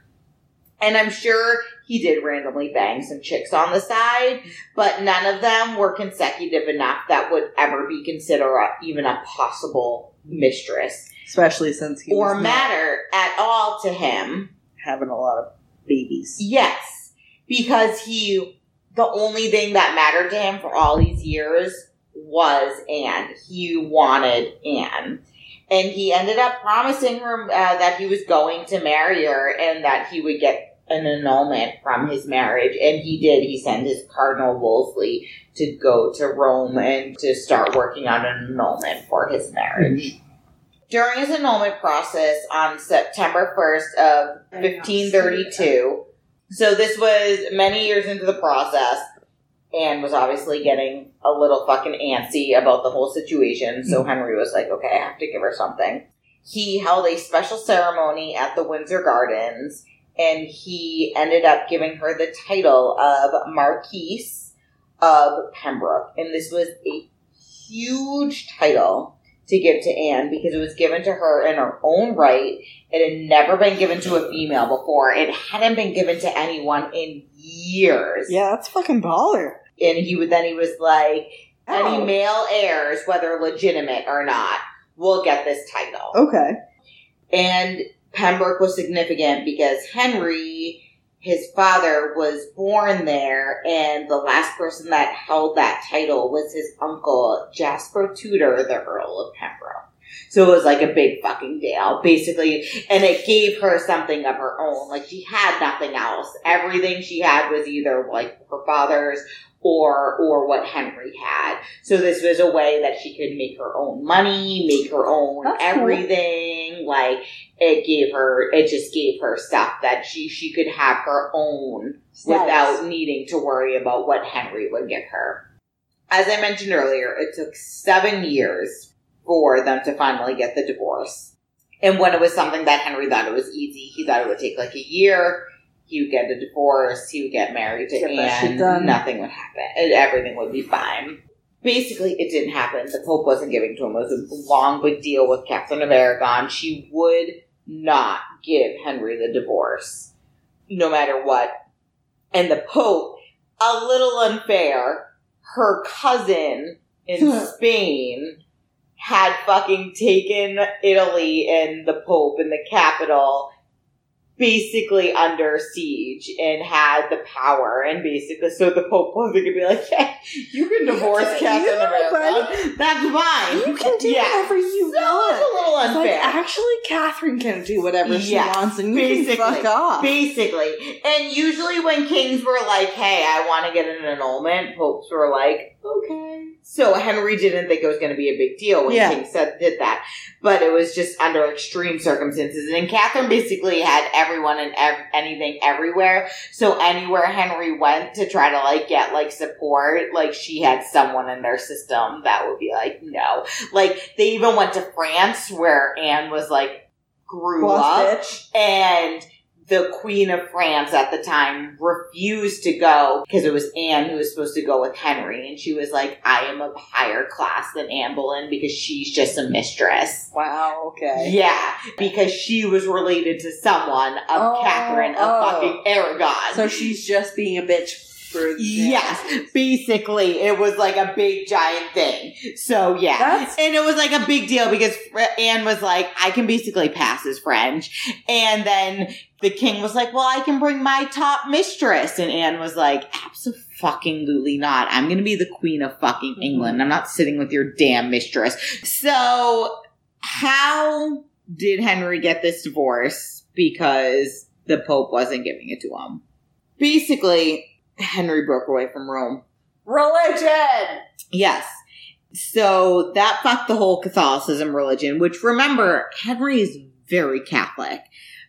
Speaker 2: And I'm sure he did randomly bang some chicks on the side, but none of them were consecutive enough that would ever be considered a, even a possible mistress
Speaker 3: Especially since he
Speaker 2: or matter at all to him.
Speaker 3: having a lot of babies.
Speaker 2: Yes, because he, the only thing that mattered to him for all these years was Anne. He wanted Anne. And he ended up promising her uh, that he was going to marry her and that he would get an annulment from his marriage. And he did. He sent his Cardinal Wolsey to go to Rome and to start working on an annulment for his marriage. During his annulment process on September 1st of 1532, so this was many years into the process. Anne was obviously getting a little fucking antsy about the whole situation, so mm-hmm. Henry was like, okay, I have to give her something. He held a special ceremony at the Windsor Gardens, and he ended up giving her the title of Marquise of Pembroke. And this was a huge title, to give to Anne because it was given to her in her own right. It had never been given to a female before. It hadn't been given to anyone in years.
Speaker 3: Yeah, that's fucking baller.
Speaker 2: And he would then he was like, any
Speaker 3: oh.
Speaker 2: male heirs, whether legitimate or not, will get this title.
Speaker 3: Okay.
Speaker 2: And Pembroke was significant because Henry, his father, was born there, and the last person that held that title was his uncle, Jasper Tudor, the Earl of Pembroke. So it was like a big fucking deal, basically. And it gave her something of her own. Like she had nothing else. Everything she had was either like her father's or or what Henry had. So this was a way that she could make her own money, make her own
Speaker 3: That's cool.
Speaker 2: everything. Like it gave her, it just gave her stuff that she she could have her own without needing to worry about what Henry would give her. As I mentioned earlier, it took seven years for them to finally get the divorce. And when it was something that Henry thought it was easy, he thought it would take like a year. He would get a divorce. He would get married to
Speaker 3: Get
Speaker 2: Anne. Nothing would happen. Everything would be fine. Basically, it didn't happen. The Pope wasn't giving to him. It was a long, big deal with Catherine of Aragon. She would not give Henry the divorce, no matter what. And the Pope, a little unfair, her cousin in Spain had fucking taken Italy and the Pope and the capital basically under siege and had the power and basically so the Pope wasn't gonna be like, yeah, you can divorce
Speaker 3: can-
Speaker 2: Catherine of Aragon. That's fine.
Speaker 3: You can do
Speaker 2: Yeah.
Speaker 3: whatever you
Speaker 2: so
Speaker 3: want.
Speaker 2: it's a little unfair.
Speaker 3: Like, actually, Catherine can do whatever she wants, and you
Speaker 2: basically.
Speaker 3: can fuck off.
Speaker 2: Basically. And usually when kings were like, hey, I want to get an annulment, popes were like, okay. So Henry didn't think it was going to be a big deal when
Speaker 3: Yeah.
Speaker 2: King said did that. But it was just under extreme circumstances. And Catherine basically had everyone and ev- anything everywhere. So anywhere Henry went to try to like get like support, like she had someone in their system that would be like, no. Like they even went to France where Anne was like grew
Speaker 3: Boss
Speaker 2: up
Speaker 3: bitch.
Speaker 2: and the Queen of France at the time refused to go because it was Anne who was supposed to go with Henry, and she was like, "I am of higher class than Anne Boleyn because she's just a mistress."
Speaker 3: Wow. Okay.
Speaker 2: Yeah, because she was related to someone of
Speaker 3: Oh,
Speaker 2: Catherine of
Speaker 3: oh.
Speaker 2: fucking Aragon.
Speaker 3: So she's just being a bitch
Speaker 2: Yes, basically, it was like a big giant thing. So yeah,
Speaker 3: That's-
Speaker 2: and it was like a big deal because Anne was like, "I can basically pass as French," and then the king was like, "Well, I can bring my top mistress," and Anne was like, "Absolutely not! I'm going to be the queen of fucking
Speaker 3: Mm-hmm.
Speaker 2: England. I'm not sitting with your damn mistress." So, how did Henry get this divorce? Because the Pope wasn't giving it to him. Basically, Henry broke away from Rome.
Speaker 3: religion.
Speaker 2: Yes. So that fucked the whole Catholicism religion, which remember, Henry is very Catholic,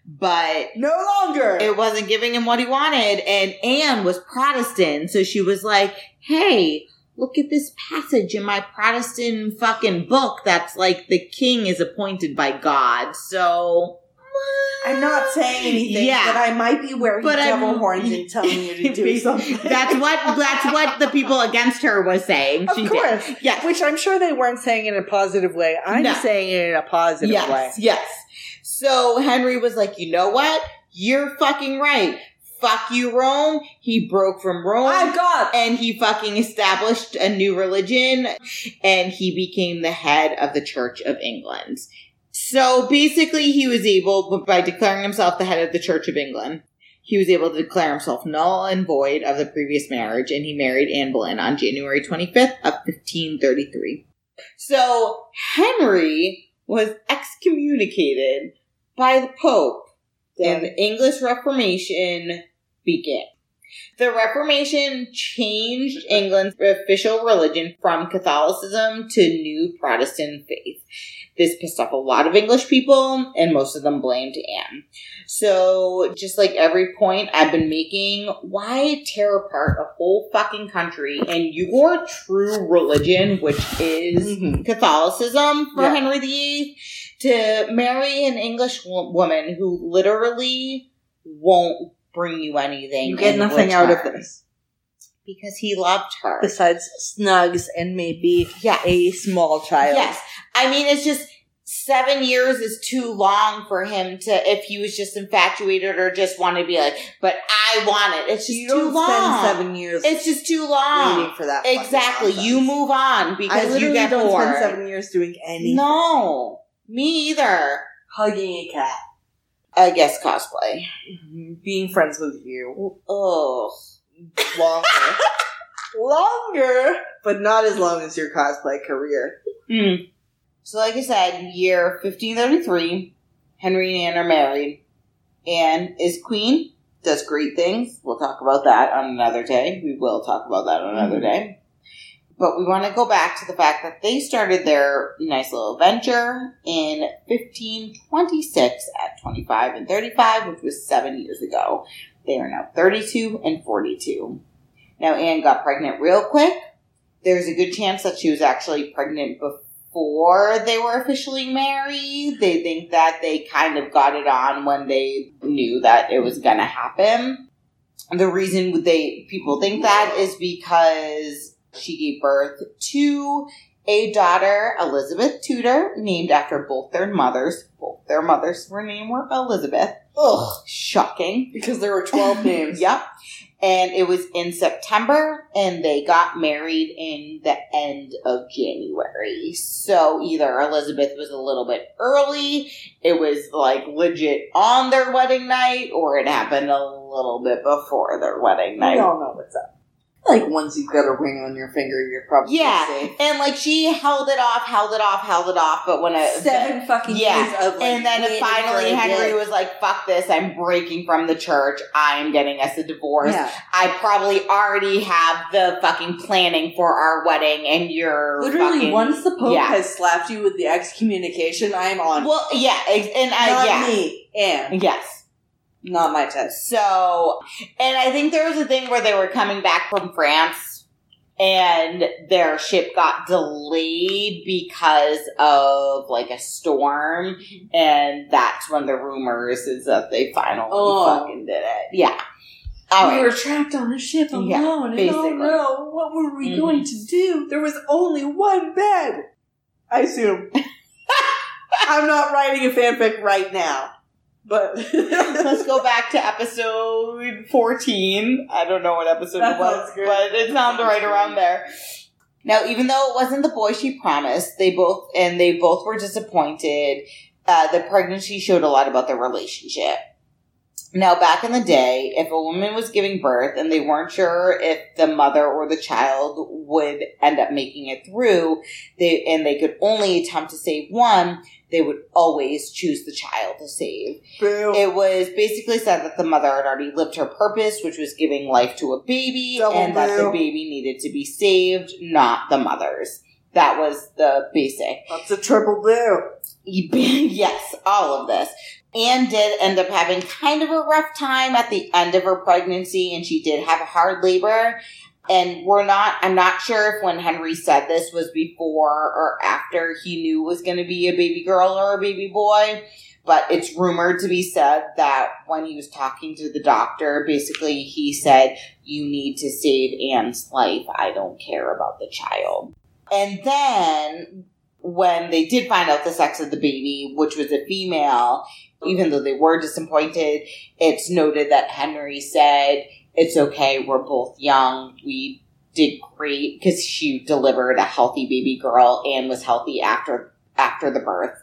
Speaker 2: but
Speaker 3: No longer.
Speaker 2: it wasn't giving him what he wanted. And Anne was Protestant, so she was like, hey, look at this passage in my Protestant fucking book that's like the king is appointed by God. So.
Speaker 3: I'm not saying anything,
Speaker 2: Yeah.
Speaker 3: but I might be wearing
Speaker 2: But I'm-
Speaker 3: devil horns and telling you to do something.
Speaker 2: That's what that's what the people against her was saying.
Speaker 3: Of
Speaker 2: She did.
Speaker 3: course.
Speaker 2: Yes.
Speaker 3: Which I'm sure they weren't saying in a positive way. I'm
Speaker 2: No.
Speaker 3: saying it in a positive
Speaker 2: yes,
Speaker 3: way.
Speaker 2: Yes. So Henry was like, you know what? You're fucking right. Fuck you, Rome. He broke from Rome.
Speaker 3: My God.
Speaker 2: and he fucking established a new religion and he became the head of the Church of England. So basically, he was able, by declaring himself the head of the Church of England, he was able to declare himself null and void of the previous marriage, and he married Anne Boleyn on January 25th of 1533. So Henry was excommunicated by the Pope, and the English Reformation began. The Reformation changed England's official religion from Catholicism to new Protestant faith. This pissed off a lot of English people, and most of them blamed Anne. So, just like every point I've been making, why tear apart a whole fucking country and your true religion, which is
Speaker 3: Mhm.
Speaker 2: Catholicism for
Speaker 3: Yeah.
Speaker 2: Henry VIII, to marry an English wo- woman who literally won't bring you anything.
Speaker 3: You get nothing out of this.
Speaker 2: Because he loved her.
Speaker 3: Besides Snugs and maybe a small child.
Speaker 2: Yes. I mean, it's just seven years is too long for him to, if he was just infatuated or just want to be like, but I want it. It's just
Speaker 3: you
Speaker 2: too long.
Speaker 3: spend seven years
Speaker 2: It's just too long.
Speaker 3: waiting for that.
Speaker 2: Exactly. You move on
Speaker 3: I
Speaker 2: because you get
Speaker 3: don't
Speaker 2: bored.
Speaker 3: spend seven years doing anything.
Speaker 2: No. Me either.
Speaker 3: Hugging a cat.
Speaker 2: I guess cosplay. Mm-hmm.
Speaker 3: Being friends with you.
Speaker 2: Ugh.
Speaker 3: Longer. Longer, but not as long as your cosplay career.
Speaker 2: Mm. So, like I said, year 1533, Henry and Anne are married. Anne is queen, does great things. We'll talk about that on another day. We will talk about that on another day. But we want to go back to the fact that they started their nice little venture in 1526 at 25 and 35, which was seven years ago. They are now 32 and 42. Now, Anne got pregnant real quick. There's a good chance that she was actually pregnant before they were officially married. They think that they kind of got it on when they knew that it was going to happen. The reason they people think that is because she gave birth to a daughter, Elizabeth Tudor, named after both their mothers. Both their mothers were named were Elizabeth. Ugh, shocking.
Speaker 3: Because there were 12 names.
Speaker 2: Yep. And it was in September, and they got married in the end of January. So either Elizabeth was a little bit early, it was like legit on their wedding night, or it happened a little bit before their wedding night.
Speaker 3: We all know what's up. Like once you've got a ring on your finger, you're probably
Speaker 2: Yeah.
Speaker 3: safe.
Speaker 2: And like she held it off, held it off, held it off, but when it
Speaker 3: Seven fucking
Speaker 2: Yeah.
Speaker 3: years of like,
Speaker 2: and then finally Henry was like, fuck this, I'm breaking from the church. I am getting us a divorce.
Speaker 3: Yeah.
Speaker 2: I probably already have the fucking planning for our wedding and you're
Speaker 3: Literally,
Speaker 2: fucking-
Speaker 3: once the Pope
Speaker 2: yeah.
Speaker 3: has slapped you with the excommunication, I am on.
Speaker 2: Well, yeah, and I,
Speaker 3: not
Speaker 2: yeah.
Speaker 3: me, and
Speaker 2: Yes.
Speaker 3: Not my test.
Speaker 2: So, and I think there was a thing where they were coming back from France and their ship got delayed because of like a storm. And that's when the rumors is that they finally
Speaker 3: Oh.
Speaker 2: fucking did it. Yeah. All
Speaker 3: we
Speaker 2: right.
Speaker 3: were trapped on a ship alone,
Speaker 2: Yeah,
Speaker 3: and oh
Speaker 2: basically.
Speaker 3: no, what were we
Speaker 2: Mhm.
Speaker 3: going to do? There was only one bed. I assume. I'm not writing a fanfic right now, but
Speaker 2: Let's go back to episode 14. I don't know what episode
Speaker 3: That
Speaker 2: it was, but it sounded right around there. Now, even though it wasn't the boy she promised, they both, and they both were disappointed, uh, the pregnancy showed a lot about their relationship. Now, back in the day, if a woman was giving birth and they weren't sure if the mother or the child would end up making it through, they, and they could only attempt to save one, they would always choose the child to save.
Speaker 3: Boo.
Speaker 2: It was basically said that the mother had already lived her purpose, which was giving life to a baby,
Speaker 3: Double
Speaker 2: and that the baby needed to be saved, not the mother's. That was the basic.
Speaker 3: That's a triple boo.
Speaker 2: yes, all of this. Anne did end up having kind of a rough time at the end of her pregnancy, and she did have a hard labor. And we're not, I'm not sure if when Henry said this was before or after he knew was going to be a baby girl or a baby boy, but it's rumored to be said that when he was talking to the doctor, basically he said, You need to save Anne's life. I don't care about the child. And then when they did find out the sex of the baby, which was a female, even though they were disappointed, it's noted that Henry said, It's okay, we're both young. We did great because she delivered a healthy baby girl and was healthy after after the birth.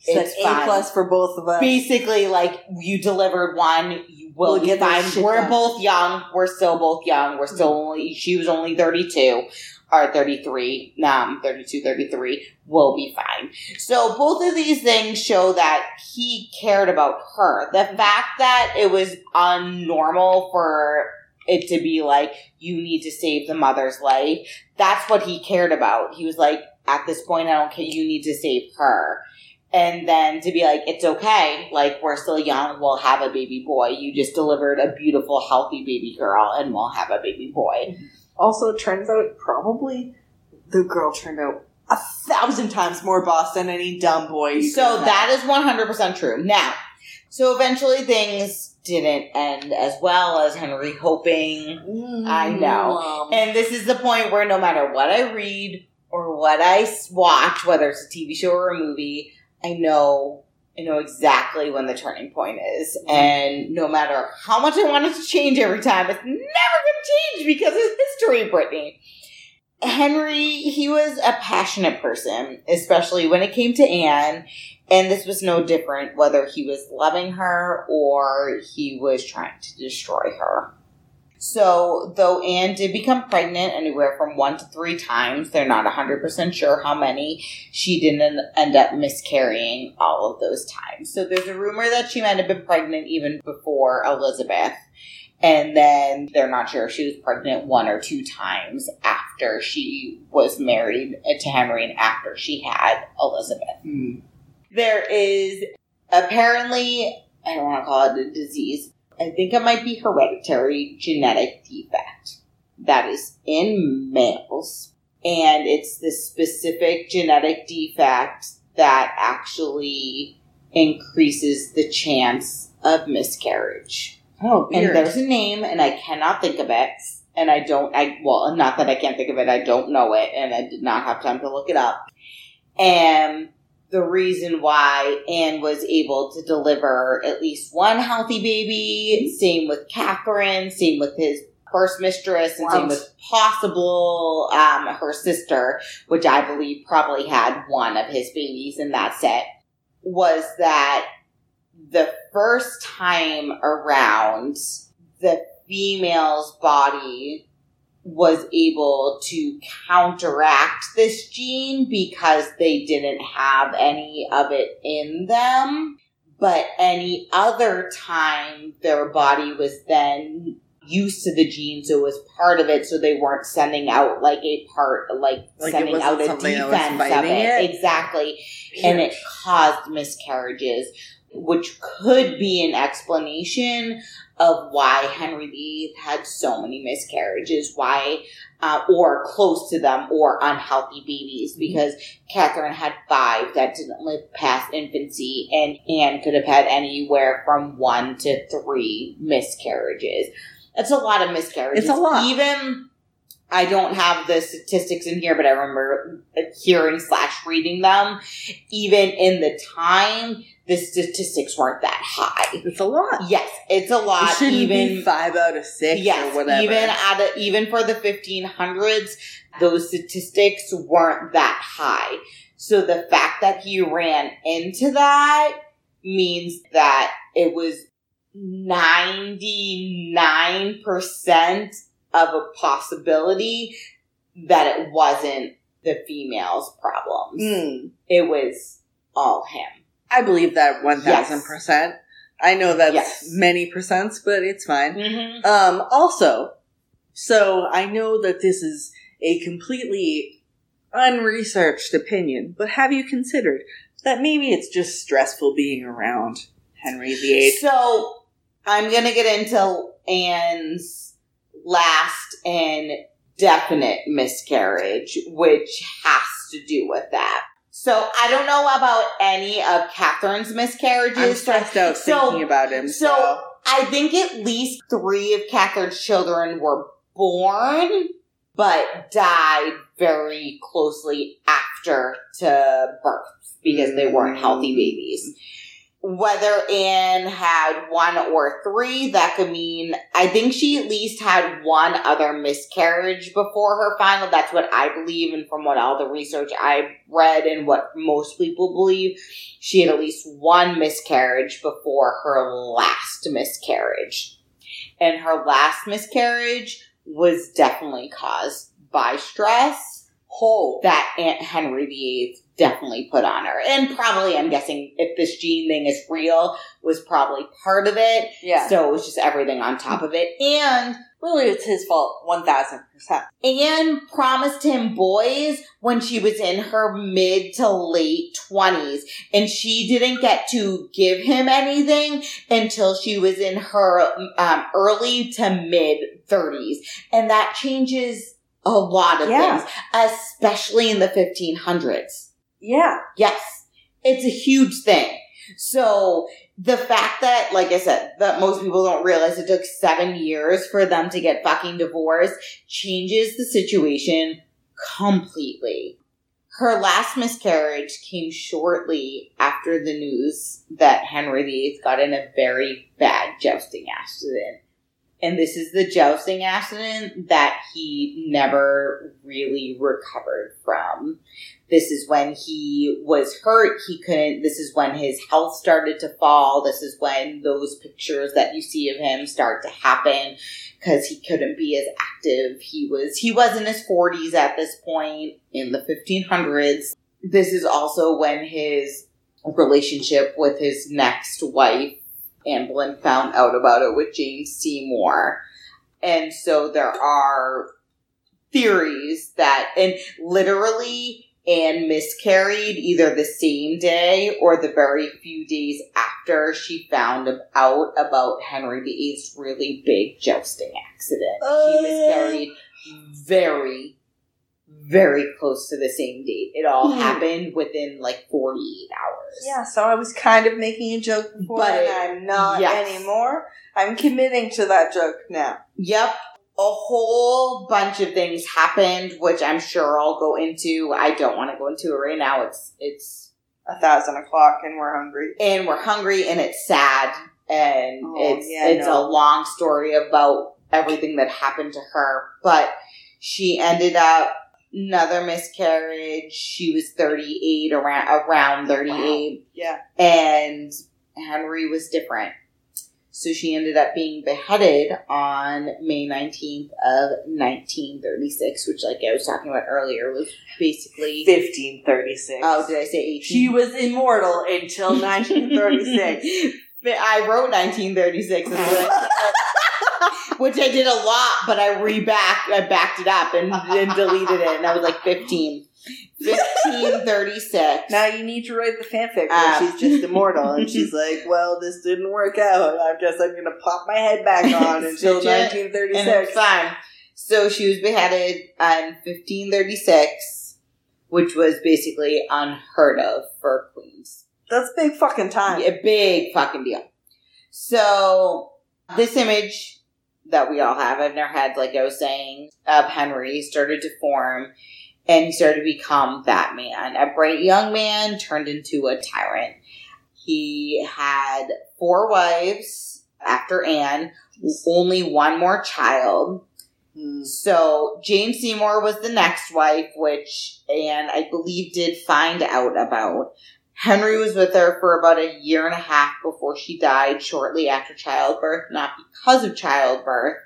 Speaker 3: Said
Speaker 2: It's
Speaker 3: A plus for both of us.
Speaker 2: Basically, like you delivered one, you will
Speaker 3: we'll get
Speaker 2: fine. We're
Speaker 3: done.
Speaker 2: both young. We're still both young. We're still mm-hmm. only. She was only thirty two. Or 33, um, 32, 33, will be fine. So both of these things show that he cared about her. The fact that it was unnormal for it to be like, you need to save the mother's life, that's what he cared about. He was like, at this point, I don't care, you need to save her. And then to be like, it's okay, like, we're still young, we'll have a baby boy. You just delivered a beautiful, healthy baby girl, and we'll have a baby boy.
Speaker 3: Also, it turns out probably the girl turned out a thousand times more boss than any dumb boy.
Speaker 2: So that is 100% true. Now, So eventually things didn't end as well as Henry hoping. I mm. know. And this is the point where no matter what I read or what I watch, whether it's a TV show or a movie, I know I know exactly when the turning point is. And no matter how much I want it to change every time, it's never going to change because it's history, Brittany. Henry, he was a passionate person, especially when it came to Anne. And this was no different whether he was loving her or he was trying to destroy her. So, though Anne did become pregnant anywhere from one to three times, they're not 100% sure how many, she didn't end up miscarrying all of those times. So, there's a rumor that she might have been pregnant even before Elizabeth. And then they're not sure if she was pregnant one or two times after she was married to Henry and after she had Elizabeth.
Speaker 3: Hmm.
Speaker 2: There is apparently, I don't want to call it a disease, I think it might be hereditary genetic defect that is in males. And it's this specific genetic defect that actually increases the chance of miscarriage.
Speaker 3: Oh,
Speaker 2: And there's a name, and I cannot think of it. And I don't, I, well, not that I can't think of it, I don't know it, and I did not have time to look it up. And the reason why Anne was able to deliver at least one healthy baby, same with Catherine, same with his first mistress, and same with possible, um, her sister, which I believe probably had one of his babies in that set, was that the first time around, the female's body was able to counteract this gene because they didn't have any of it in them. But any other time, their body was then used to the gene, so it was part of it, so they weren't sending out like a part, like,
Speaker 3: Like
Speaker 2: sending out a
Speaker 3: something that was
Speaker 2: defense of it.
Speaker 3: it?
Speaker 2: Exactly and it caused miscarriages, which could be an explanation of why Henry VIII had so many miscarriages, why, uh, or close to them, or unhealthy babies, because Catherine had five that didn't live past infancy, and Anne could have had anywhere from one to three miscarriages. That's a lot of miscarriages.
Speaker 3: It's a lot.
Speaker 2: Even I don't have the statistics in here, but I remember hearing slash reading them. Even in the time, the statistics weren't that high.
Speaker 3: It's a lot.
Speaker 2: Yes, it's a lot.
Speaker 3: It shouldn't
Speaker 2: even
Speaker 3: be five out of six
Speaker 2: yes,
Speaker 3: or whatever.
Speaker 2: even at a, even for the 1500s, those statistics weren't that high. So the fact that he ran into that means that it was 99% of a possibility that it wasn't the female's problems.
Speaker 3: Hmm.
Speaker 2: It was all him.
Speaker 3: I believe that one thousand percent. I know that's
Speaker 2: Yes.
Speaker 3: many percents, but it's fine.
Speaker 2: Mm-hmm.
Speaker 3: Um, also, so I know that this is a completely unresearched opinion, but have you considered that maybe it's just stressful being around Henry VIII?
Speaker 2: So I'm gonna get into Anne's last and definite miscarriage, which has to do with that. So I don't know about any of Catherine's miscarriages.
Speaker 3: I'm stressed out
Speaker 2: So-
Speaker 3: thinking about him.
Speaker 2: So
Speaker 3: So,
Speaker 2: I think at least three of Catherine's children were born, but died very closely after to birth because they weren't healthy mm. babies. Whether Anne had one or three, that could mean I think she at least had one other miscarriage before her final. That's what I believe, and from what all the research I've read and what most people believe, she had at least one miscarriage before her last miscarriage. And her last miscarriage was definitely caused by stress
Speaker 3: oh,
Speaker 2: that Aunt Henry VIII definitely put on her. And probably, I'm guessing, if this gene thing is real, was probably part of it.
Speaker 3: yeah.
Speaker 2: So it was just everything on top of it. And
Speaker 3: really, it's his fault, one thousand percent.
Speaker 2: Anne promised him boys when she was in her mid to late 20s, and she didn't get to give him anything until she was in her um, early to mid 30s. And that changes a lot of
Speaker 3: Yeah.
Speaker 2: things, especially in the 1500s.
Speaker 3: Yeah,
Speaker 2: Yes, it's a huge thing. So the fact that, like I said, that most people don't realize it took seven years for them to get fucking divorced changes the situation completely. Her last miscarriage came shortly after the news that Henry VIII got in a very bad jousting accident. And this is the jousting accident that he never really recovered from. This is when he was hurt. He couldn't, this is when his health started to fall. This is when those pictures that you see of him start to happen because he couldn't be as active. He was, he was in his 40s at this point in the 1500s. This is also when his relationship with his next wife, Anne Boleyn, found out about it with Jane Seymour. And so there are theories that, and literally, Anne miscarried either the same day or the very few days after she found out about Henry VIII's really big jousting accident.
Speaker 3: Uh.
Speaker 2: She miscarried very, very close to the same date. It all
Speaker 3: Hmm.
Speaker 2: happened within like 48 hours.
Speaker 5: Yeah, so I was kind of making a joke before,
Speaker 2: But
Speaker 5: and I'm not
Speaker 2: yes.
Speaker 5: anymore. I'm committing to that joke now.
Speaker 2: Yep. A whole bunch of things happened, which I'm sure I'll go into. I don't want to go into it right now. It's, it's,
Speaker 5: A thousand o'clock, and we're hungry.
Speaker 2: and we're hungry and it's sad and
Speaker 5: Oh,
Speaker 2: it's
Speaker 5: yeah,
Speaker 2: it's
Speaker 5: no.
Speaker 2: a long story about everything that happened to her but she ended up another miscarriage she was 38 around around 38
Speaker 5: Yeah.
Speaker 2: and henry was different so she ended up being beheaded on May 19th of 1936, which, like I was talking about earlier, was basically.
Speaker 5: 1536.
Speaker 2: Oh, did I say 18?
Speaker 5: She was immortal until 1936.
Speaker 2: I wrote 1936, is what I said. Which I did a lot, but I rebacked, I backed it up and, and deleted it, and I was like 15. 1536.
Speaker 5: now you need to write the fanfic where
Speaker 2: Ah.
Speaker 5: she's just immortal, and she's like, "Well, this didn't work out. I guess I'm gonna pop my head back on until
Speaker 2: Stitch it,
Speaker 5: 1936."
Speaker 2: fine. So she was beheaded in 1536, which was basically unheard of for queens.
Speaker 5: That's big fucking time.
Speaker 2: A big fucking deal. So this image that we all have in our heads, like I was saying, of Henry started to form and he started to become that man. A bright young man turned into a tyrant. He had four wives after Anne, only one more child.
Speaker 5: Hmm.
Speaker 2: So Jane Seymour was the next wife, which Anne, I believe, did find out about. Henry was with her for about a year and a half before she died shortly after childbirth, not because of childbirth,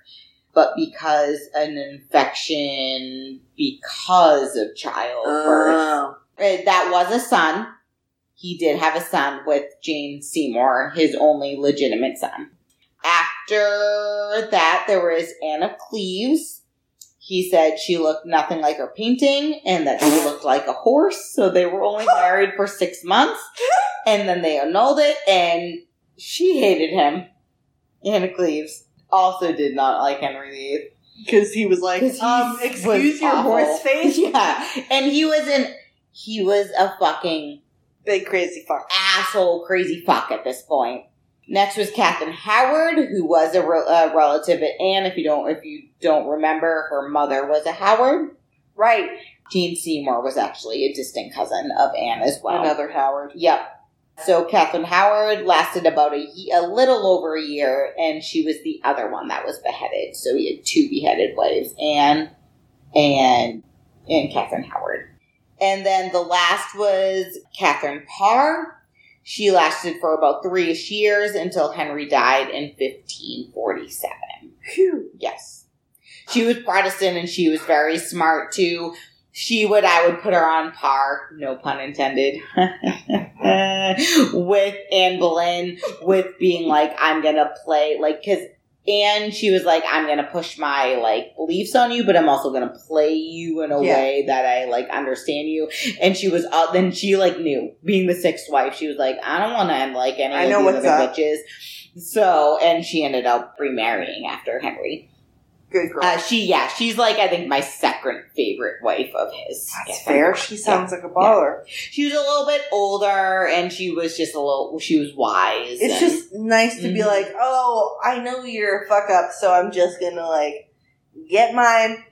Speaker 2: but because an infection because of childbirth.
Speaker 5: Oh.
Speaker 2: Uh, that was a son. He did have a son with Jane Seymour, his only legitimate son. After that, there was Anne of Cleves. He said she looked nothing like her painting and that she looked like a horse. So they were only married for six months and then they annulled it and she hated him. Anne of Cleves also did not like Henry VIII.
Speaker 5: Because he was like,
Speaker 2: he
Speaker 5: um, excuse your
Speaker 2: awful.
Speaker 5: horse face?
Speaker 2: Yeah. And he was an, he was a fucking
Speaker 5: Big crazy fuck.
Speaker 2: asshole, crazy fuck at this point. Next was Catherine Howard, who was a, re- a relative of Anne. If you don't, if you don't remember, her mother was a Howard.
Speaker 5: Right.
Speaker 2: Jane Seymour was actually a distant cousin of Anne as well.
Speaker 5: Another Howard.
Speaker 2: Yep. So Catherine Howard lasted about a, ye- a little over a year, and she was the other one that was beheaded. So he had two beheaded wives, Anne and and Catherine Howard. And then the last was Catherine Parr. She lasted for about three years until Henry died in 1547.
Speaker 5: Phew.
Speaker 2: Yes. She was Protestant and she was very smart too. She would, I would put her on par, no pun intended, with Anne Boleyn, with being like, I'm gonna play, like, cause Anne, she was like, I'm gonna push my, like, beliefs on you, but I'm also gonna play you in a
Speaker 5: Yeah.
Speaker 2: way that I, like, understand you. And she was, uh, then she, like, knew, being the sixth wife, she was like, I don't wanna end like any
Speaker 5: I
Speaker 2: of
Speaker 5: know
Speaker 2: these
Speaker 5: what's
Speaker 2: other
Speaker 5: up.
Speaker 2: bitches. So, and she ended up remarrying after Henry.
Speaker 5: Good girl.
Speaker 2: Uh, she, yeah, she's like I think my second favorite wife of his.
Speaker 5: That's fair. She sounds like a baller.
Speaker 2: She was a little bit older, and she was just a little. She was wise.
Speaker 5: It's
Speaker 2: and-
Speaker 5: just nice to be
Speaker 2: Mhm.
Speaker 5: like, oh, I know you're a fuck up, so I'm just gonna like get mine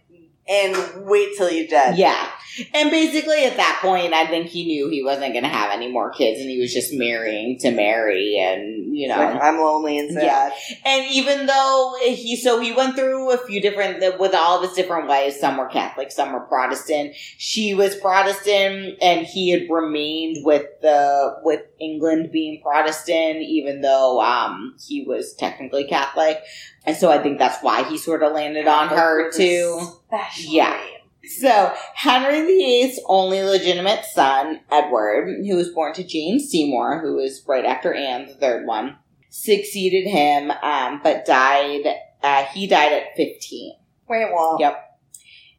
Speaker 5: and wait till you're dead.
Speaker 2: Yeah. And basically at that point, I think he knew he wasn't going to have any more kids and he was just marrying to marry and, you know.
Speaker 5: Like, I'm lonely and sad.
Speaker 2: Yeah. And even though he, so he went through a few different, with all of his different ways, some were Catholic, some were Protestant. She was Protestant and he had remained with the, with England being Protestant, even though, um, he was technically Catholic. And so I think that's why he sort of landed on her too. Yeah. So, Henry VIII's only legitimate son, Edward, who was born to Jane Seymour, who was right after Anne, the third one, succeeded him, um, but died, uh, he died at 15.
Speaker 5: Wait, well.
Speaker 2: Yep.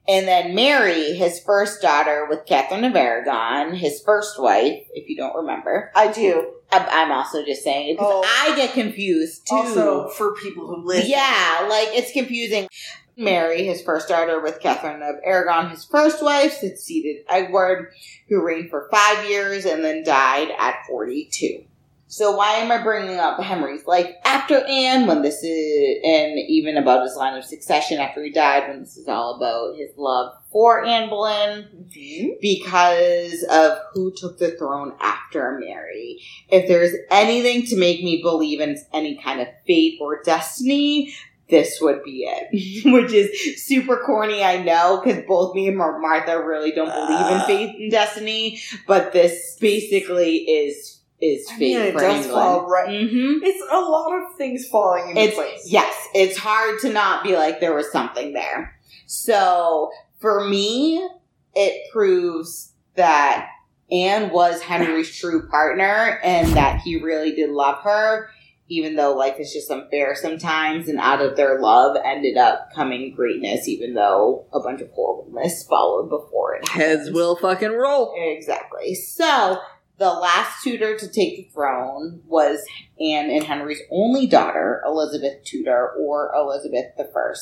Speaker 2: And then Mary, his first daughter with Catherine of Aragon, his first wife, if you don't remember.
Speaker 5: I do.
Speaker 2: I'm, I'm also just saying it because
Speaker 5: Oh.
Speaker 2: I get confused too.
Speaker 5: Also, for people who live.
Speaker 2: Yeah, like it's confusing. Mary, his first daughter with Catherine of Aragon, his first wife, succeeded Edward, who reigned for five years and then died at 42. So why am I bringing up Henry's life after Anne when this is, and even about his line of succession after he died when this is all about his love for Anne Boleyn? Mm-hmm. because of who took the throne after Mary. If there's anything to make me believe in any kind of fate or destiny, this would be it. Which is super corny, I know, because both me and Martha really don't believe in
Speaker 5: Uh.
Speaker 2: fate and destiny, but this basically is is
Speaker 5: I
Speaker 2: fate
Speaker 5: mean, it does fall right.
Speaker 2: hmm
Speaker 5: It's a lot of things falling into
Speaker 2: it's
Speaker 5: place.
Speaker 2: yes, it's hard to not be like there was something there. So for me, it proves that Anne was Henry's true partner and that he really did love her, even though life is just unfair sometimes. And out of their love ended up coming greatness, even though a bunch of horribleness followed before it. happened.
Speaker 3: will fucking roll.
Speaker 2: Exactly. So the last Tudor to take the throne was Anne and Henry's only daughter, Elizabeth Tudor, or Elizabeth I.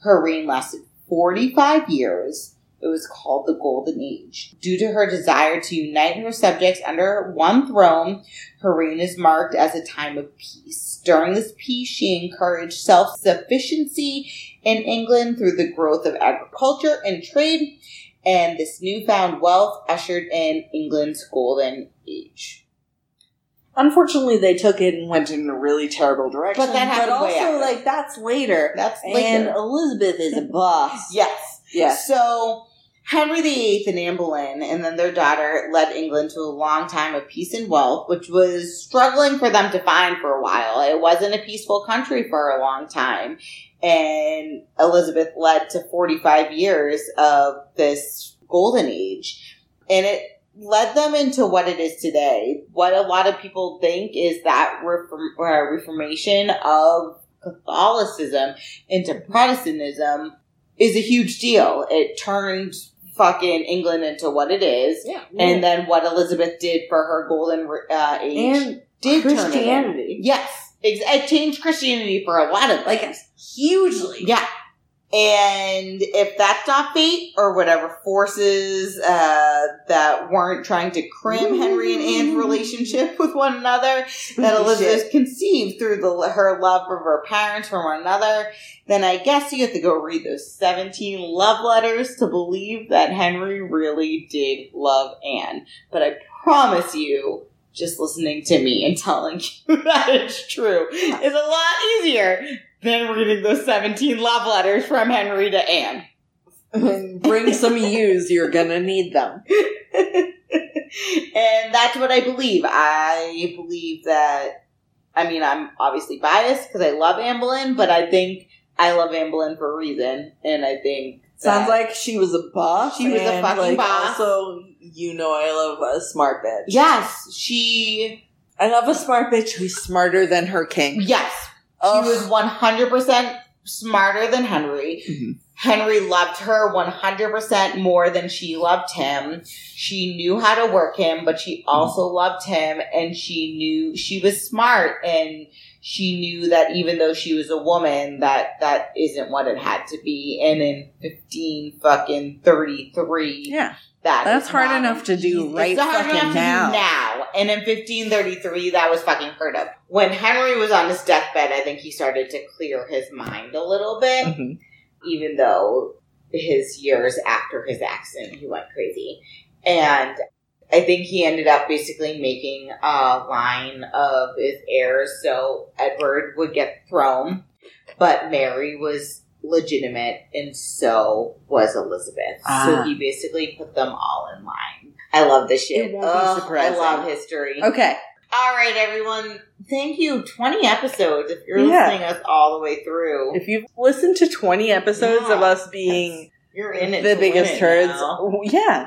Speaker 2: Her reign lasted 45 years. It was called the Golden Age. Due to her desire to unite her subjects under one throne, her reign is marked as a time of peace. During this peace, she encouraged self sufficiency in England through the growth of agriculture and trade, and this newfound wealth ushered in England's golden age.
Speaker 5: Unfortunately, they took it and went in a really terrible direction.
Speaker 2: But that happened
Speaker 5: also,
Speaker 2: way after.
Speaker 5: like that's later.
Speaker 2: That's later. and.
Speaker 5: Elizabeth is a boss.
Speaker 2: Yes.
Speaker 5: Yes.
Speaker 2: So Henry VIII and Anne Boleyn and then their daughter led England to a long time of peace and wealth, which was struggling for them to find for a while. It wasn't a peaceful country for a long time. And Elizabeth led to 45 years of this golden age. And it led them into what it is today. What a lot of people think is that reform, uh, reformation of Catholicism into Protestantism is a huge deal. It turned fucking England into what it is.
Speaker 5: Yeah.
Speaker 2: And then what Elizabeth did for her golden uh, age
Speaker 5: and
Speaker 2: did.
Speaker 5: Christianity.
Speaker 2: Yes. It changed Christianity for a lot of
Speaker 5: Like,
Speaker 2: things.
Speaker 5: hugely.
Speaker 2: Yeah. And if that's not fate or whatever forces uh, that weren't trying to cram Henry and Anne's relationship with one another, that Elizabeth conceived through the her love of her parents for one another, then I guess you have to go read those 17 love letters to believe that Henry really did love Anne. But I promise you, just listening to me and telling you that it's true is a lot easier than reading those 17 love letters from Henry to Anne.
Speaker 5: Bring some U's. You're gonna need them.
Speaker 2: and that's what I believe. I believe that, I mean, I'm obviously biased because I love Anne Boleyn, but I think I love Anne Boleyn for a reason. And I think.
Speaker 5: Sounds like she was a boss.
Speaker 2: She was a fucking
Speaker 5: like,
Speaker 2: boss.
Speaker 5: Also, you know, I love a smart bitch.
Speaker 2: Yes, she.
Speaker 5: I love a smart bitch who's smarter than her king.
Speaker 2: Yes,
Speaker 5: Ugh.
Speaker 2: She was 100% smarter than Henry.
Speaker 5: Mhm.
Speaker 2: Henry loved her 100% more than she loved him. She knew how to work him, but she also loved him and she knew she was smart and she knew that even though she was a woman, that that isn't what it had to be. And in fifteen fucking thirty three,
Speaker 3: Yeah.
Speaker 2: That
Speaker 3: That's hard
Speaker 2: not-
Speaker 3: enough to do
Speaker 2: It's
Speaker 3: right
Speaker 2: hard
Speaker 3: fucking
Speaker 2: enough to do
Speaker 3: now.
Speaker 2: now. And in 1533, that was fucking heard of. When Henry was on his deathbed, I think he started to clear his mind a little bit,
Speaker 3: Mhm.
Speaker 2: even though his years after his accident, he went crazy. And I think he ended up basically making a line of his heirs so Edward would get the throne, but Mary was legitimate and so was Elizabeth. So
Speaker 3: Ah.
Speaker 2: he basically put them all in line. I love this shit. Ugh. I love history.
Speaker 3: Okay.
Speaker 2: All right, everyone. Thank you. 20 episodes if you're
Speaker 3: Yeah.
Speaker 2: listening us all the way through.
Speaker 3: If you've listened to 20 episodes
Speaker 2: Yeah,
Speaker 3: of us being
Speaker 2: You're in it.
Speaker 3: the biggest turds,
Speaker 2: now.
Speaker 3: yeah.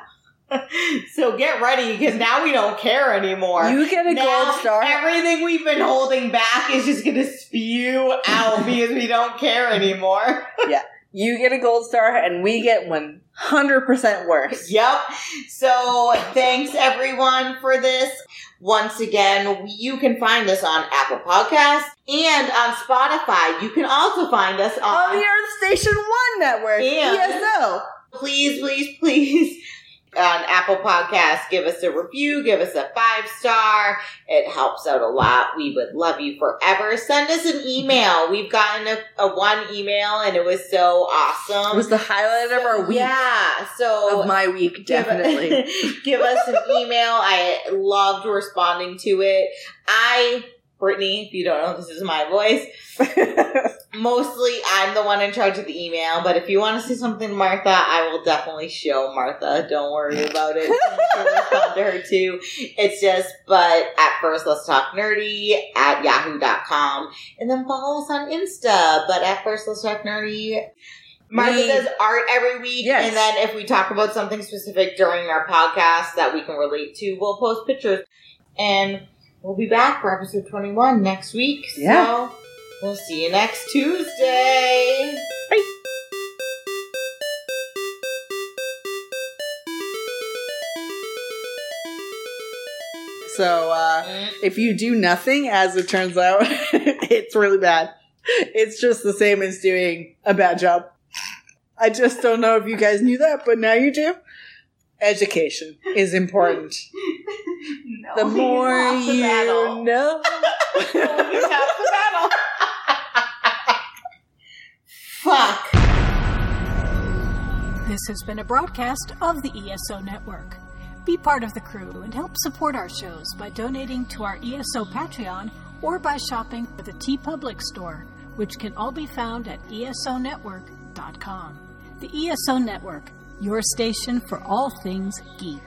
Speaker 2: so get ready because now we don't care anymore.
Speaker 3: You get a
Speaker 2: now,
Speaker 3: gold star.
Speaker 2: Everything we've been holding back is just going to spew out because we don't care anymore. Yeah.
Speaker 3: You get a gold star, and we get 100% worse.
Speaker 2: Yep. So thanks everyone for this. Once again, you can find us on Apple Podcasts and on Spotify. You can also find us
Speaker 3: On
Speaker 2: on
Speaker 3: the Earth Station 1 network,
Speaker 2: And-
Speaker 3: ESO.
Speaker 2: please, please, please, on Apple Podcasts, give us a review, give us a five star. It helps out a lot. We would love you forever. Send us an email. We've gotten a, a one email and it was so awesome.
Speaker 3: It was the highlight of our week.
Speaker 2: Yeah. So
Speaker 3: Of my week, definitely.
Speaker 2: Give, give us an email. I loved responding to it. I, Brittany, if you don't know, this is my voice. Mostly, I'm the one in charge of the email, but if you want to say something Martha, I will definitely show Martha. Don't worry about it. You can respond to her too. It's just, but at first, let's talk nerdy at yahoo.com and then follow us on Insta. But at first, let's talk nerdy. Martha
Speaker 3: We-
Speaker 2: does art every week,
Speaker 3: Yes.
Speaker 2: and then if we talk about something specific during our podcast that we can relate to, we'll post pictures. And we'll be back for episode 21 next week.
Speaker 3: Yeah.
Speaker 2: So we'll see you next Tuesday.
Speaker 3: so, uh, if you do nothing, as it turns out, it's really bad. It's just the same as doing a bad job. I just don't know if you guys knew that, but now you do. Education is important.
Speaker 2: No,
Speaker 3: The more
Speaker 2: the
Speaker 3: you
Speaker 2: battle.
Speaker 3: know.
Speaker 2: you lost the battle. Fuck.
Speaker 1: This has been a broadcast of the ESO Network. Be part of the crew and help support our shows by donating to our ESO Patreon or by shopping at the TeePublic store, which can all be found at esonetwork.com. The ESO Network, your station for all things geek.